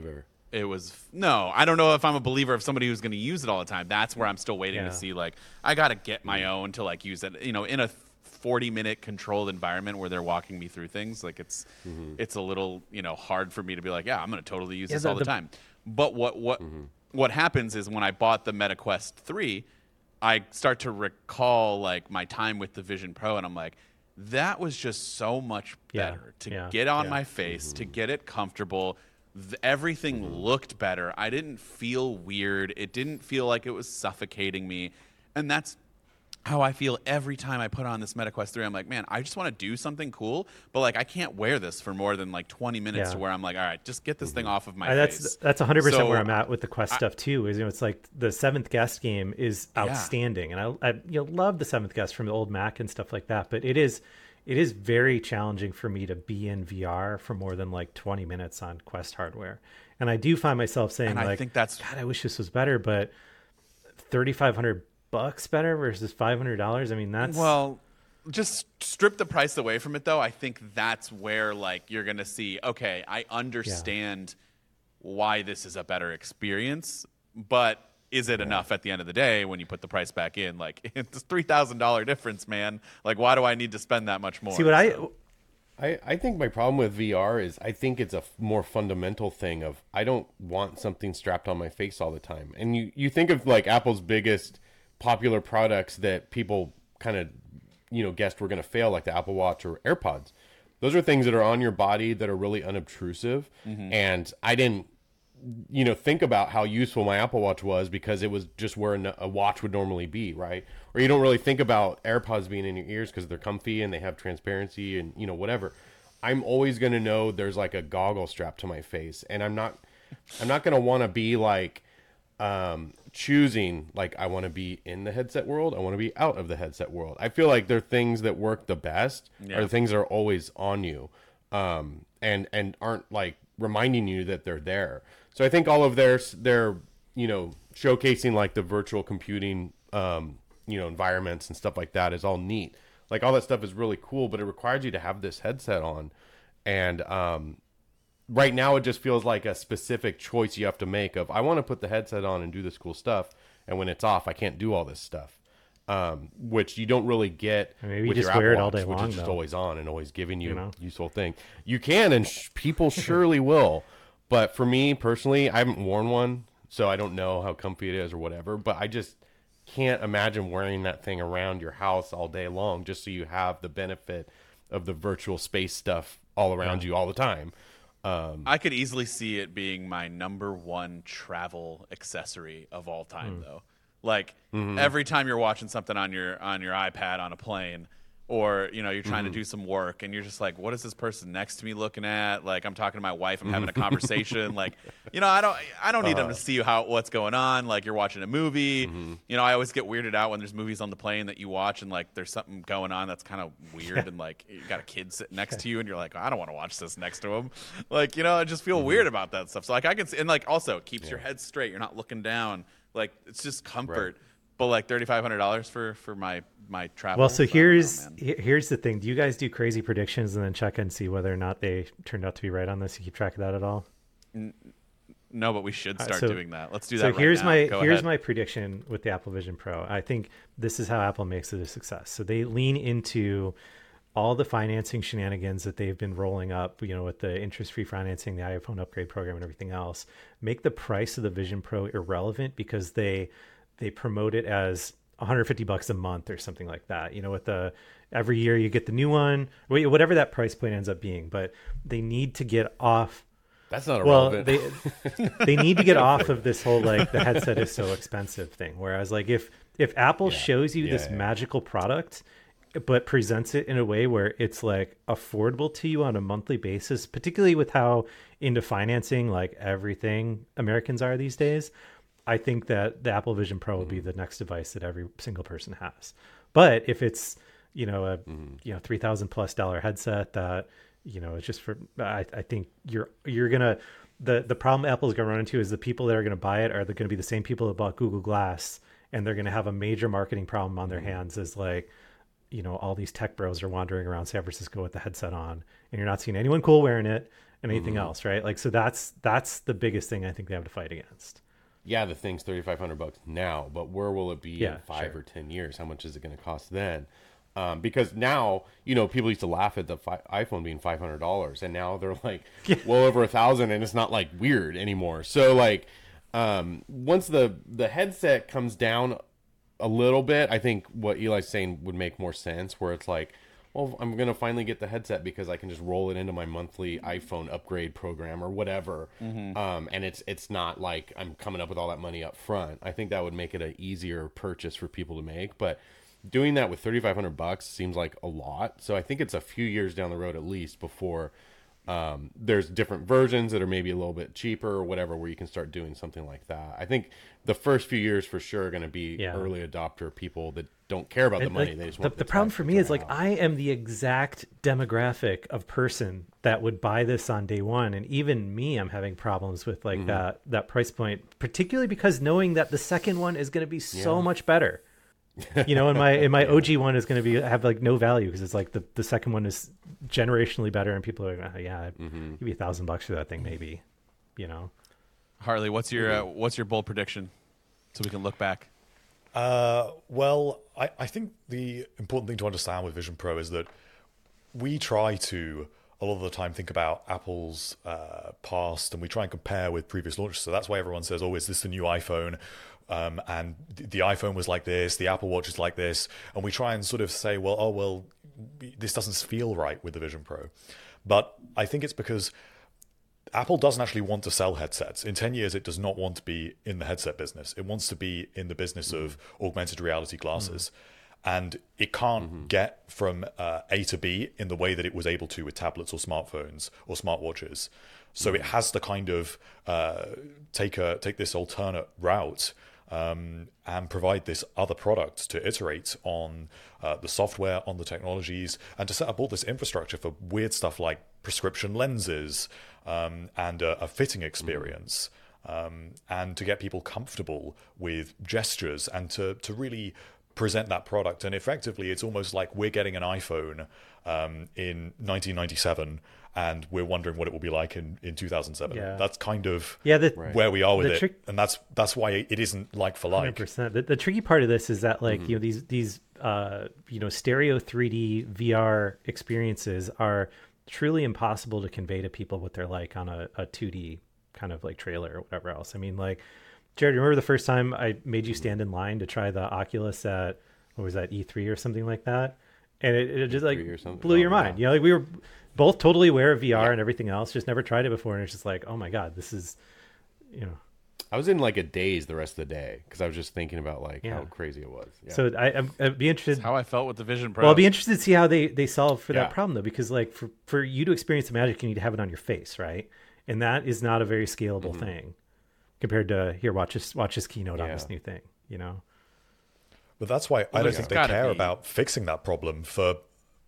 It was no. I don't know if I'm a believer of somebody who's going to use it all the time. That's where I'm still waiting Yeah. to see. Like, I got to get my own to like use it. You know, in a 40 minute controlled environment where they're walking me through things. Like, it's mm-hmm. it's a little you know hard for me to be like, yeah, I'm going to totally use Yeah, this all the, the- time. But what what mm-hmm. what happens is when I bought the Meta Quest three, I start to recall like my time with the Vision Pro, and I'm like. That was just so much Yeah, better to yeah. get on Yeah. my face, to mm-hmm. get it comfortable, th- everything mm-hmm. looked better. I didn't feel weird. It didn't feel like it was suffocating me. And that's how I feel every time I put on this MetaQuest 3. I'm like, man, I just want to do something cool, but like I can't wear this for more than like 20 minutes Yeah. to where I'm like, all right, just get this thing mm-hmm. off of my I- face. that's that's hundred percent where I'm at with the Quest stuff too. Is you know, it's like the seventh guest game is outstanding, and I, I you know, love the seventh guest from the old Mac and stuff like that. But it is it is very challenging for me to be in VR for more than like 20 minutes on Quest hardware, and I do find myself saying And I like, think that's- God, I wish this was better, but 3,500 bucks better versus 500 dollars. I mean, that's Well, just strip the price away from it though. I think that's where like you're going to see, okay, I understand why this is a better experience, but is it enough at the end of the day when you put the price back in? Like it's three thousand dollar difference, man. Like why do I need to spend that much more? see what I I, I think my problem with VR is I think it's a f- more fundamental thing of I don't want something strapped on my face all the time. And you, you think of like Apple's biggest popular products that people kind of you know guessed were going to fail like the Apple Watch or AirPods. Those are things that are on your body that are really unobtrusive and I didn't you know think about how useful my Apple Watch was because it was just where a watch would normally be, right? Or you don't really think about AirPods being in your ears because they're comfy and they have transparency and you know whatever. I'm always going to know there's like a goggle strap to my face, and I'm not I'm not going to want to be like um, choosing like I want to be in the headset world, I want to be out of the headset world. I feel like they're things that work the best Yeah. are the things that are always on you, um, and and aren't like reminding you that they're there. So I think all of their their you know showcasing like the virtual computing um, you know environments and stuff like that is all neat. Like all that stuff is really cool, but it requires you to have this headset on, and um, right now it just feels like a specific choice you have to make of I want to put the headset on and do this cool stuff, and when it's off, I can't do all this stuff. Um, which you don't really get Maybe you with just your wear Apple it all day Watch, which long, is just though. always on and always giving you, You know? useful thing. You can, and sh- people surely will. But for me personally, I haven't worn one, so I don't know how comfy it is or whatever. But I just can't imagine wearing that thing around your house all day long just so you have the benefit of the virtual space stuff all around you all the time. Um, I could easily see it being my number one travel accessory of all time, though. Like Mm-hmm. every time you're watching something on your on your iPad on a plane, or you know you're trying Mm-hmm. to do some work, and you're just like, "What is this person next to me looking at?" Like I'm talking to my wife, I'm having a conversation. like you know, I don't I don't need them Uh-huh. to see how what's going on. Like you're watching a movie. Mm-hmm. You know, I always get weirded out when there's movies on the plane that you watch, and like there's something going on that's kind of weird, and like you got a kid sitting next to you, and you're like, I don't want to watch this next to him. Like you know, I just feel Mm-hmm. weird about that stuff. So like I can see, and like also it keeps your head straight. You're not looking down. Like it's just comfort. But like thirty five hundred dollars for for my my travel. Well, so don't know, here's here's the thing. Do you guys do crazy predictions and then check and see whether or not they turned out to be right on this? You keep track of that at all? no, but we should start so- doing that. Let's do that. So right here's now. my Go here's ahead. my prediction with the Apple Vision Pro. I think this is how Apple makes it a success. So they lean into all the financing shenanigans that they've been rolling up, you know, with the interest-free financing, the iPhone upgrade program, and everything else. Make the price of the Vision Pro irrelevant because they they promote it as 150 bucks a month or something like that. You know, with the every year you get the new one, whatever that price point ends up being. But they need to get off that's not a well irrelevant. they they need to get off of this whole like the headset is so expensive thing whereas like if if apple shows you Yeah, this yeah. magical product but presents it in a way where it's like affordable to you on a monthly basis particularly with how into financing like everything americans are these days i think that the apple vision pro will be Mm-hmm. the next device that every single person has but if it's you know a Mm-hmm. you know 3000 plus dollar headset that you know it's just for I, I think you're you're gonna the the problem apple's gonna run into is the people that are gonna buy it are to be the same people that bought google glass and they're gonna have a major marketing problem on their Mm-hmm. hands as like you know all these tech bros are wandering around san francisco with the headset on and you're not seeing anyone cool wearing it and anything Mm-hmm. else right like so that's that's the biggest thing i think they have to fight against yeah, the thing's thirty five hundred bucks now, but where will it be Yeah, in five sure. or ten years? How much is it going to cost then? Um, because now, you know, people used to laugh at the fi- iPhone being five hundred dollars, and now they're like well over a thousand, and it's not like weird anymore. So like, um, once the the headset comes down a little bit, I think what Eli's saying would make more sense. Where it's like, well, I'm gonna finally get the headset because I can just roll it into my monthly iPhone upgrade program or whatever, um, and it's it's not like I'm coming up with all that money up front. I think that would make it an easier purchase for people to make, but doing that with 3,500 bucks seems like a lot. So I think it's a few years down the road at least before um, there's different versions that are maybe a little bit cheaper or whatever where you can start doing something like that. I think the first few years for sure are going to be Yeah. early adopter people that don't care about the And, money. like, they just the, want the problem for me is like out. I am the exact demographic of person that would buy this on day one, and even me, I'm having problems with Mm-hmm. like that that price point, particularly because knowing that the second one is going to be so Yeah. much better. You know, and my and my OG one is going to be have like no value because it's like the the second one is generationally better, and people are like, oh, yeah, Mm-hmm. give you a thousand bucks for that thing, maybe. You know, Hartley, what's your uh, what's your bold prediction, so we can look back? Uh, well, I, I think the important thing to understand with Vision Pro is that we try to a lot of the time think about Apple's uh, past and we try and compare with previous launches. So that's why everyone says, "Oh, is this the new iPhone?" Um, and the iPhone was like this, the Apple Watch is like this, and we try and sort of say, "Well, oh well, this doesn't feel right with the Vision Pro." But I think it's because Apple doesn't actually want to sell headsets. In 10 years, it does not want to be in the headset business. It wants to be in the business of augmented reality glasses. And it can't get from uh, A to B in the way that it was able to with tablets or smartphones or smartwatches. So it has to kind of uh, take a take this alternate route um, and provide this other product to iterate on uh, the software, on the technologies, and to set up all this infrastructure for weird stuff like prescription lenses um, and a, a fitting experience. Um, and to get people comfortable with gestures and to, to really present that product. And effectively, it's almost like we're getting an iPhone um, in 1997 and we're wondering what it will be like in in 2007. Yeah. That's kind of Yeah, the where we are with The it, trick- and that's that's why it isn't like for like. Percent. The, the tricky part of this is that like Mm-hmm. you know these these uh you know stereo 3D VR experiences are truly impossible to convey to people what they're like on a, a 2D kind of like trailer or whatever else. I mean, like Jared, remember the first time I made Mm-hmm. you stand in line to try the Oculus at what was that E3 or something like that, and it, it just like E3 blew your Oh, mind. yeah. You know, like we were both totally aware of VR and everything else, just never tried it before, and it's just like, oh my god, this is, you know. I was in like a daze the rest of the day because I was just thinking about like Yeah. how crazy it was. Yeah. So I, I'm, I'd be interested. How I felt with the Vision Pro. Well, I'd be interested to see how they they solve for Yeah. that problem though, because like for for you to experience the magic, you need to have it on your face, right? And that is not a very scalable Mm-hmm. thing compared to here. Watch this watch this keynote on this new thing. You know, But that's why I don't think they care be- about fixing that problem for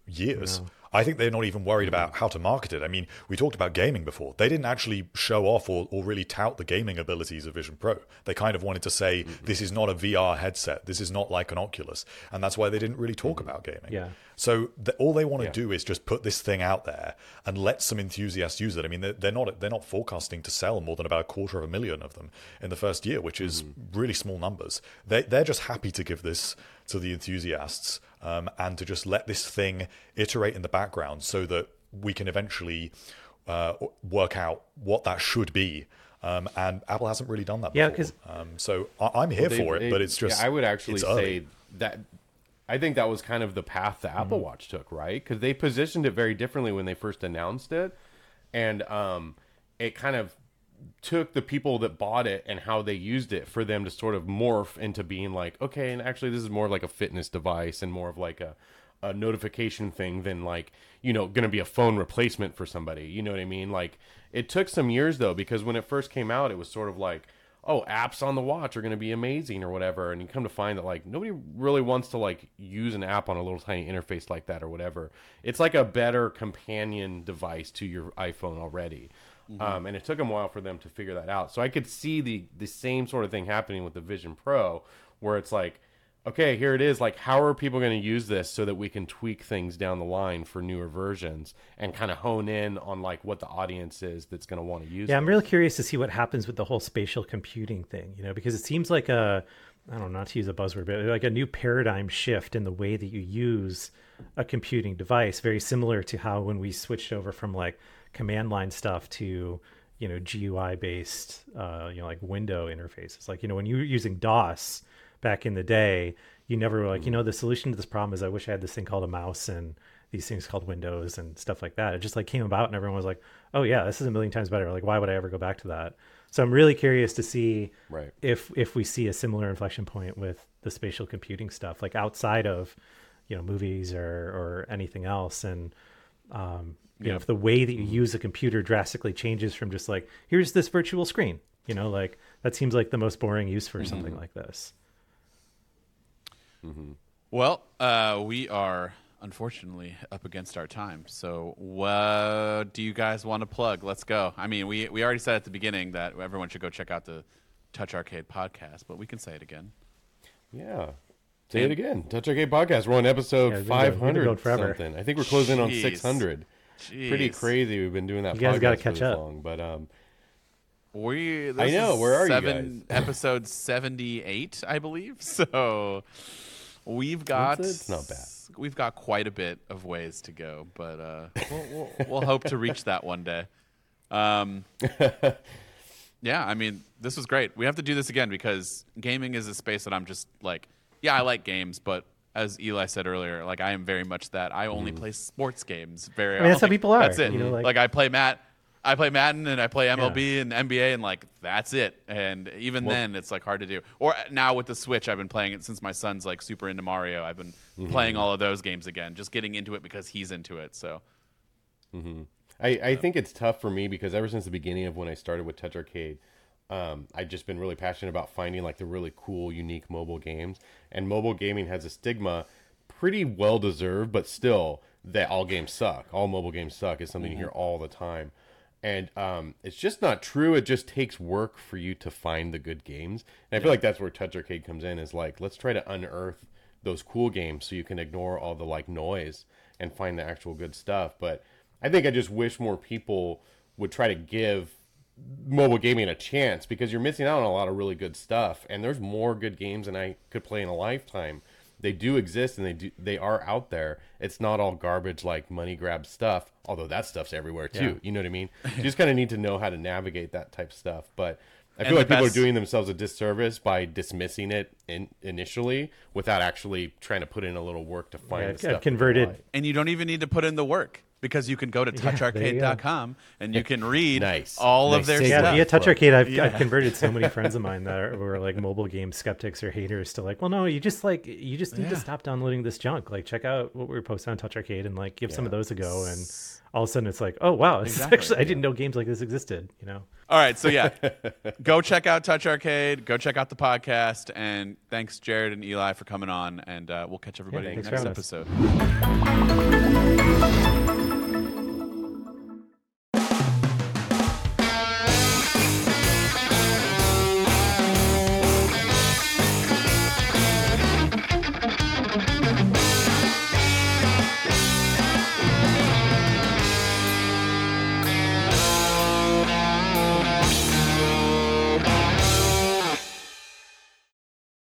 years. I think they're not even worried about mm. how to market it. I mean, we talked about gaming before. They didn't actually show off or, or really tout the gaming abilities of Vision Pro. They kind of wanted to say, mm-hmm. this is not a VR headset. This is not like an Oculus. And that's why they didn't really talk mm-hmm. about gaming. Yeah. So the, all they want to Yeah. do is just put this thing out there and let some enthusiasts use it. I mean, they're, they're not they're not forecasting to sell more than about a quarter of a million of them in the first year, which is mm-hmm. really small numbers. They they're just happy to give this to the enthusiasts um, and to just let this thing iterate in the background so that we can eventually uh, work out what that should be. Um, and Apple hasn't really done that. Yeah, before. 'cause- um, so I, I'm here They- for it, they- but it's just yeah, I would actually say early. that I think that was kind of the path the Apple Mm-hmm. Watch took, right? Because they positioned it very differently when they first announced it, and um, it kind of took the people that bought it and how they used it for them to sort of morph into being like, okay, and actually this is more like a fitness device and more of like a a notification thing than like you know going to be a phone replacement for somebody. You know what i mean? Like it took some years though because when it first came out it was sort of like oh apps on the watch are going to be amazing or whatever. And you come to find that like nobody really wants to like use an app on a little tiny interface like that or whatever. It's like a better companion device to your iphone already um, and it took them a while for them to figure that out so i could see the the same sort of thing happening with the vision pro where it's like okay, here it is. Like, how are people going to use this so that we can tweak things down the line for newer versions and kind of hone in on like what the audience is that's going to want to use? yeah? I'm really curious to see what happens with the whole spatial computing thing. You know, because it seems like a I don't know, not to use a buzzword, but like a new paradigm shift in the way that you use a computing device, very similar to how when we switched over from like command line stuff to you know GUI based, uh, you know, like window interfaces. Like you know, when you were using DOS back in the day, you never were like, you know, the solution to this problem is I wish I had this thing called a mouse and these things called Windows and stuff like that. It just like came about and everyone was like, oh yeah, this is a million times better. Like, why would I ever go back to that? So I'm really curious to see Right. if if we see a similar inflection point with the spatial computing stuff, like outside of you know movies or or anything else, and um, you know if the way that you mm-hmm. use a computer drastically changes from just like here's this virtual screen, you know, like that seems like the most boring use for something mm-hmm. like this. Mm-hmm. Well, uh, we are unfortunately up against our time. So, what do you guys want to plug? Let's go. I mean, we we already said at the beginning that everyone should go check out the Touch Arcade podcast, but we can say it again. Yeah. Say it again. Touch Arcade Podcast. We're on episode Yeah, we've been going- we've been 500 going forever. something. I think we're closing on Jeez. Pretty crazy. We've been doing that You guys podcast gotta for catch this up. long, but um, We. I know, is where are you seven, episode seventy-eight, I believe. So we've got. It's not bad. We've got quite a bit of ways to go, but uh, we'll, we'll, we'll hope to reach that one day. Um, yeah, I mean, this was great. We have to do this again because gaming is a space that I'm just like, yeah, I like games, but as Eli said earlier, like I am very much that. I only play sports games. Very. I mean, that's how people are, That's it. you know, like- like I play Matt. I play Madden and I play MLB and NBA and like that's it. And even then, it's like hard to do. Or now with the Switch, I've been playing it since my son's like super into Mario. I've been Mm-hmm. playing all of those games again, just getting into it because he's into it. So I, I think it's tough for me because ever since the beginning of when I started with Touch Arcade, um, I've just been really passionate about finding like the really cool, unique mobile games. And mobile gaming has a stigma, pretty well deserved, but still that all games suck. All mobile games suck is something you hear all the time. And um, it's just not true. It just takes work for you to find the good games. And I feel like that's where Touch Arcade comes in. Is like let's try to unearth those cool games so you can ignore all the like noise and find the actual good stuff. But I think I just wish more people would try to give mobile gaming a chance because you're missing out on a lot of really good stuff and there's more good games than I could play in a lifetime. They do exist and they do they are out there. It's not all garbage like money grab stuff, although that stuff's everywhere too. Yeah. You know what I mean? you just kind of need to know how to navigate that type of stuff. But I feel the like people best- are doing themselves a disservice by dismissing it in, initially without actually trying to put in a little work to find Yeah, the I've, stuff. Converted. and you don't even need to put in the work because you can go to there you go. toucharcade.com and you can read Nice. all Nice of their segue. Yeah, stuff. via Touch. Arcade, I've, Yeah. I've converted so many friends of mine that are, were like mobile game skeptics or haters to like, well, no, you just like you just need to stop downloading this junk. Like, check out what we were posting on Touch Arcade and like give some of those a go. And all of a sudden, it's like, oh wow, Exactly, actually I didn't know games like this existed. You know. All right, so yeah, go check out Touch Arcade. Go check out the podcast, and thanks Jared and Eli for coming on. And uh, we'll catch everybody thanks next for having us. episode.